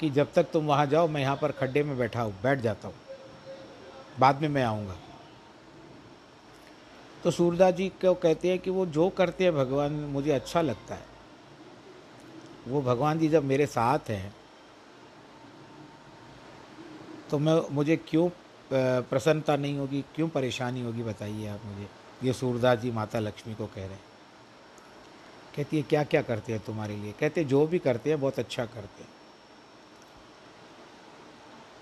कि जब तक तुम वहाँ जाओ, मैं यहाँ पर खड्डे में बैठा हूँ, बैठ जाता हूँ। बाद में मैं आऊँगा। तो सूरदास जी क्यों कहते हैं कि वो जो करते हैं, भगवान मुझे अच्छा लगता है। वो भगवान जी जब मेरे साथ हैं तो मैं, मुझे क्यों प्रसन्नता नहीं होगी, क्यों परेशानी होगी, बताइए आप मुझे। ये सूरदास जी माता लक्ष्मी को कह रहे हैं। कहती है क्या क्या करते हैं तुम्हारे लिए? कहते जो भी करते हैं, बहुत अच्छा करते हैं।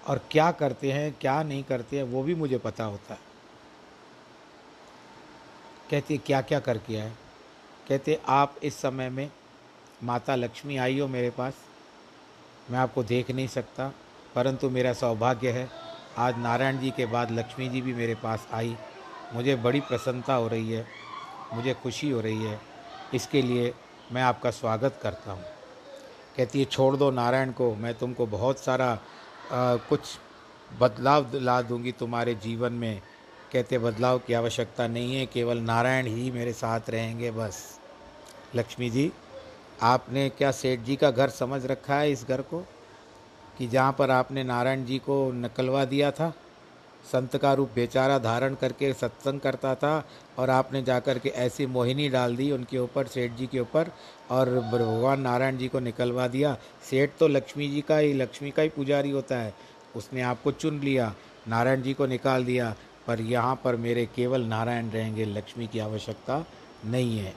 और क्या करते हैं, क्या नहीं करते हैं, वो भी मुझे पता होता है। कहती है क्या क्या करके आए? कहते आप इस समय में माता लक्ष्मी आई हो मेरे पास। मैं आपको देख नहीं सकता, परंतु मेरा सौभाग्य है, आज नारायण जी के बाद लक्ष्मी जी भी मेरे पास आई। मुझे बड़ी प्रसन्नता हो रही है, मुझे खुशी हो रही है। इसके लिए मैं आपका स्वागत करता हूँ। कहती है, छोड़ दो नारायण को, मैं तुमको बहुत सारा आ, कुछ बदलाव ला दूँगी तुम्हारे जीवन में। कहते बदलाव की आवश्यकता नहीं है केवल नारायण ही मेरे साथ रहेंगे बस। लक्ष्मी जी आपने क्या सेठ जी का घर समझ रखा है इस घर को? कि जहाँ पर आपने नारायण जी को नकलवा दिया था? संत का रूप बेचारा धारण करके सत्संग करता था और आपने जाकर के ऐसी मोहिनी डाल दी उनके ऊपर, सेठ जी के ऊपर, और भगवान नारायण जी को निकलवा दिया। सेठ तो लक्ष्मी जी का ही, लक्ष्मी का ही पुजारी होता है। उसने आपको चुन लिया, नारायण जी को निकाल दिया, पर यहाँ पर मेरे केवल नारायण रहेंगे, लक्ष्मी की आवश्यकता नहीं है।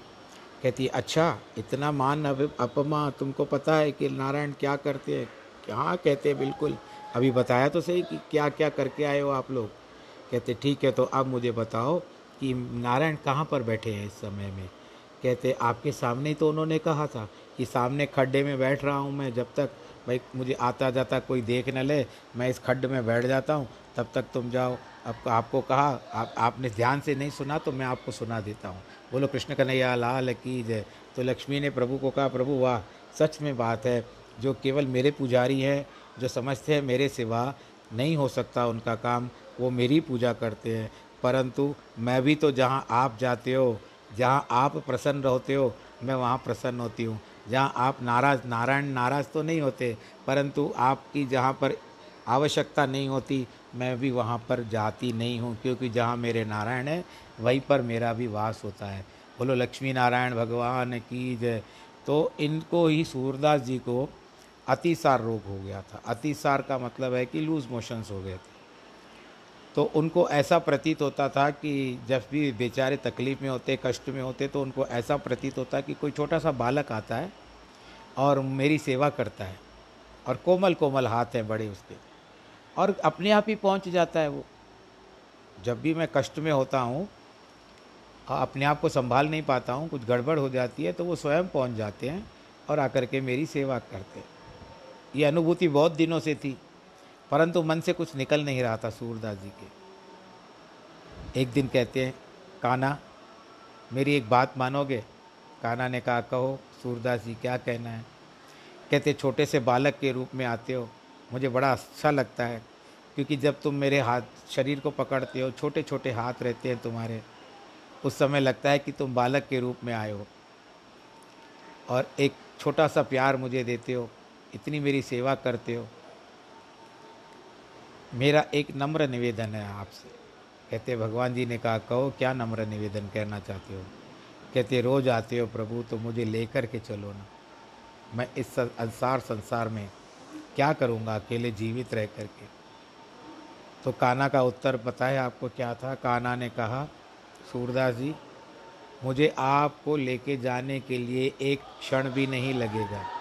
कहती अच्छा इतना मान अपमा, तुमको पता है कि नारायण क्या करते हैं? हाँ कहते हैं बिल्कुल? अभी बताया तो सही कि क्या क्या करके आए हो आप लोग? कहते, ठीक है तो अब मुझे बताओ कि नारायण कहाँ पर बैठे हैं इस समय में? कहते, आपके सामने ही तो उन्होंने कहा था कि सामने खड्डे में बैठ रहा हूँ मैं, जब तक भाई मुझे आता जाता कोई देख न ले, मैं इस खड्ड में बैठ जाता हूँ, तब तक तुम जाओ। अब आपको कहा, आप, आपने ध्यान से नहीं सुना तो मैं आपको सुना देता हूँ। बोलो, कृष्ण कन्हैया, लाल की जय। तो लक्ष्मी ने प्रभु को कहा, प्रभु, वाह, सच में बात है। जो केवल मेरे पुजारी हैं जो समझते हैं मेरे सिवा नहीं हो सकता उनका काम, वो मेरी पूजा करते हैं। परंतु मैं भी तो जहाँ आप जाते हो, जहाँ आप प्रसन्न रहते हो, मैं वहाँ प्रसन्न होती हूँ। जहाँ आप नाराज़, नारायण नाराज़ तो नहीं होते, परंतु आपकी जहाँ पर आवश्यकता नहीं होती, मैं भी वहाँ पर जाती नहीं हूँ, क्योंकि जहाँ मेरे नारायण है, वहीं पर मेरा भी वास होता है। बोलो, लक्ष्मी नारायण, भगवान की जय। तो इनको ही सूरदास जी को अतिसार रोग हो गया था। अतिसार का मतलब है कि लूज मोशंस हो गए थे। तो उनको ऐसा प्रतीत होता था कि जब भी बेचारे तकलीफ़ में होते, कष्ट में होते तो उनको ऐसा प्रतीत होता कि कोई छोटा सा बालक आता है और मेरी सेवा करता है और कोमल कोमल हाथ हैं बड़े उसके और अपने आप ही पहुँच जाता है वो। जब भी मैं कष्ट में होता हूँ, अपने आप को संभाल नहीं पाता हूँ, कुछ गड़बड़ हो जाती है तो वो स्वयं पहुँच जाते हैं और आकर के मेरी सेवा करते हैं। ये अनुभूति बहुत दिनों से थी, परंतु मन से कुछ निकल नहीं रहा था सूरदास जी के। एक दिन कहते हैं काना मेरी एक बात मानोगे? काना ने कहा, कहो, सूरदास जी, क्या कहना है? कहते, छोटे से बालक के रूप में आते हो, मुझे बड़ा अच्छा लगता है, क्योंकि जब तुम मेरे हाथ, शरीर को पकड़ते हो छोटे छोटे हाथ रहते हैं तुम्हारे, उस समय लगता है कि तुम बालक के रूप में आए हो और एक छोटा सा प्यार मुझे देते हो इतनी मेरी सेवा करते हो। मेरा एक नम्र निवेदन है आपसे। कहते, भगवान जी ने कहा, कहो, क्या नम्र निवेदन करना चाहते हो? कहते, रोज आते हो प्रभु तो मुझे लेकर के चलो ना। मैं इस संसार संसार में क्या करूँगा, अकेले जीवित रह करके? तो काना का उत्तर पता है आपको क्या था? काना ने कहा, सूरदास जी, मुझे आपको लेके जाने के लिए एक क्षण भी नहीं लगेगा।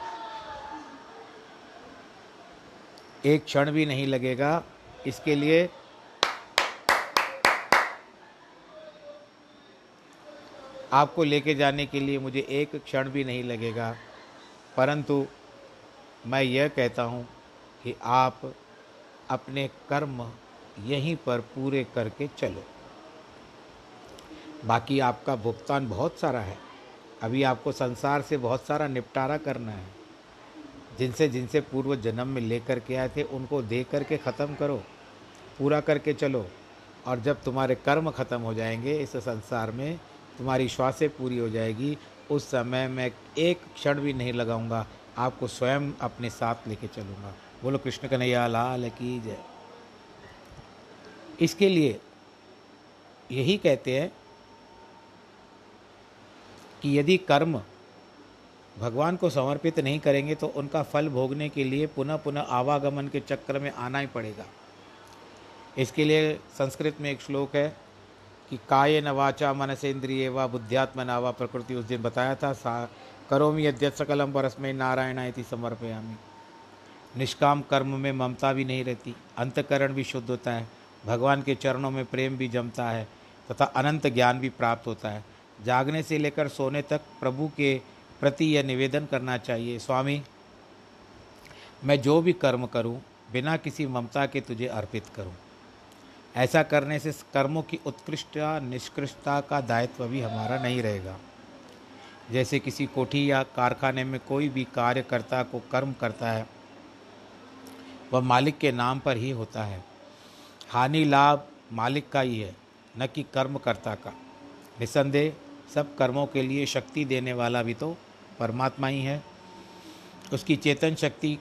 एक क्षण भी नहीं लगेगा। इसके लिए आपको लेके जाने के लिए मुझे एक क्षण भी नहीं लगेगा। परंतु मैं यह कहता हूँ कि आप अपने कर्म यहीं पर पूरे करके चलो। बाकी आपका भुगतान बहुत सारा है। अभी आपको संसार से बहुत सारा निपटारा करना है। जिनसे जिनसे पूर्व जन्म में लेकर के आए थे, उनको दे करके ख़त्म करो, पूरा करके चलो, और जब तुम्हारे कर्म ख़त्म हो जाएँगे, इस संसार में तुम्हारी श्वासें पूरी हो जाएगी। उस समय मैं एक क्षण भी नहीं लगाऊँगा, आपको स्वयं अपने साथ लेके चलूँगा। बोलो, कृष्ण कन्हैया, लाल की जय। इसके लिए यही कहते हैं कि यदि कर्म भगवान को समर्पित नहीं करेंगे तो उनका फल भोगने के लिए पुनः पुनः आवागमन के चक्र में आना ही पड़ेगा। इसके लिए संस्कृत में एक श्लोक है कि काय न वाचा मनसेंद्रिय व बुद्ध्यात्म नावा प्रकृति उस दिन बताया था, सा, करोमी यद्यत सकलम परस्मय नारायण इति समर्पयामी। निष्काम कर्म में ममता भी नहीं रहती, अंतकरण भी शुद्ध होता है, भगवान के चरणों में प्रेम भी जमता है, तथा अनंत ज्ञान भी प्राप्त होता है। जागने से लेकर सोने तक प्रभु के प्रति यह निवेदन करना चाहिए, स्वामी, मैं जो भी कर्म करूँ, बिना किसी ममता के तुझे अर्पित करूँ। ऐसा करने से कर्मों की उत्कृष्टता, निष्कृष्टता का दायित्व भी हमारा नहीं रहेगा। जैसे किसी कोठी या कारखाने में कोई भी कार्यकर्ता को कर्म करता है, वह मालिक के नाम पर ही होता है। हानि लाभ मालिक का ही है, न कि कर्मकर्ता का। निसंदेह, सब कर्मों के लिए शक्ति देने वाला भी तो परमात्मा ही है। उसकी चेतन शक्ति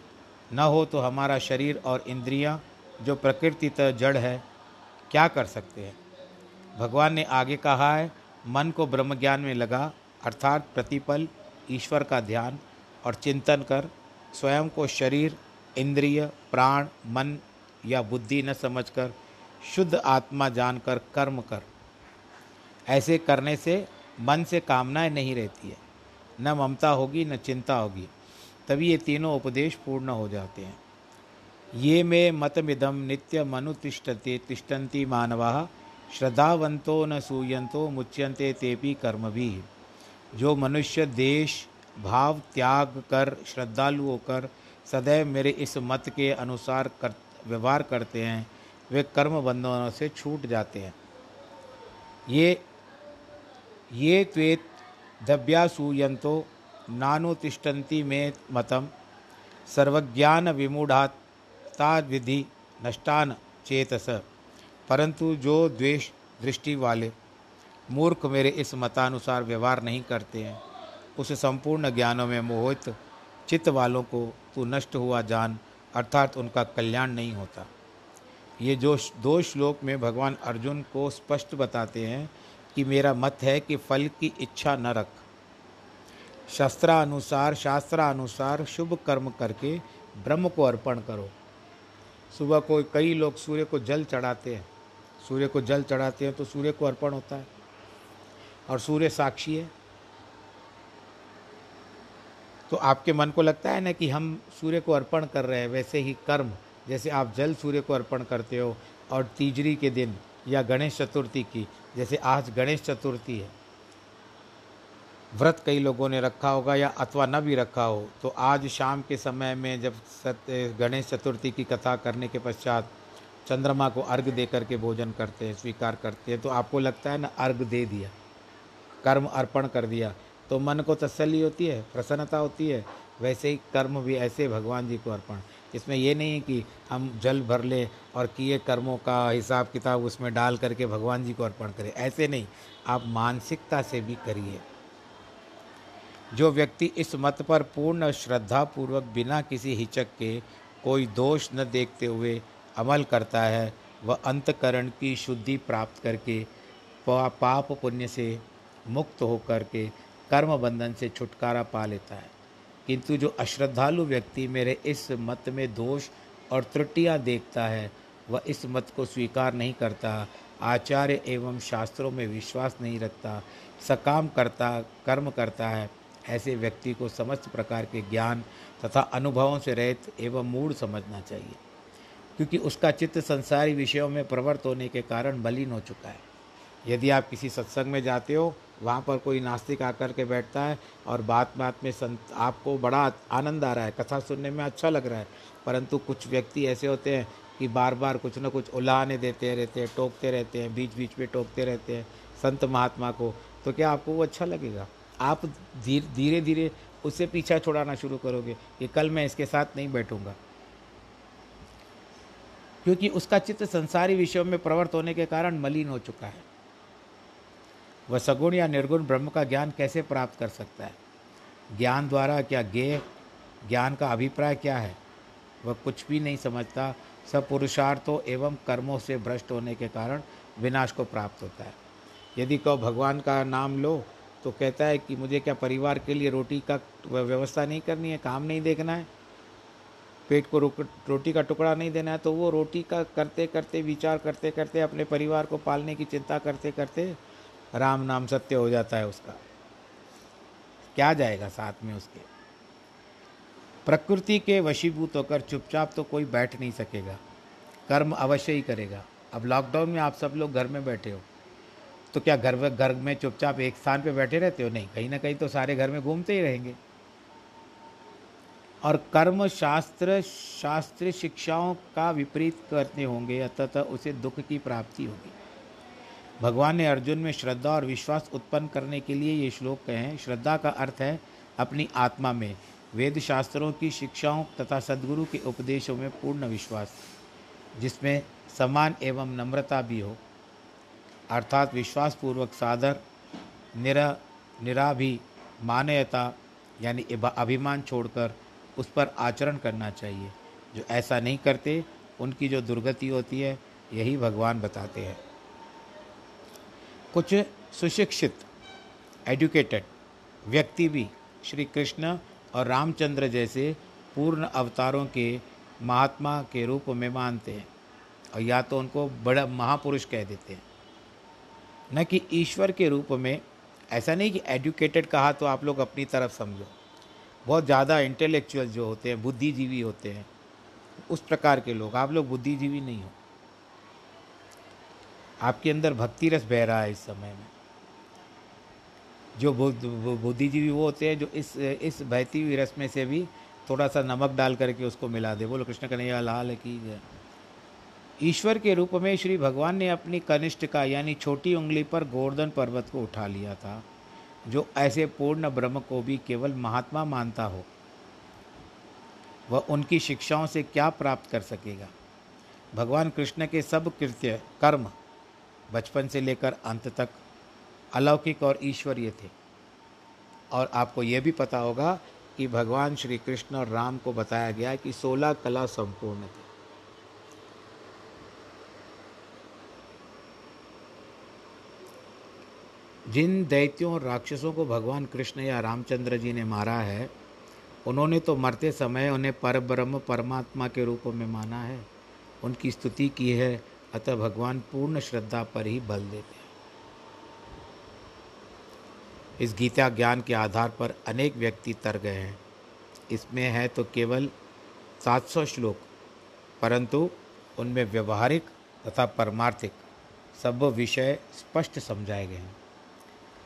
न हो तो हमारा शरीर और इंद्रियाँ जो प्रकृतितः जड़ है, क्या कर सकते हैं? भगवान ने आगे कहा है, मन को ब्रह्म ज्ञान में लगा, अर्थात प्रतिपल, ईश्वर का ध्यान और चिंतन कर, स्वयं को शरीर, इंद्रिय, प्राण, मन या बुद्धि न समझकर, शुद्ध आत्मा जानकर कर्म कर। ऐसे करने से मन से कामनाएँ नहीं रहती है। न ममता होगी, न चिंता होगी। तभी ये तीनों उपदेश पूर्ण हो जाते हैं। ये मे मतमिदम नित्य मनुतिष्ठते तिष्ठन्ति मानवा श्रद्धावंतो न सूयंतो मुच्यंते तेपी कर्म भी जो मनुष्य देश, भाव, त्याग कर श्रद्धालु होकर सदैव मेरे इस मत के अनुसार कर, व्यवहार करते हैं, वे कर्म बंधनों से छूट जाते हैं। ये ये त्वेत दभ्यासूयंतो नानुतिष्ठन्ति में मतम सर्वज्ञान विमूढ़ाता विधि नष्टान चेतस। परंतु जो द्वेष दृष्टि वाले मूर्ख मेरे इस मतानुसार व्यवहार नहीं करते हैं, उस संपूर्ण ज्ञानों में मोहित चित्त वालों को तू नष्ट हुआ जान, अर्थात उनका कल्याण नहीं होता। ये जो दो श्लोक में भगवान अर्जुन को स्पष्ट बताते हैं कि मेरा मत है कि फल की इच्छा न रख। शास्त्रानुसार शास्त्रानुसार शुभ कर्म करके ब्रह्म को अर्पण करो। सुबह को कई लोग सूर्य को जल चढ़ाते हैं। सूर्य को जल चढ़ाते हैं तो सूर्य को अर्पण होता है। और सूर्य साक्षी है। तो आपके मन को लगता है ना कि हम सूर्य को अर्पण कर रहे हैं, वैसे ही कर्म। जैसे आप जल सूर्य को अर्पण करते हो और तीजरी के दिन या गणेश चतुर्थी की जैसे आज गणेश चतुर्थी है। व्रत कई लोगों ने रखा होगा या अथवा न भी रखा हो तो आज शाम के समय में जब सत्य गणेश चतुर्थी की कथा करने के पश्चात चंद्रमा को अर्घ दे करके भोजन करते हैं, स्वीकार करते हैं तो आपको लगता है ना, अर्घ दे दिया, कर्म अर्पण कर दिया तो मन को तसल्ली होती है, प्रसन्नता होती है, वैसे ही कर्म भी ऐसे भगवान जी को अर्पण। इसमें ये नहीं है कि हम जल भर लें और किए कर्मों का हिसाब किताब उसमें डाल करके भगवान जी को अर्पण करें। ऐसे नहीं, आप मानसिकता से भी करिए। जो व्यक्ति इस मत पर पूर्ण श्रद्धा पूर्वक बिना किसी हिचक के कोई दोष न देखते हुए अमल करता है, वह अंतकरण की शुद्धि प्राप्त करके पाप पुण्य से मुक्त होकर के कर्म बंधन से छुटकारा पा लेता है। किंतु जो अश्रद्धालु व्यक्ति मेरे इस मत में दोष और त्रुटियाँ देखता है, वह इस मत को स्वीकार नहीं करता, आचार्य एवं शास्त्रों में विश्वास नहीं रखता, सकाम करता, कर्म करता है। ऐसे व्यक्ति को समस्त प्रकार के ज्ञान तथा अनुभवों से रहित एवं मूड समझना चाहिए, क्योंकि उसका चित्त संसारी विषयों में प्रवृत्त होने के कारण मलिन हो चुका है। यदि आप किसी सत्संग में जाते हो वहाँ पर कोई नास्तिक आकर के बैठता है और बात बात में संत, आपको बड़ा आनंद आ रहा है, कथा सुनने में अच्छा लग रहा है। परंतु कुछ व्यक्ति ऐसे होते हैं कि बार बार कुछ ना कुछ उलाहने देते रहते हैं, टोकते रहते हैं बीच बीच में टोकते रहते हैं संत महात्मा को। तो क्या आपको वो अच्छा लगेगा? आप धीरे धीरे उससे पीछा छुड़ाना शुरू करोगे कि कल मैं इसके साथ नहीं बैठूँगा। क्योंकि उसका चित्त संसारी विषयों में प्रवृत्त होने के कारण मलिन हो चुका है। वह सगुण या निर्गुण ब्रह्म का ज्ञान कैसे प्राप्त कर सकता है? ज्ञान द्वारा क्या ज्ञेय, ज्ञान का अभिप्राय क्या है? वह कुछ भी नहीं समझता। सब पुरुषार्थों एवं कर्मों से भ्रष्ट होने के कारण विनाश को प्राप्त होता है। यदि कहो, भगवान का नाम लो तो कहता है कि, मुझे क्या परिवार के लिए रोटी का व्यवस्था नहीं करनी है? काम नहीं देखना है? पेट को रोटी का टुकड़ा नहीं देना है? तो वो रोटी का करते करते विचार करते करते अपने परिवार को पालने की चिंता करते करते राम नाम सत्य हो जाता है उसका। क्या जाएगा साथ में उसके? प्रकृति के वशीभूत होकर चुपचाप तो कोई बैठ नहीं सकेगा। कर्म अवश्य ही करेगा। अब लॉकडाउन में आप सब लोग घर में बैठे हो। तो क्या घर में घर में चुपचाप एक स्थान पे बैठे रहते हो? नहीं, कहीं ना कहीं तो सारे घर में घूमते ही रहेंगे। और कर्म शास्त्र शास्त्र शिक्षाओं का विपरीत करते होंगे, अतः उसे दुख की प्राप्ति होगी। भगवान ने अर्जुन में श्रद्धा और विश्वास उत्पन्न करने के लिए ये श्लोक कहे हैं। श्रद्धा का अर्थ है अपनी आत्मा में। वेद शास्त्रों की शिक्षाओं तथा सदगुरु के उपदेशों में पूर्ण विश्वास, जिसमें समान एवं नम्रता भी हो। अर्थात विश्वासपूर्वक साधर निरा निराभिमानयता यानी अभिमान छोड़कर उस पर आचरण करना चाहिए। जो ऐसा नहीं करते, उनकी जो दुर्गति होती है, यही भगवान बताते हैं। कुछ सुशिक्षित एजुकेटेड व्यक्ति भी श्री कृष्ण और रामचंद्र जैसे पूर्ण अवतारों के महात्मा के रूप में मानते हैं और या तो उनको बड़ा महापुरुष कह देते हैं। न कि ईश्वर के रूप में, ऐसा नहीं कि एजुकेटेड कहा तो आप लोग अपनी तरफ़ समझो। बहुत ज़्यादा इंटेलेक्चुअल जो होते हैं, बुद्धिजीवी होते हैं, उस प्रकार के लोग, आप लोग बुद्धिजीवी नहीं हो। आपके अंदर भक्ति रस बह रहा है इस समय में। जो बुद्धिजीवी वो होते हैं जो इस इस बहती हुई रस में से भी थोड़ा सा नमक डाल करके उसको मिला दे। बोलो, कृष्ण कन्हैया, लाल की ईश्वर के रूप में श्री भगवान ने अपनी कनिष्ठ का, यानी छोटी उंगली पर गोवर्धन पर्वत को उठा लिया था, जो ऐसे पूर्ण ब्रह्म को भी केवल महात्मा मानता हो। वह उनकी शिक्षाओं से क्या प्राप्त कर सकेगा? भगवान कृष्ण के सब कृत्य कर्म बचपन से लेकर अंत तक अलौकिक और ईश्वरीय थे। और आपको ये भी पता होगा कि भगवान श्री कृष्ण और राम को बताया गया कि सोलह कला संपूर्ण थे। जिन दैत्यों और राक्षसों को भगवान कृष्ण या रामचंद्र जी ने मारा है, उन्होंने तो मरते समय उन्हें पर ब्रह्म परमात्मा के रूप में माना है। उनकी स्तुति की है अतः भगवान पूर्ण श्रद्धा पर ही बल देते हैं। इस गीता ज्ञान के आधार पर अनेक व्यक्ति तर गए हैं। इसमें है तो केवल 700 श्लोक, परंतु उनमें व्यवहारिक तथा परमार्थिक सब विषय स्पष्ट समझाए गए हैं।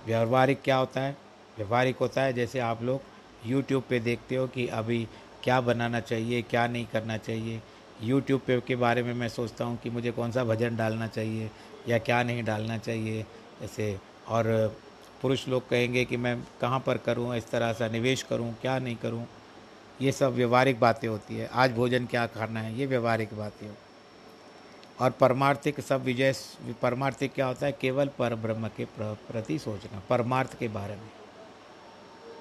व्यवहारिक क्या होता है? व्यवहारिक होता है जैसे आप लोग यूट्यूब पे देखते हो कि अभी क्या बनाना चाहिए, क्या नहीं करना चाहिए यूट्यूब पे के बारे में मैं सोचता हूँ कि मुझे कौन सा भजन डालना चाहिए या क्या नहीं डालना चाहिए। ऐसे और पुरुष लोग कहेंगे कि मैं कहाँ पर करूँ, इस तरह से निवेश करूँ, क्या नहीं करूँ। ये सब व्यवहारिक बातें होती है। आज भोजन क्या खाना है, ये व्यवहारिक बातें हो। और परमार्थिक सब विजय, परमार्थिक क्या होता है? केवल पर ब्रह्म के प्रति सोचना, परमार्थ के बारे में।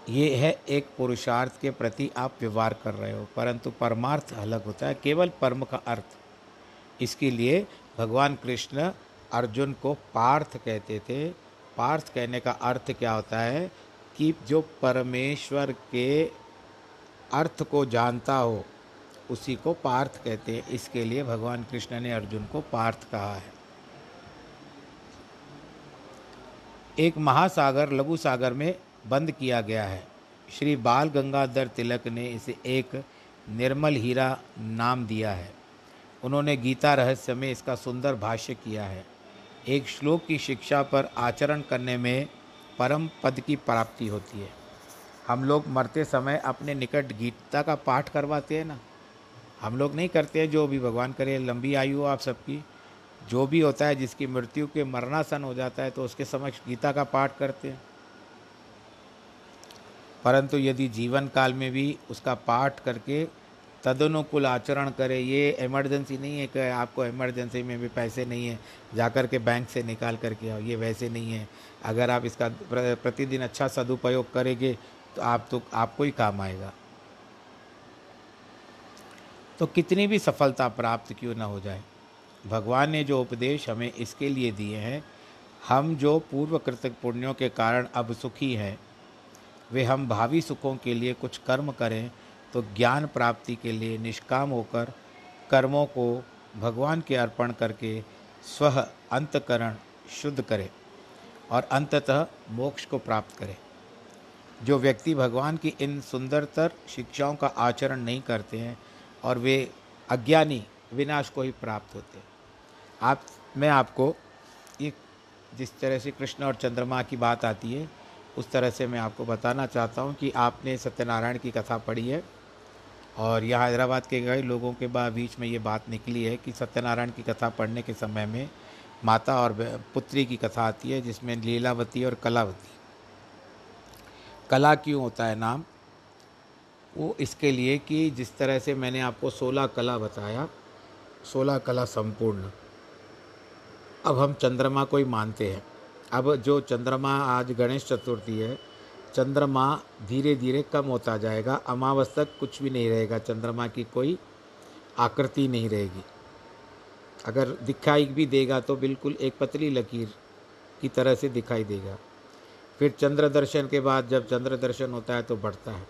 ये है एक पुरुषार्थ के प्रति आप व्यवहार कर रहे हो, परंतु परमार्थ अलग होता है, केवल परम का अर्थ। इसके लिए भगवान कृष्ण अर्जुन को पार्थ कहते थे। पार्थ कहने का अर्थ क्या होता है कि जो परमेश्वर के अर्थ को जानता हो, उसी को पार्थ कहते हैं। इसके लिए भगवान कृष्ण ने अर्जुन को पार्थ कहा है। एक महासागर लघु सागर में बंद किया गया है। श्री बाल गंगाधर तिलक ने इसे एक निर्मल हीरा नाम दिया है। उन्होंने गीता रहस्य में इसका सुंदर भाष्य किया है। एक श्लोक की शिक्षा पर आचरण करने में परम पद की प्राप्ति होती है। हम लोग मरते समय अपने निकट गीता का पाठ करवाते हैं ना? हम लोग नहीं करते हैं जो भी भगवान करे, लंबी आयु हो आप सबकी। जो भी होता है, जिसकी मृत्यु के मरणासन हो जाता है तो उसके समक्ष गीता का पाठ करते हैं। परंतु यदि जीवन काल में भी उसका पाठ करके तदनुकूल आचरण करे, ये इमरजेंसी नहीं है कि आपको इमरजेंसी में भी पैसे नहीं है, जाकर के बैंक से निकाल करके आओ, ये वैसे नहीं है। अगर आप इसका प्रतिदिन अच्छा सदुपयोग करेंगे तो आप तो आपको ही काम आएगा। तो कितनी भी सफलता प्राप्त क्यों ना हो जाए, भगवान ने जो उपदेश हमें इसके लिए दिए हैं, हम जो पूर्व कृतक पुण्यों के कारण अब सुखी हैं वे हम भावी सुखों के लिए कुछ कर्म करें तो ज्ञान प्राप्ति के लिए निष्काम होकर कर्मों को भगवान के अर्पण करके स्व अंतकरण शुद्ध करें और अंततः मोक्ष को प्राप्त करें। जो व्यक्ति भगवान की इन सुंदरतर शिक्षाओं का आचरण नहीं करते हैं और वे अज्ञानी, विनाश को ही प्राप्त होते हैं। आप, मैं आपको एक जिस तरह से कृष्ण और चंद्रमा की बात आती है उस तरह से मैं आपको बताना चाहता हूँ कि आपने सत्यनारायण की कथा पढ़ी है और यहाँ हैदराबाद के कई लोगों के बीच में ये बात निकली है कि सत्यनारायण की कथा पढ़ने के समय में माता और पुत्री की कथा आती है जिसमें लीलावती और कलावती। कला क्यों होता है नाम? वो इसके लिए कि जिस तरह से मैंने आपको सोलह कला बताया, सोलह कला संपूर्ण। अब हम चंद्रमा को ही मानते हैं। अब जो चंद्रमा आज गणेश चतुर्थी है, चंद्रमा धीरे धीरे कम होता जाएगा। अमावस तक कुछ भी नहीं रहेगा। चंद्रमा की कोई आकृति नहीं रहेगी। अगर दिखाई भी देगा तो बिल्कुल एक पतली लकीर की तरह से दिखाई देगा। फिर चंद्र दर्शन के बाद जब चंद्र दर्शन होता है तो बढ़ता है।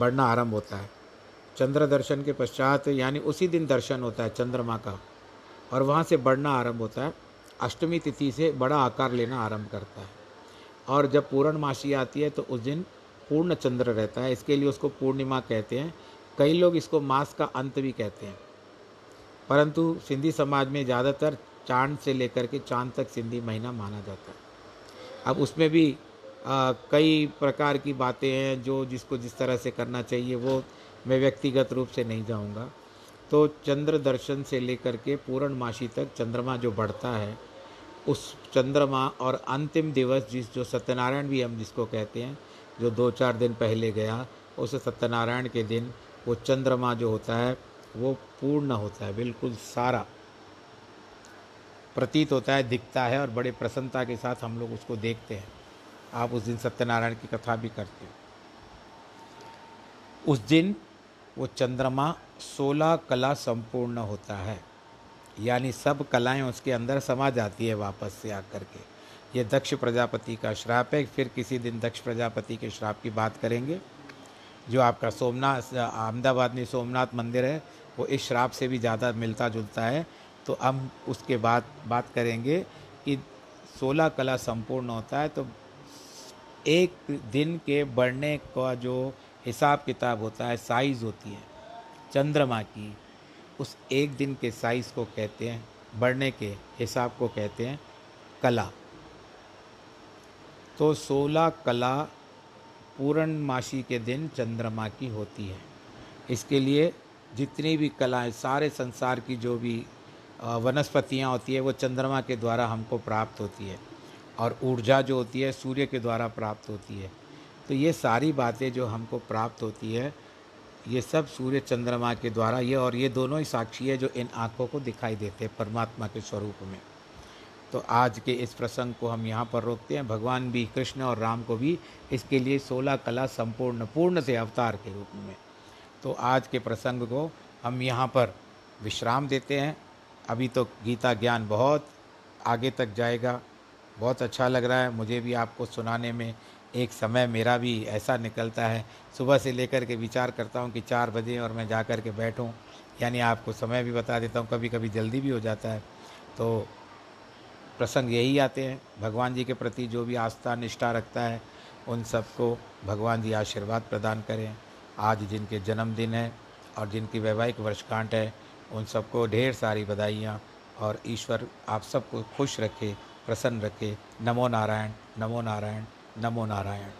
बढ़ना आरंभ होता है। चंद्र दर्शन के पश्चात यानी उसी दिन दर्शन होता है चंद्रमा का। और वहाँ से बढ़ना आरंभ होता है। अष्टमी तिथि से बड़ा आकार लेना आरंभ करता है। और जब पूर्णमासी आती है तो उस दिन पूर्ण चंद्र रहता है। इसके लिए उसको पूर्णिमा कहते हैं। कई लोग इसको मास का अंत भी कहते हैं। परंतु सिंधी समाज में ज़्यादातर चाँद से लेकर के चाँद तक सिंधी महीना माना जाता है। अब उसमें भी आ, कई प्रकार की बातें हैं जो जिसको जिस तरह से करना चाहिए वो मैं व्यक्तिगत रूप से नहीं जाऊँगा। तो चंद्र दर्शन से लेकर के पूर्णमासी तक चंद्रमा जो बढ़ता है, उस चंद्रमा और अंतिम दिवस जिस जो सत्यनारायण भी हम जिसको कहते हैं, जो दो चार दिन पहले गया, उस सत्यनारायण के दिन वो चंद्रमा जो होता है, वो पूर्ण होता है, बिल्कुल सारा। प्रतीत होता है, दिखता है और बड़े प्रसन्नता के साथ हम लोग उसको देखते हैं। आप उस दिन सत्यनारायण की कथा भी करते हो। उस दिन वो चंद्रमा सोलह कला संपूर्ण होता है। यानी सब कलाएँ उसके अंदर समा जाती है वापस से आकर के। ये दक्ष प्रजापति का श्राप है। फिर किसी दिन दक्ष प्रजापति के श्राप की बात करेंगे। जो आपका सोमनाथ, अहमदाबाद में सोमनाथ मंदिर है, वो इस श्राप से भी ज़्यादा मिलता जुलता है। तो हम उसके बाद बात करेंगे कि सोलह कला संपूर्ण होता है। तो एक दिन के बढ़ने का जो हिसाब किताब होता है, साइज़ होती है। चंद्रमा की, उस एक दिन के साइज़ को कहते हैं, बढ़ने के हिसाब को कहते हैं, कला। तो सोलह कला पूर्णमासी के दिन चंद्रमा की होती है। इसके लिए जितनी भी कलाएँ, सारे संसार की जो भी वनस्पतियाँ होती है, वो चंद्रमा के द्वारा हमको प्राप्त होती है। और ऊर्जा जो होती है, सूर्य के द्वारा प्राप्त होती है। तो ये सारी बातें जो हमको प्राप्त होती है ये सब सूर्य चंद्रमा के द्वारा ये और ये दोनों ही साक्षी है जो इन आँखों को दिखाई देते हैं परमात्मा के स्वरूप में। तो आज के इस प्रसंग को हम यहाँ पर रोकते हैं। भगवान भी कृष्ण और राम को भी इसके लिए सोलह कला संपूर्ण, पूर्ण से अवतार के रूप में। तो आज के प्रसंग को हम यहाँ पर विश्राम देते हैं। अभी तो गीता ज्ञान बहुत आगे तक जाएगा। बहुत अच्छा लग रहा है। मुझे भी आपको सुनाने में एक समय मेरा भी ऐसा निकलता है। सुबह से लेकर के विचार करता हूँ कि चार बजे और मैं जा कर के बैठूँ, यानी आपको समय भी बता देता हूँ कभी कभी जल्दी भी हो जाता है। तो प्रसंग यही आते हैं। भगवान जी के प्रति जो भी आस्था, निष्ठा रखता है, उन सबको भगवान जी आशीर्वाद प्रदान करें। आज जिनके जन्मदिन है और जिनकी वैवाहिक वर्षगांठ है, उन सबको ढेर सारी बधाइयाँ और ईश्वर आप सबको खुश रखे, प्रसन्न रखे। नमो नारायण नमो नारायण। नमो नारायण।